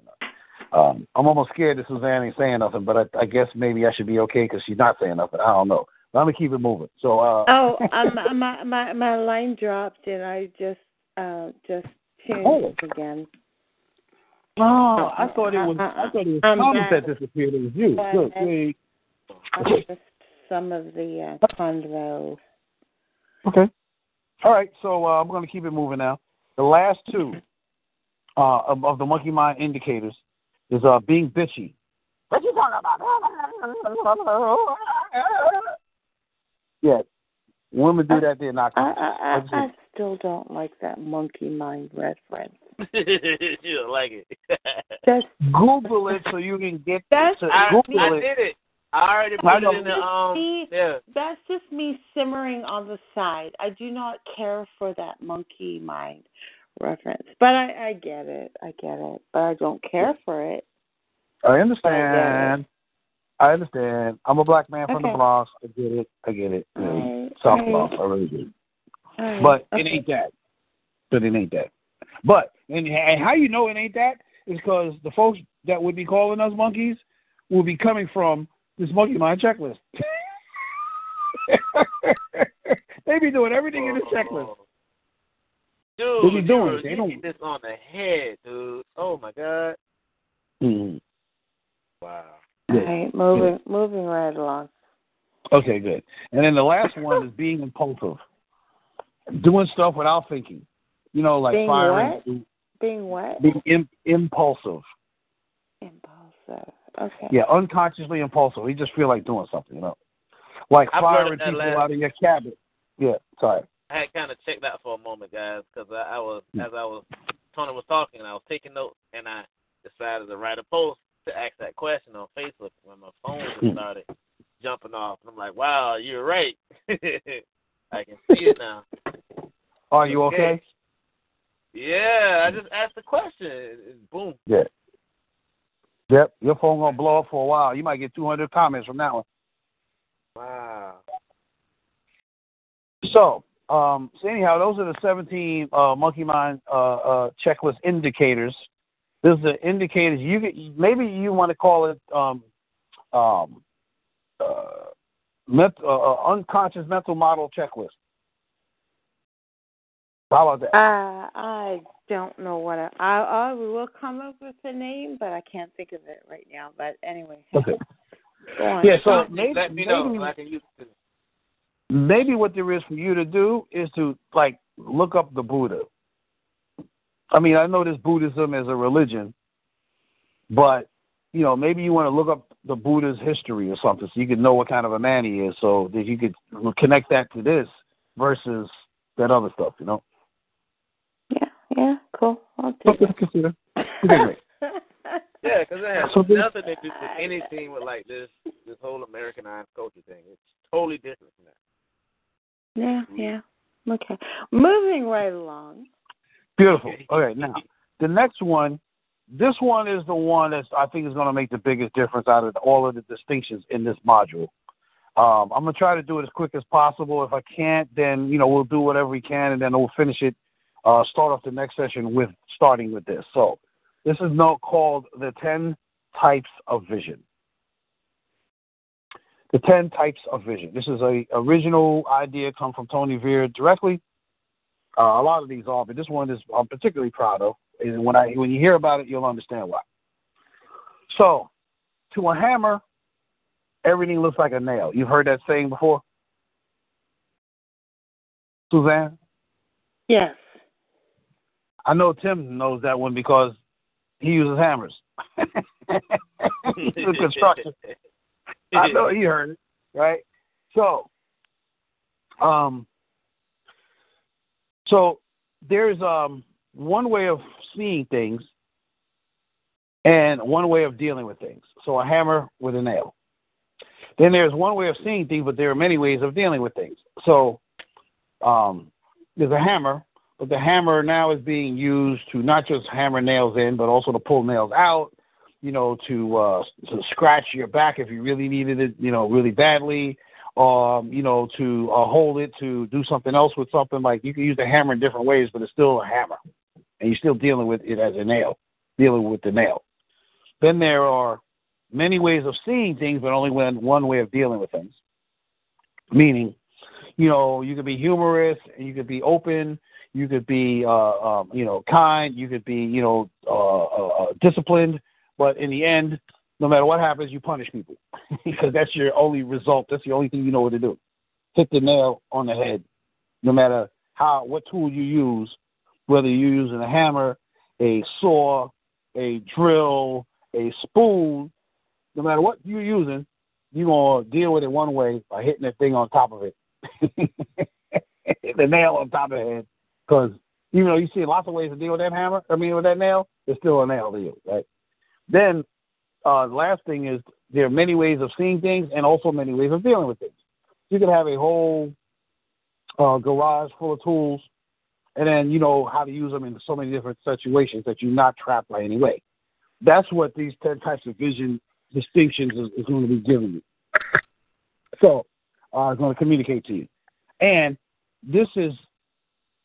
Um, I'm almost scared that Suzanne ain't saying nothing, but I, I guess maybe I should be okay because she's not saying nothing. I don't know. But I'm gonna keep it moving. So, uh, Oh, um, my my my line dropped and I just uh just tuned Oh. again. oh, I thought it was. I thought it was Thomas that disappeared. It was you. But Good. I- Yay. I missed some of the uh, convo. Okay. All right. So uh, I'm going to keep it moving now. The last two uh, of, of the monkey mind indicators is uh, being bitchy. What you talking about? Yeah. Women do that, they're not. I I, I, I still don't like that monkey mind reference. you don't like it. That's Google it so you can get. That's- to, I, Google I it. did it. I already put know. it in the um. Me- Yeah. that's just me simmering on the side. I do not care for that monkey mind reference, but I I get it. I get it, but I don't care for it. I understand. I understand. I'm a black man from the Bronx. I get it. I get it. Yeah. Alright, South alright, Bronx. I really do. alright, But it ain't that. But it ain't that. But and, and how you know it ain't that is because the folks that would be calling us monkeys will be coming from this monkey mind checklist. they be doing doing everything in the checklist. Dude, What you doing? were- They you don't- hit this on the head, dude. Oh my god. Mhm. Wow. All right, moving moving right along. Okay, good. And then the last one is being impulsive, doing stuff without thinking. You know, like Being firing. Being what? Being Im- impulsive. Impulsive. Okay. Yeah, unconsciously impulsive. You just feel like doing something. You know, like I've firing heard of that people last- out of your cabin. Yeah, sorry. I had kind of checked out for a moment, guys, because I, I was Hmm. as I was Tony was talking, and I was taking notes, and I decided to write a post to ask that question on Facebook when my phone Hmm. just started jumping off. And I'm like, wow, you're right. I can see it now. Are you okay? Yeah, I just asked the question. Boom. Yeah. Yep, your phone gonna blow up for a while. You might get 200 comments from that one. Wow. So, um, so anyhow, those are the 17 uh, Monkey Mind uh, uh, checklist indicators. Those are the indicators. You get, maybe you want to call it um, um, uh, ment- uh, uh, unconscious mental model checklist. How about that? Uh, I don't know what I, I I will come up with a name, but I can't think of it right now. But anyway, Okay. Yeah. So Let maybe, me know maybe so I can use it. Maybe what there is for you to do is to like look up the Buddha. I mean, I know this Buddhism is a religion, but you know, maybe you want to look up the Buddha's history or something so you can know what kind of a man he is, so that you could connect that to this versus that other stuff. You know, Yeah, yeah, cool. I'll do something to consider. Okay, Yeah, because it has So nothing to do with anything with like this this whole Americanized culture thing. It's totally different from that. Yeah, yeah. Okay. Moving right along. Beautiful. Okay, now the next one. This one is the one that I think is going to make the biggest difference out of all of the distinctions in this module. Um, I'm going to try to do it as quick as possible. If I can't, then you know we'll do whatever we can, and then we'll finish it. Uh, start off the next session with starting with this. So this is now called the ten types of vision. The ten types of vision. This is a original idea come from Tony Veer directly. Uh, a lot of these are, but this one is I'm particularly proud of. And when I when you hear about it, you'll understand why. So, to a hammer, everything looks like a nail. You've heard that saying before, Suzanne. Yes. I know Tim knows that one because he uses hammers. Construction. I know he heard it, right? So, um, so there's um one way of seeing things and one way of dealing with things. So a hammer with a nail. Then there's one way of seeing things, but there are many ways of dealing with things. So um, there's a hammer, but the hammer now is being used to not just hammer nails in, but also to pull nails out. You know, to uh, to scratch your back if you really needed it. You know, really badly. Um, you know, to uh, hold it, to do something else with something like you can use the hammer in different ways, but it's still a hammer, and you're still dealing with it as a nail, dealing with the nail. Then there are many ways of seeing things, but only one one way of dealing with things. Meaning, you know, you could be humorous, and you could be open, you could be, uh, um, you know, kind, you could be, you know, uh, uh, uh, disciplined, but in the end, no matter what happens, you punish people because that's your only result. That's the only thing you know what to do. Hit the nail on the head, no matter how what tool you use, whether you're using a hammer, a saw, a drill, a spoon, no matter what you're using, you're to deal with it one way by hitting that thing on top of it. the nail on top of the head. Because even though you see lots of ways to deal with that hammer, I mean, with that nail, it's still a nail to you, right? Then, uh, the last thing is there are many ways of seeing things and also many ways of dealing with things. You could have a whole uh, garage full of tools and then you know how to use them in so many different situations that you're not trapped by any way. That's what these 10 types of vision distinctions is, is going to be giving you. So, uh, I'm going to communicate to you. And this is,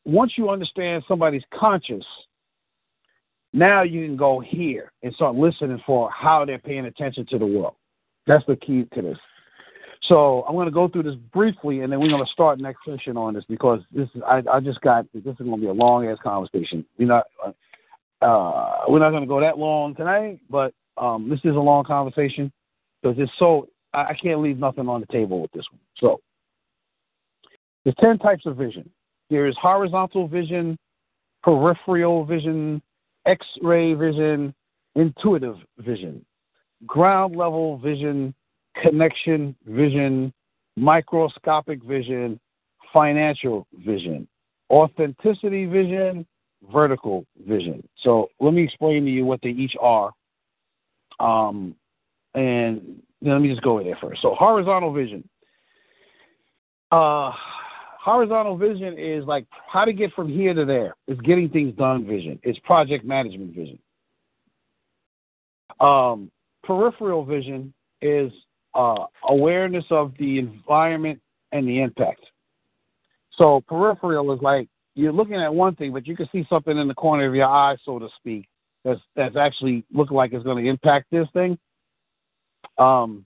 once you understand somebody's conscious, now you can go here and start listening for how they're paying attention to the world. That's the key to this. So I'm going to go through this briefly, and then we're going to start next session on this because this is I, I just got this is going to be a long ass conversation. We're not uh, we're not going to go that long tonight, but um, this is a long conversation because it's so I, I can't leave nothing on the table with this one. So there's ten types of vision. There is horizontal vision, peripheral vision, X-ray vision, intuitive vision, ground level vision, connection vision, microscopic vision, financial vision, authenticity vision, vertical vision. So let me explain to you what they each are. Um, and let me just go over there first. So horizontal vision. Uh, horizontal vision is like how to get from here to there. It's getting things done vision. It's project management vision. Um, peripheral vision is uh, awareness of the environment and the impact. So peripheral is like you're looking at one thing, but you can see something in the corner of your eye, so to speak, that's that's actually looking like it's going to impact this thing. Um,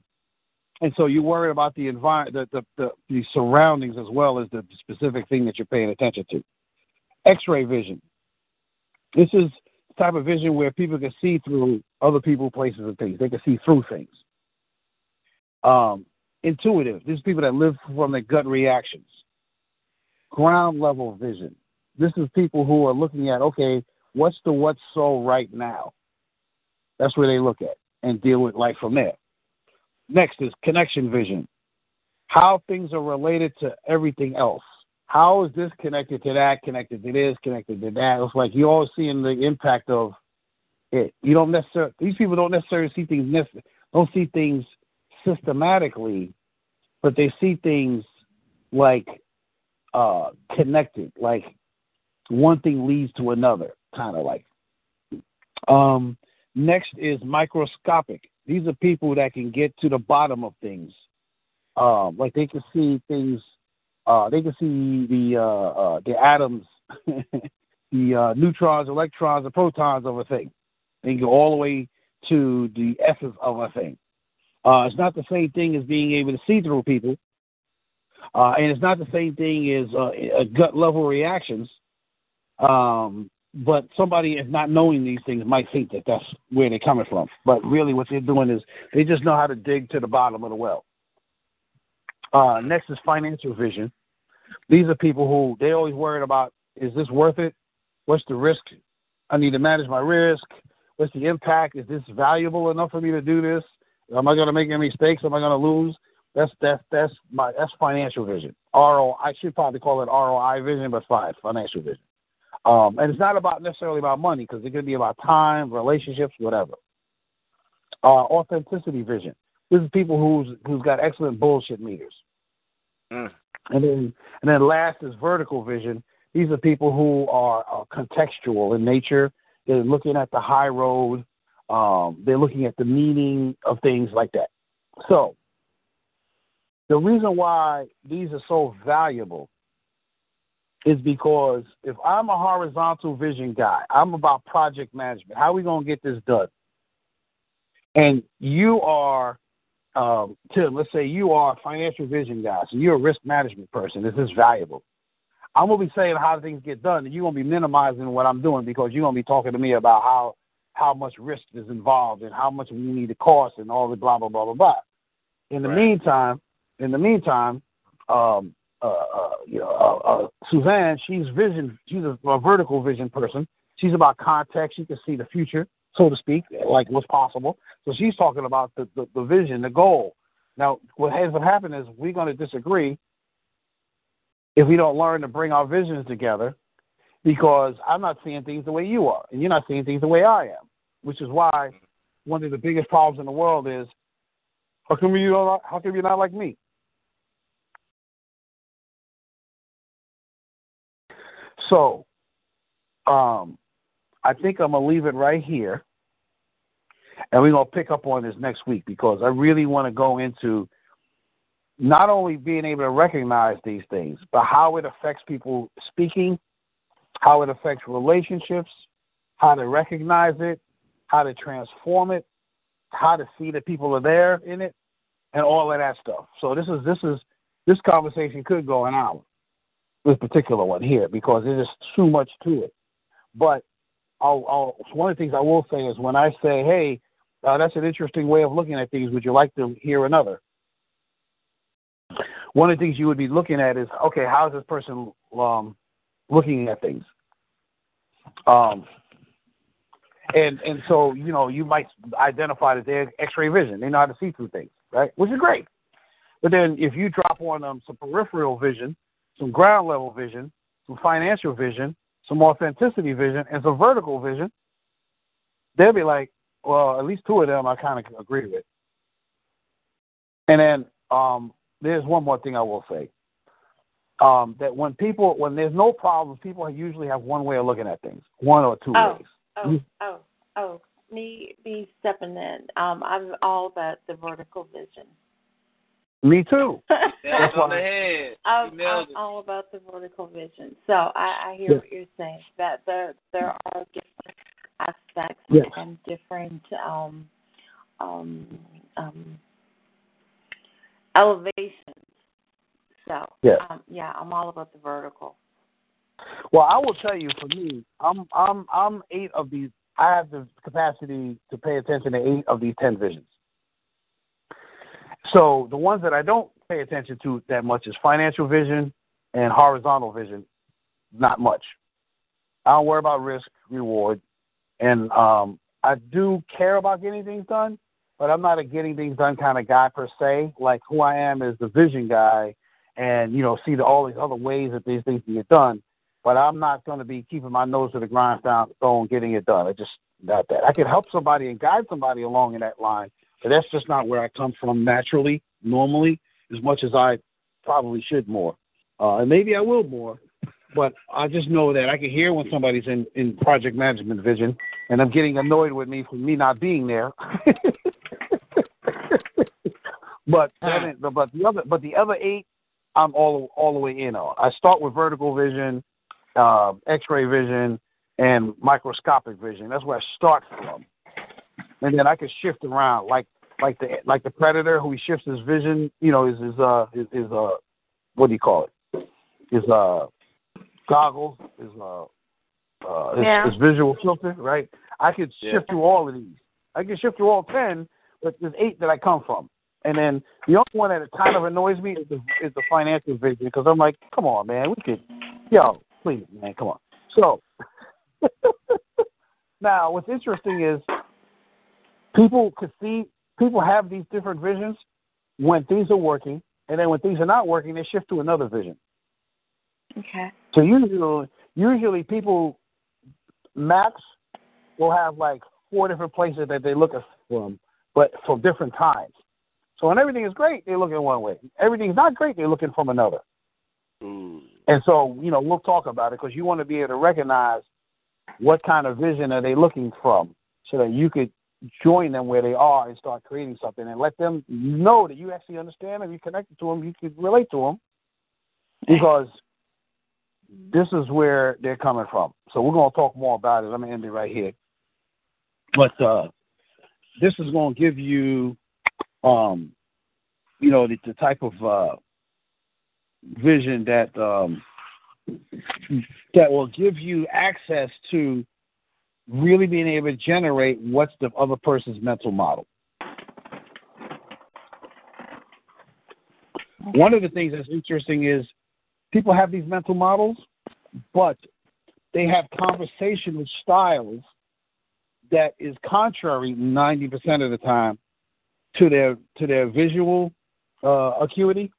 and so you worry about the environment, the, the, the, the surroundings as well as the specific thing that you're paying attention to. X-ray vision. This is type of vision where people can see through other people, places, and things. They can see through things. Um, intuitive. These people that live from their gut reactions. Ground level vision. This is people who are looking at, okay, what's the what's so right now? That's where they look at and deal with life from there. Next is connection vision. How things are related to everything else. How is this connected to that, connected to this, connected to that? It's like you're always seeing the impact of it. You don't necessarily, these people don't necessarily see things, don't see things systematically, but they see things like uh, connected, like one thing leads to another, kind of like. Um, next is microscopic. These are people that can get to the bottom of things. Um, like they can see things. Uh, they can see the uh, uh, the atoms, the uh, neutrons, electrons, and protons of a thing. They can go all the way to the essence of a thing. Uh, it's not the same thing as being able to see through people, uh, and it's not the same thing as gut level reactions. Um, but somebody is not knowing these things might think that that's where they're coming from. But really, what they're doing is they just know how to dig to the bottom of the well. Uh, next is financial vision. These are people who they always worried about: is this worth it? What's the risk? I need to manage my risk. What's the impact? Is this valuable enough for me to do this? Am I going to make any mistakes? Am I going to lose? That's that's that's my that's financial vision. RO I should probably call it ROI vision, but fine, financial vision. Um, and it's not about necessarily about money because it could be about time, relationships, whatever. Uh, authenticity vision. This is people who's who's got excellent bullshit meters. Mm. And then and then last is vertical vision. These are people who are uh, contextual in nature. They're looking at the high road. Um, they're looking at the meaning of things like that. So, the reason why these are so valuable is because if I'm a horizontal vision guy, I'm about project management. How are we going to get this done? And you are, um, Tim, let's say you are a financial vision guy, so you're a risk management person. This is valuable. I'm going to be saying how things get done, and you're going to be minimizing what I'm doing because you're going to be talking to me about how how much risk is involved and how much we need to cost and all the blah blah blah blah blah. In the right. meantime, in the meantime, um, uh, uh, you know, uh, uh, Suzanne, she's vision, she's a, a vertical vision person. She's about context. She can see the future, so to speak, like what's possible. So she's talking about the, the, the vision, the goal. Now, what has what happened is we're going to disagree if we don't learn to bring our visions together because I'm not seeing things the way you are, and you're not seeing things the way I am, which is why one of the biggest problems in the world is how come you don't, how come you're not like me? So, um, I think I'm gonna leave it right here, and we're gonna pick up on this next week because I really want to go into not only being able to recognize these things, but how it affects people speaking, how it affects relationships, how to recognize it, how to transform it, how to see that people are there in it, and all of that stuff. So this is this is this conversation could go an hour, this particular one here, because there's just too much to it. But I'll, I'll, one of the things I will say is when I say, "Hey, uh, that's an interesting way of looking at things. Would you like to hear another?" One of the things you would be looking at is, okay, how is this person um, looking at things? Um, and and so you know you might identify that they're X-ray vision. They know how to see through things, right? Which is great. But then if you drop on them some peripheral vision, some ground level vision, some financial vision, some authenticity vision, and some vertical vision, they'll be like, well, at least two of them I kind of agree with. And then um, there's one more thing I will say. Um, that when people, when there's no problems, people usually have one way of looking at things, one or two Oh. ways. Oh, oh, oh. Me, me stepping in. Um, I'm all about the vertical vision. Me too. Nailed on the head. I'm, I'm all about the vertical vision. So I, I hear Yeah. what you're saying. That there there are different aspects Yes. and different um um um elevations. So Yes. um, yeah, I'm all about the vertical. Well, I will tell you, for me, I'm I'm I'm eight of these. I have the capacity to pay attention to eight of these ten visions. So the ones that I don't pay attention to that much is financial vision and horizontal vision. Not much. I don't worry about risk reward, and um, I do care about getting things done, but I'm not a getting things done kind of guy per se. Like who I am is the vision guy, and you know see the, all these other ways that these things can get done but I'm not going to be keeping my nose to the grindstone getting it done. I just not that. I can help somebody and guide somebody along in that line, but that's just not where I come from naturally, normally, as much as I probably should more. Uh, and maybe I will more, but I just know that I can hear when somebody's in, in project management vision, and I'm getting annoyed with me for me not being there. but that but the other but the other eight, I'm all all the way in on. I start with vertical vision, uh, X-ray vision, and microscopic vision. That's where I start from, and then I can shift around like like the like the predator who he shifts his vision. You know, his his uh his, his uh what do you call it? His uh goggles, his uh uh his, Yeah. his visual filter, right? I could Yeah. shift through all of these. I can shift through all ten, but there's eight that I come from. And then the only one that kind of annoys me is the is the financial vision because I'm like, come on, man, we could, yo, please, man, come on. So now, what's interesting is people could see people have these different visions when things are working, and then when things are not working, they shift to another vision. Okay. So usually, usually people max will have like four different places that they look at from, but from different times. So when everything is great, they look in one way. Everything's not great, they're looking from another. Mm. And so, you know, we'll talk about it because you want to be able to recognize what kind of vision are they looking from, so that you could join them where they are and start creating something, and let them know that you actually understand them, you connected to them, you can relate to them, because this is where they're coming from. So we're going to talk more about it. Let me end it right here. But uh, this is going to give you, um, you know, the, the type of uh, vision that um, that will give you access to really being able to generate what's the other person's mental model. One of the things that's interesting is people have these mental models, but they have conversational styles that is contrary 90% of the time to their to their visual uh, acuity,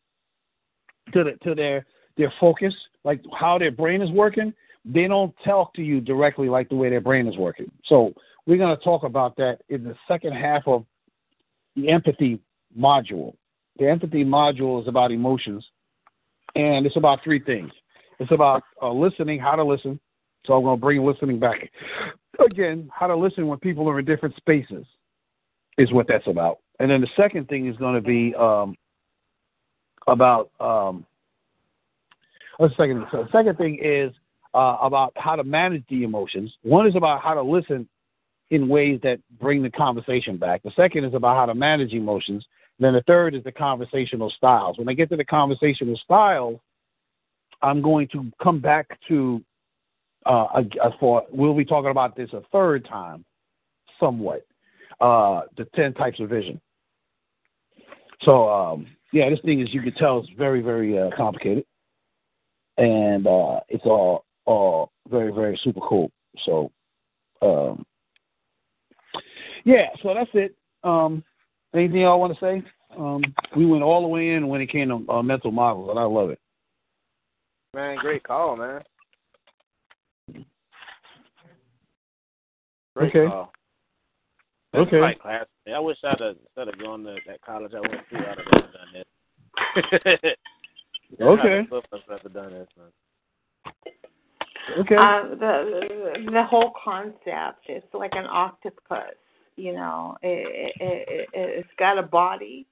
to the, to their their focus, like how their brain is working. They don't talk to you directly like the way their brain is working. So we're going to talk about that in the second half of the empathy module. The empathy module is about emotions, and it's about three things. It's about uh, listening, how to listen. So I'm going to bring listening back again. How to listen when people are in different spaces is what that's about. And then the second thing is going to be um, about. Um, the second? So the second thing is uh, about how to manage the emotions. One is about how to listen in ways that bring the conversation back. The second is about how to manage emotions. And Then the third is the conversational styles. When I get to the conversational styles, I'm going to come back to uh, a, for we'll be talking about this a third time, somewhat. Uh, the ten types of vision. So um, yeah, this thing is you can tell it's very very uh, complicated, and uh, it's all all very very super cool. So um, yeah, so that's it. Um, anything y'all want to say? Um, we went all the way in when it came to uh, mental models, and I love it. Man, great call, man. Great Okay. call. That's Okay. Like class. I wish I'd have instead of going to that college I went to, I'd have done that. Okay. I'd have done that. Man. Okay. Uh, the the whole concept is like an octopus. You know, it, it, it it's got a body,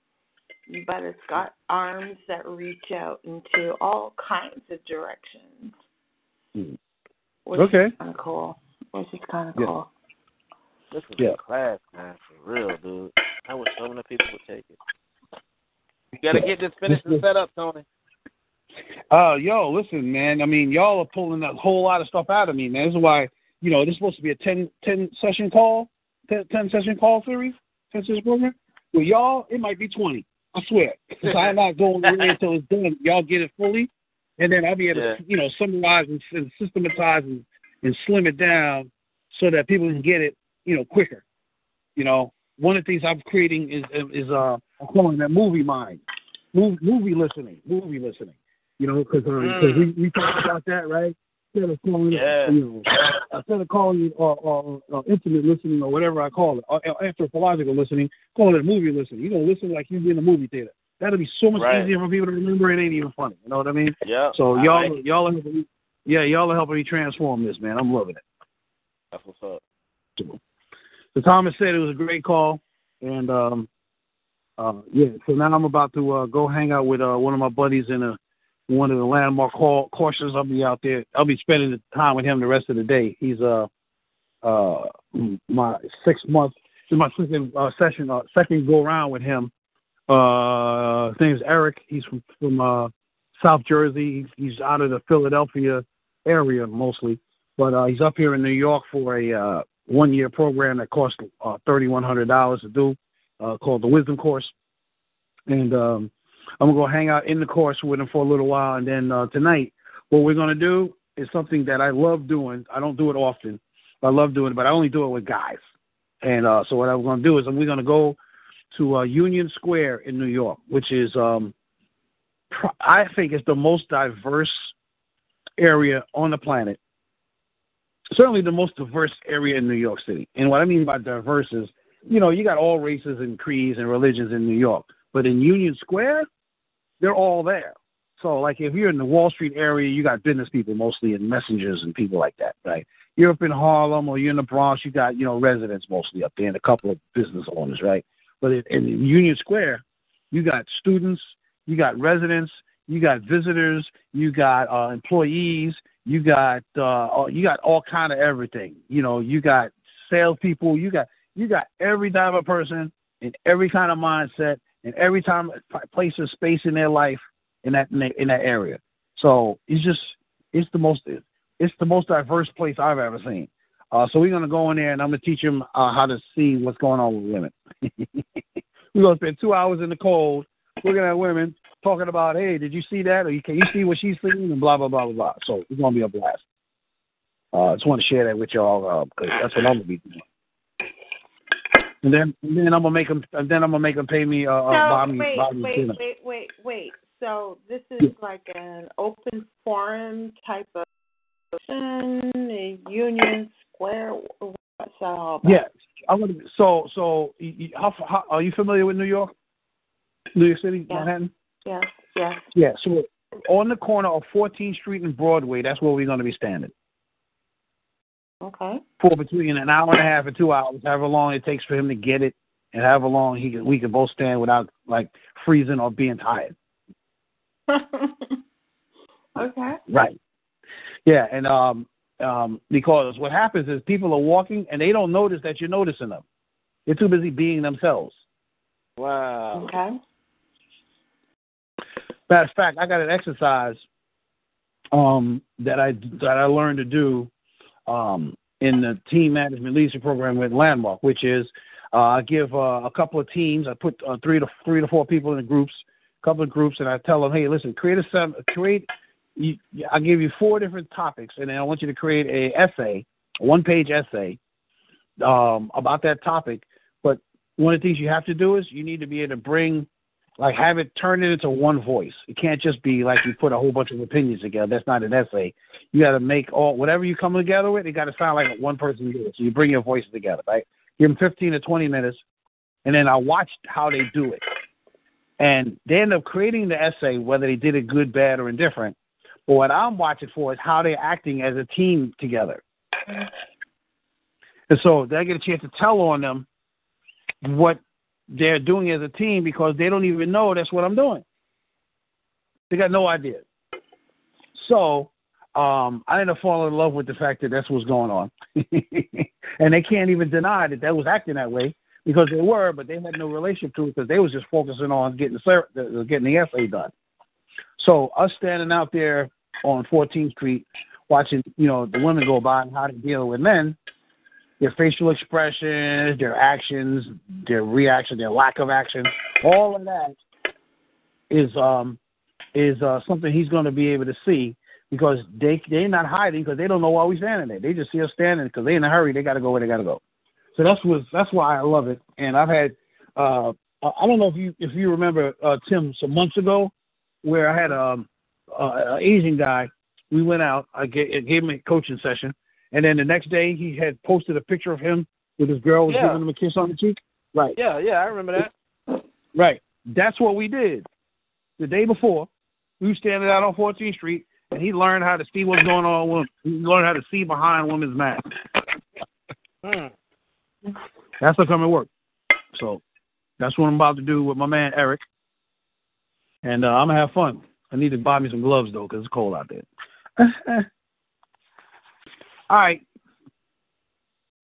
but it's got arms that reach out into all kinds of directions. Hmm. Which Okay. is kind of cool. Which is kind of Yeah. cool. This is Yeah. a class, man, for real, dude. I wish so many people would take it. You gotta get this finished and set up, Tony. Uh, yo, listen, man. I mean, y'all are pulling a whole lot of stuff out of me, man. This is why, you know, this is supposed to be a 10, 10 session call, 10, 10 session call series, 10 session program. With y'all, it might be 20. I swear. Because I'm not going away until it's done. Y'all get it fully, and then I'll be able Yeah. to, you know, summarize and, and systematize and, and slim it down so that people can get it, you know, quicker. You know, one of the things I'm creating is is uh, I'm calling that movie mind, movie, movie listening, movie listening. You know, because um, Mm. we we talked about that, right? Instead of calling Yeah. you know, instead of calling it uh, uh, uh, intimate listening or whatever I call it, anthropological listening, call it movie listening. You know, listen like you're in a movie theater. That'll be so much Right. easier for people to remember. It ain't even funny. You know what I mean? Yeah. So I y'all, like y'all are helping me, yeah, y'all are helping me transform this, man. I'm loving it. That's what's up. So Thomas said it was a great call, and um, uh, yeah. So now I'm about to uh, go hang out with uh, one of my buddies in a one of the landmark call courses. I'll be out there. I'll be spending the time with him the rest of the day. He's uh uh my six month. Is my second uh, session, uh, second go around with him. Uh, his name's Eric. He's from from uh, South Jersey. He's, he's out of the Philadelphia area mostly, but uh, he's up here in New York for a uh, one year program that costs uh, thirty one hundred dollars to do, uh, called the Wisdom Course. And um, I'm gonna go hang out in the course with him for a little while, and then uh, tonight, what we're gonna do is something that I love doing. I don't do it often. I love doing it, but I only do it with guys. And uh, so what I'm gonna do is we're gonna go to uh, Union Square in New York, which is um, I think is the most diverse area on the planet certainly the most diverse area in New York City. And what I mean by diverse is, you know, you got all races and creeds and religions in New York, but in Union Square, they're all there. So, like, if you're in the Wall Street area, you got business people mostly and messengers and people like that, right? You're up in Harlem or you're in the Bronx, you got, you know, residents mostly up there and a couple of business owners, right? But in, in Union Square, you got students, you got residents, you got visitors, you got uh, employees, you got uh, you got all kind of everything. You know, you got salespeople, you got you got every type of person in every kind of mindset and every time place of space in their life in that in that, area. So it's just it's the most it's the most diverse place I've ever seen. Uh, so we're gonna go in there and I'm gonna teach them uh, how to see what's going on with women. we're gonna spend two hours in the cold looking at women, talking about, hey, did you see that? Or can you see what she's seeing? And blah blah blah blah blah. So it's gonna be a blast. Uh, I just want to share that with y'all because that's what I'm gonna be doing. And then, and then I'm gonna make them. And then I'm gonna make them pay me. Uh, uh, So me, wait, me wait, wait, wait, wait. So this is Yeah. like an open forum type of Union Square. What's that all about? Yeah, I'm gonna. So, so, how, how are you familiar with New York? New York City, Yeah. Manhattan. Yes, yes. Yeah. So, on the corner of 14th Street and Broadway, that's where we're gonna be standing Okay. for between an hour and a half and two hours, however long it takes for him to get it, and however long he can, we can both stand without like freezing or being tired. okay. Right. Yeah, and um, um, because what happens is people are walking and they don't notice that you're noticing them. They're too busy being themselves. Wow. Okay. Matter of fact, I got an exercise um, that I that I learned to do um, in the team management leadership program with Landmark, which is uh, I give uh, a couple of teams. I put uh, three to three to four people in the groups, a couple of groups, and I tell them, hey, listen, create a sem- create. You, I give you four different topics, and then I want you to create a essay, one page essay um, about that topic. But one of the things you have to do is you need to be able to bring like have it turn it into one voice. It can't just be like you put a whole bunch of opinions together. That's not an essay. You got to make all whatever you come together with. It got to sound like one person did it. So you bring your voices together, right? Give them 15 to 20 minutes, and then I watch how they do it. And they end up creating the essay, whether they did it good, bad, or indifferent. But what I'm watching for is how they're acting as a team together. Mm-hmm. And so they get a chance to tell on them what they're doing as a team because they don't even know that's what I'm doing. They got no idea. So um, I ended up falling in love with the fact that that's what's going on, and they can't even deny that they was acting that way because they were, but they had no relationship to it because they was just focusing on getting the getting the essay done. So us standing out there on 14th Street, watching you know the women go by and how they deal with men, their facial expressions, their actions, their reaction, their lack of action, all of that is um is uh, something he's going to be able to see because they they're not hiding because they don't know why we're standing there. They just see us standing because they're in a hurry. They got to go where they got to go. So that's what that's why I love it. And I've had uh I don't know if you if you remember uh, Tim some months ago where I had um uh, an Asian guy. We went out. I gave, I gave him a coaching session and then the next day, he had posted a picture of him with his girl was Yeah. giving him a kiss on the cheek. Right. Yeah, yeah, I remember that. Right. That's what we did. The day before, we were standing out on 14th Street, and he learned how to see what's going on. With, he learned how to see behind women's masks. Hmm. That's how come it worked. So that's what I'm about to do with my man Eric, and uh, I'm gonna have fun. I need to buy me some gloves though, 'cause it's cold out there. All right.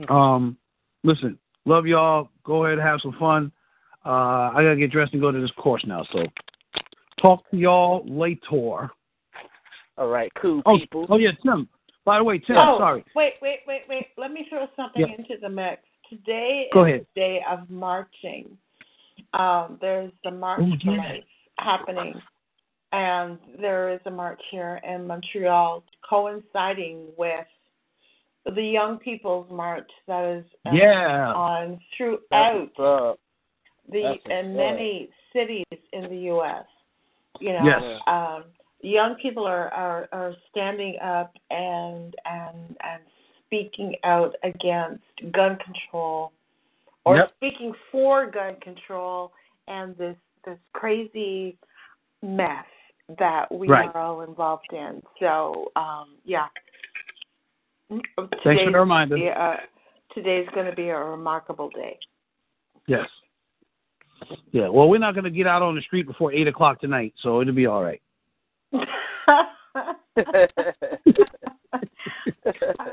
Um, listen, love y'all. Go ahead and have some fun. Uh, I gotta get dressed and go to this course now. So, talk to y'all later. All right, cool Oh, people. oh yeah, Tim. By the way, Tim. oh, Sorry. wait, wait, wait, wait. Let me throw something into the mix. Today Go is ahead. the day of marching. Um, there's the March Oh, for yeah. Happening, and there is a march here in Montreal coinciding with the Young People's March that is uh, Yeah. on throughout the in many cities in the U.S. You know, Yes. um, young people are, are are standing up and and and speaking out against gun control, or Yep. speaking for gun control and this this crazy mess that we Right. are all involved in. So um, yeah. Thanks for the reminder. uh, today's going to be a remarkable day. Yes. Yeah. Well, we're not gonna get out on the street before eight o'clock tonight, so it'll be all right.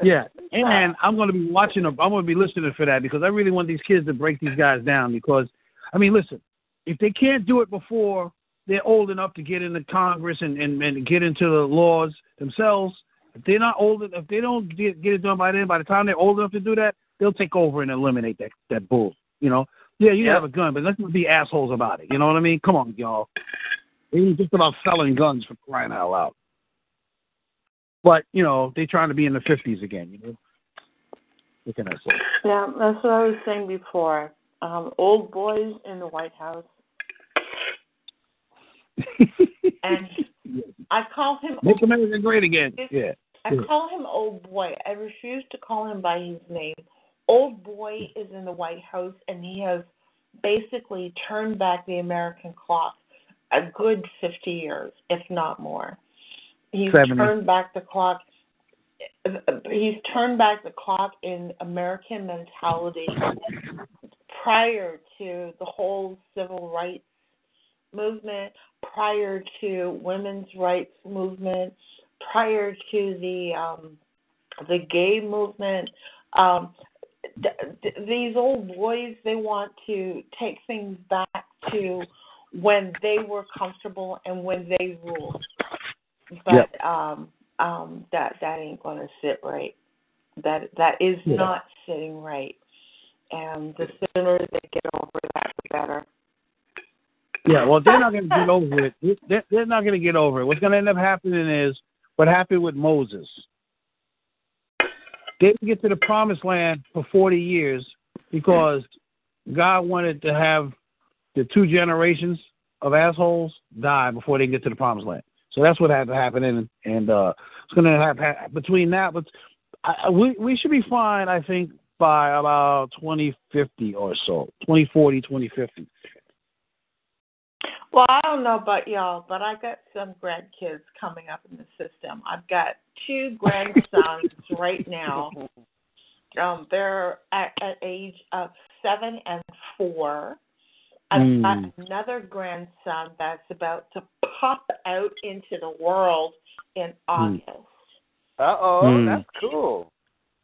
Yeah, and I'm going to be watching. I'm going to be listening for that because I really want these kids to break these guys down. Because, I mean, listen, if they can't do it before they're old enough to get into Congress and and, and get into the laws themselves, if they're not old, if they don't get, get it done by then, by the time they're old enough to do that, they'll take over and eliminate that that bull. You know, yeah, you Yep. have a gun, but let's not be assholes about it. You know what I mean? Come on, y'all. It ain't just about selling guns for crying out loud. But you know, they're trying to be in the fifties again. You know, what can I say? Yeah, that's what I was saying before. Um, old boys in the White House, and I call him. Make America great again. Yeah. I call him old boy. I refuse to call him by his name. Old boy is in the White House, and he has basically turned back the American clock a good fifty years, if not more. He's 70. turned back the clock. He's turned back the clock in American mentality prior to the whole civil rights movement, prior to women's rights movement, prior to the um, the gay movement. Um, th- th- these old boys, they want to take things back to when they were comfortable and when they ruled. But um um that that ain't gonna sit right. That that is Yeah. not sitting right. And the sooner they get over that the better. Yeah, well, they're not going to get over it. They're, they're not going to get over it. What's going to end up happening is what happened with Moses. They didn't get to the promised land for 40 years because God wanted to have the two generations of assholes die before they get to the promised land. So that's what had to happen, and and uh, it's going to happen between that, but I, we we should be fine, I think, by about 2050 or so, 2040, 2050. Well, I don't know about y'all, but I got some grandkids coming up in the system. I've got two grandsons right now. Um, they're at, at age of seven and four. I've got Mm. another grandson that's about to pop out into the world in Mm. August. Uh oh, Hmm. that's cool.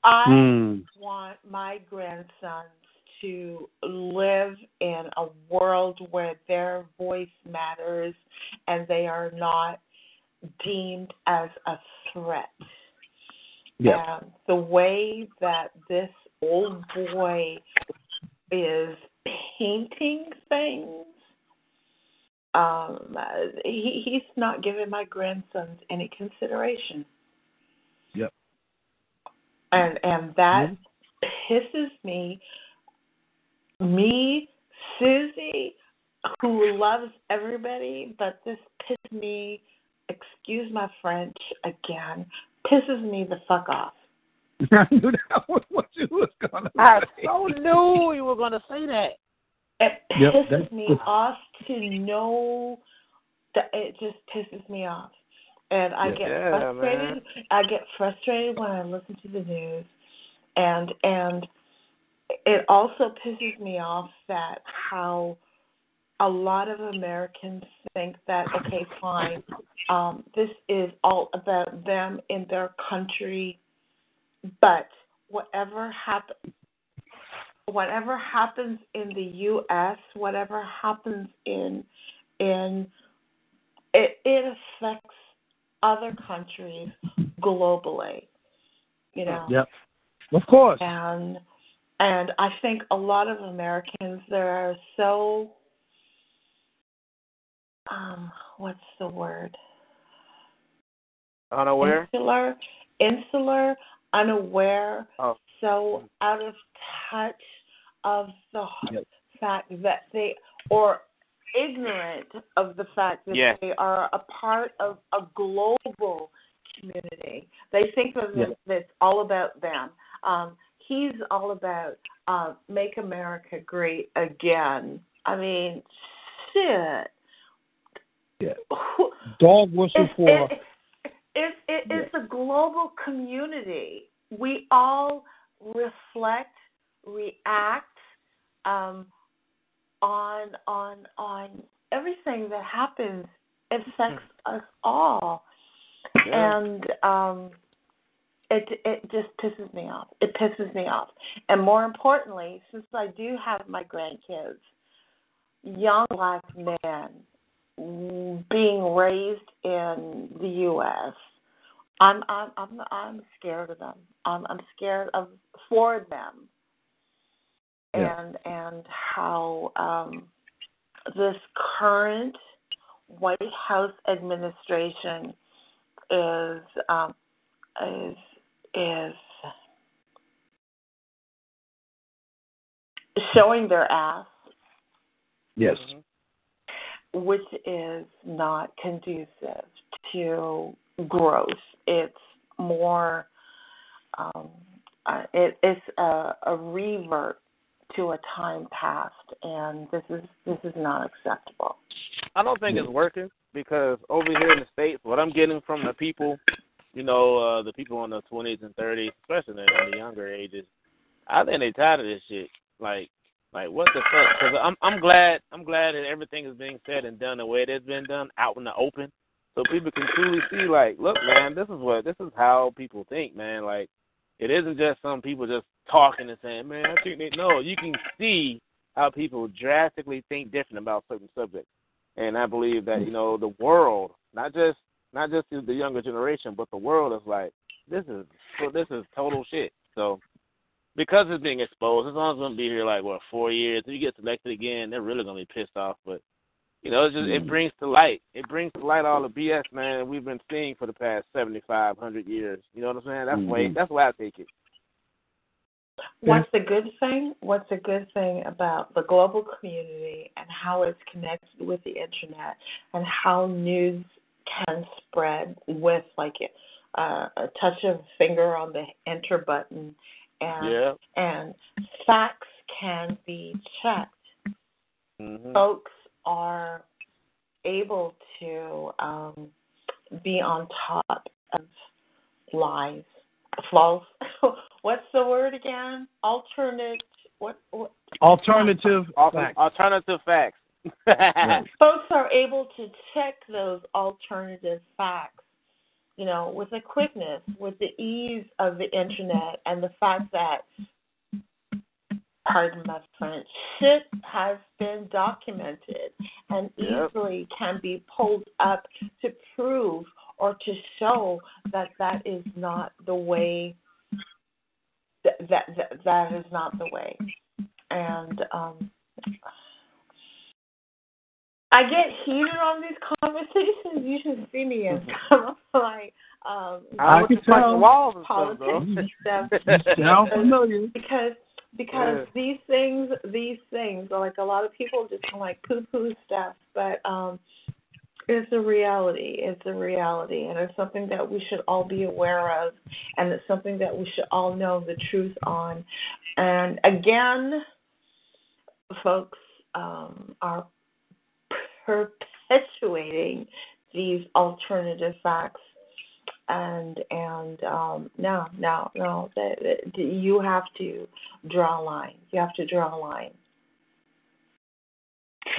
I Mm. want my grandsons to live in a world where their voice matters and they are not deemed as a threat. Yeah. And the way that this old boy is painting things, um, he, he's not giving my grandsons any consideration. Yep. And and that pisses me. Me, Susie, who loves everybody, but this pisses me. Excuse my French again. Pisses me the fuck off. I knew that was what you was gonna I say. so knew you were gonna say that. It pisses that's- me off to know that it just pisses me off. And I Yeah. get Yeah, frustrated I get frustrated when I listen to the news and and it also pisses me off that how a lot of Americans think that okay, fine, um, this is all about them in their country, but whatever happens whatever happens in the US, whatever happens in in it it affects other countries globally. You know. Yep. Of course. And and I think a lot of Americans they're so um what's the word? Unaware. Insular, insular, unaware, Oh. so out of touch of the Yep. fact that they or ignorant of the fact that they are a part of a global community. They think that Yeah. it's, it's all about them. Um, he's all about uh, make America great again. I mean, shit. Yeah. Dog whistle for it, it, it, it's a global community. We all reflect, react um, on on on everything that happens. Affects us all, Yeah. and um, it it just pisses me off. It pisses me off, and more importantly, since I do have my grandkids, young black men being raised in the U.S. I'm I'm I'm I'm scared of them. I'm I'm scared of for them, Yeah. and and how um, this current White House administration is um, is is showing their ass yes. which is not conducive to growth. It's more, um, uh, it, it's a, a revert to a time past, and this is this is not acceptable. I don't think it's working because over here in the states, what I'm getting from the people, you know, uh, the people in the 20s and 30s, especially in, the younger ages, I think they tired of this shit. Like, like what the fuck? Because I'm I'm glad I'm glad that everything is being said and done the way it has been done, out in the open, so people can truly see. Like, look, man, this is what this is how people think, man. Like, it isn't just some people just talking and saying, man, I think they no. You can see how people drastically think different about certain subjects. And I believe that you know the world, not just not just the younger generation, but the world is like this is this is total shit. So because it's being exposed, as long as it's gonna be here like what four years, if you get selected again, they're really gonna be pissed off. But you know, it's just it brings to light. It brings to light all the BS, man, that we've been seeing for the past seventy five hundred years. You know what I'm saying? That's Mhm. way that's why I take it. What's the good thing? What's the good thing about the global community and how it's connected with the internet and how news can spread with like uh, a touch of finger on the enter button and Yeah. and facts can be checked. hmm Folks are able to um, be on top of lies, false. What's the word again? Alternate. What? what Alternative Al- facts. Alternative facts. folks are able to check those alternative facts, you know, with the quickness, with the ease of the internet, and the fact that, pardon my French, shit has been documented and Yep. easily can be pulled up to prove or to show that that is not the way. That that that, that is not the way, and um, I get heated on these conversations. You should see me as kind of like um I can just punching tell. walls and stuff, politics though. and stuff Sound familiar? because because Yeah. these things these things are like a lot of people just kind of like poo poo stuff, but um it's a reality. It's a reality, and it's something that we should all be aware of, and it's something that we should all know the truth on. And again, folks um, are perpetuating these alternative facts. And and um no no no that, that you have to draw a line. You have to draw a line.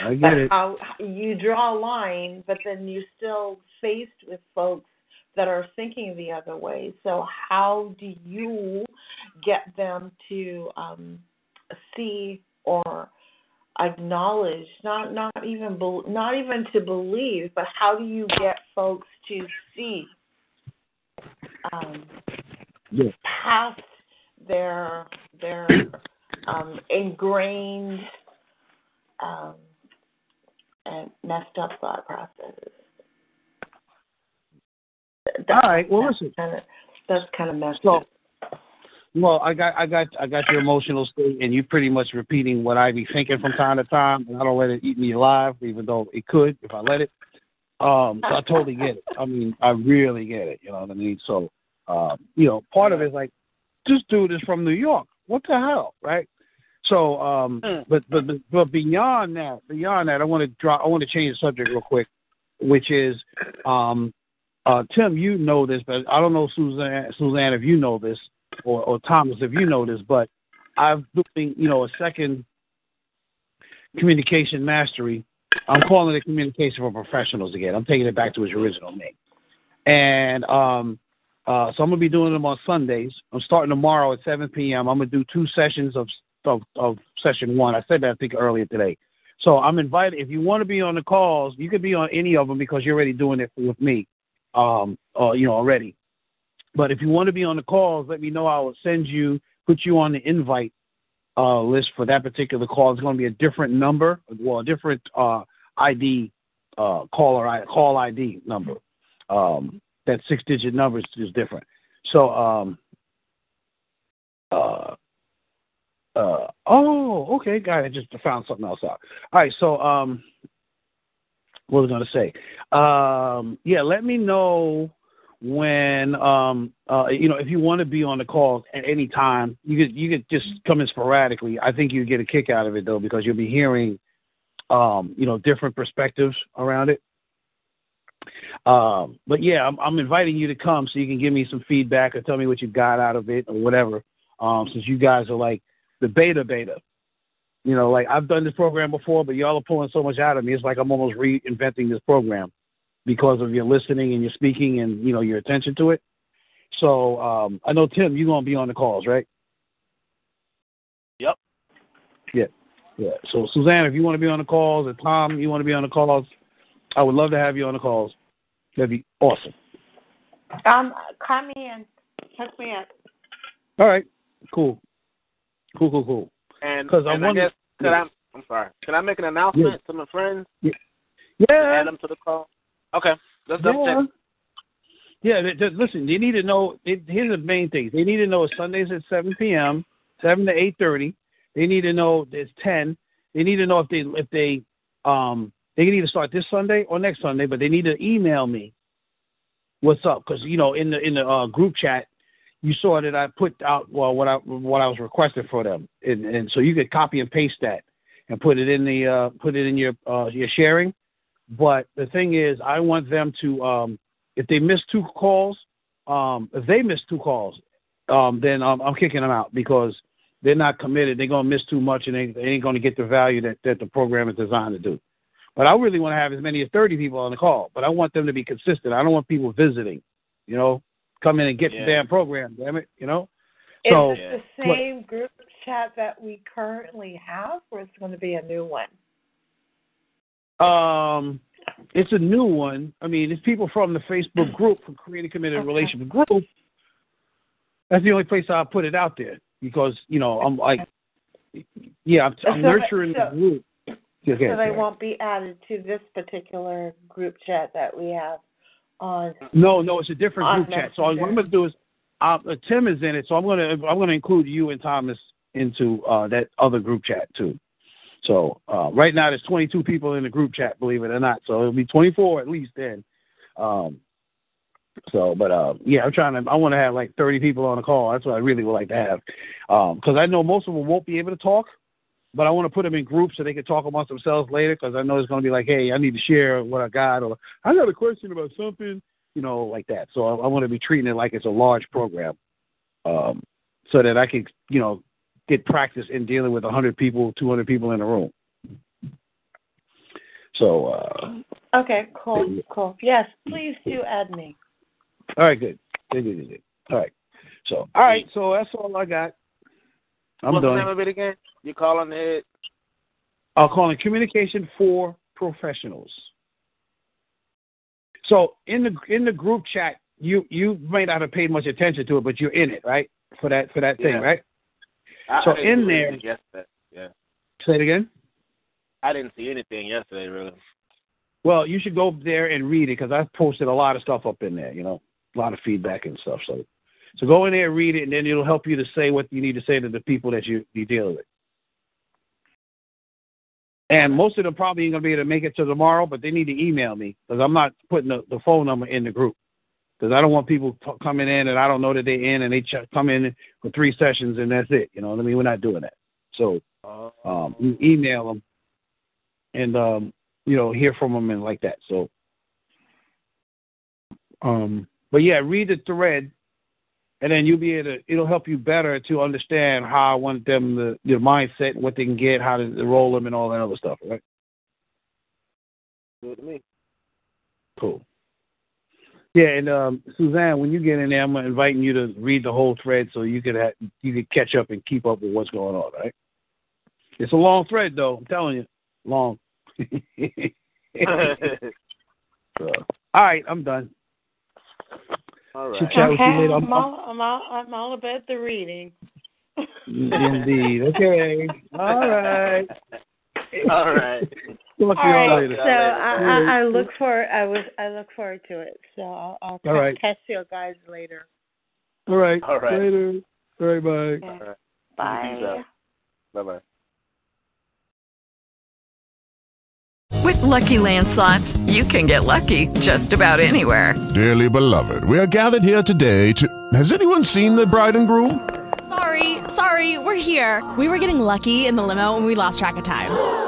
I get but it. how you draw a line but then you're still faced with folks that are thinking the other way. So how do you get them to um see or acknowledge not not even bel not even to believe but how do you get folks to see um Yeah. past their their um ingrained um and messed up thought processes All right. Well, that's listen. kind of that's kind of messed So, up well, I got, I got, I got your emotional state, and you're pretty much repeating what I be thinking from time to time, and I don't let it eat me alive, even though it could if I let it. Um, so I totally get it. I mean, I really get it. You know what I mean? So, um, you know, part of it is like, this dude is from New York. What the hell, right? So, um, Mm. but, but but but beyond that, beyond that, I want to drop. I want to change the subject real quick, which is, um, uh, Tim, you know this, but I don't know Suzanne, Suzanne, if you know this, or, or Thomas, if you know this, but I've doing, you know, a second communication mastery. I'm calling it communication for professionals again. I'm taking it back to its original name. And um, uh, so I'm gonna be doing them on Sundays. I'm starting tomorrow at 7 p.m. I'm gonna do two sessions of of, of session one. I said that I think earlier today. So I'm invited. If you want to be on the calls, you could be on any of them because you're already doing it with me. Um, uh, you know already. But if you want to be on the calls, let me know. I will send you, put you on the invite uh, list for that particular call. It's going to be a different number, well, a different uh, ID uh, caller call ID number. Um, that six-digit number is, is different. So, um, uh, uh, oh, okay, got it. I just found something else out. All right, so um, what was I going to say? Um, yeah, let me know when um uh you know if you want to be on the call at any time you could you could just come in sporadically. I think you get a kick out of it though because you'll be hearing um you know different perspectives around it. Um but yeah i'm i'm inviting you to come so you can give me some feedback or tell me what you got out of it or whatever um since you guys are like the beta beta. You know like i've done this program before but y'all are pulling so much out of me it's like i'm almost reinventing this program because of your listening and your speaking and you know your attention to it. So um, I know Tim, you're gonna be on the calls, right? Yep. Yeah. Yeah. So Suzanne, if you want to be on the calls, and Tom, you want to be on the calls, I would love to have you on the calls. That'd be awesome. Um, call me and hook me up. All right. Cool. Cool. Cool. Cool. And, 'Cause I and I, wonder- guess could I? I'm sorry. Can I make an announcement to my friends? Yeah. Yeah. Add them to the call. Okay. Let's double Yeah. check. Yeah, they, they- listen, they need to know. Here's the main things. They need to know Sundays at 7 p.m., 7 to 8:30. They need to know it's 10. They need to know if they if they um they can either start this Sunday or next Sunday, but they need to email me what's up because you know in the in the uh, group chat you saw that I put out well what I what I was requesting for them, and, and so you could copy and paste that and put it in the uh, put it in your uh, your sharing. But the thing is, I want them to um, if they miss two calls, um, if they miss two calls, um, then um, I'm kicking them out because they're not committed. They're gonna miss too much, and they, they ain't gonna get the value that, that the program is designed to do. But I really want to have as many as 30 people on the call. But I want them to be consistent. I don't want people visiting. You know, come in and get Yeah. the damn program. Damn it, you know. Is So it the what- same group chat that we currently have, or is it going to be a new one? Um, it's a new one. I mean, it's people from the Facebook group for Creative Committed Okay. Relationship Group. That's the only place I put it out there because you know I'm like, yeah, I'm, I'm So- nurturing so- the group. So they won't be added to this particular group chat that we have on. No, no, it's a different group chat. So what I'm going to do is, uh, uh, Tim is in it, so I'm going to I'm going to include you and Thomas into uh, that other group chat too. So uh, right now there's 22 people in the group chat, believe it or not. So it'll be 24 at least then. Um, so, but uh, yeah, I'm trying to. I want to have like 30 people on the call. That's what I really would like to have, because I know most of them won't be able to talk. But I want to put them in groups so they can talk amongst themselves later. Because I know it's going to be like, hey, I need to share what I got, or I got a question about something, you know, like that. So I, I want to be treating it like it's a large program, um, so that I can, you know, get practice in dealing with 100 people, 200 people in a room. So, uh, Okay, cool, cool. Yes, please do add me. all right, good. Good, good, good, good. All right. So, all right. So that's all I got. I'm What's the done. name of it again? You calling it? I'll call it communication for professionals. So in the in the group chat, you you may not have paid much attention to it, but you're in it, right? For that for that thing, Yeah. right? I, So I didn't in there- Yesterday. Yeah. Say it again. I didn't see anything yesterday, really. Well, you should go there and read it because I posted a lot of stuff up in there. You know, a lot of feedback and stuff. So, so go in there and read it, and then it'll help you to say what you need to say to the people that you you deal with. And most of them probably ain't gonna be able to make it to tomorrow, but they need to email me because I'm not putting the, the phone number in the group because I don't want people t- coming in and I don't know that they're in and they ch- come in for three sessions and that's it. You know what I mean? We're not doing that. So um, you email them and um, you know hear from them and like that. So, um, but yeah, read the thread, and then you'll be able to. It'll help you better to understand how I want them the their mindset, what they can get, how to enroll them, and all that other stuff. Right? Good to me. Cool. Yeah, and um, Suzanne, when you get in there, I'm inviting you to read the whole thread so you could ha- you could catch up and keep up with what's going on. Right? It's a long thread, though. I'm telling you, long. So, all right, I'm done. All right. Chit chat with Okay. I'm- I'm all, I'm all, I'm all about the reading. Indeed. Okay. All right. All right. Talk to All you right, all so. I, I, I look for I was I look forward to it. So I'll, I'll All right. catch you guys later. All right. All right. Later. All right. Bye. Okay. All right. Bye. Bye bye. With Lucky Land slots, you can get lucky just about anywhere. Dearly beloved, we are gathered here today to. Has anyone seen the bride and groom? Sorry, sorry, we're here. We were getting lucky in the limo and we lost track of time.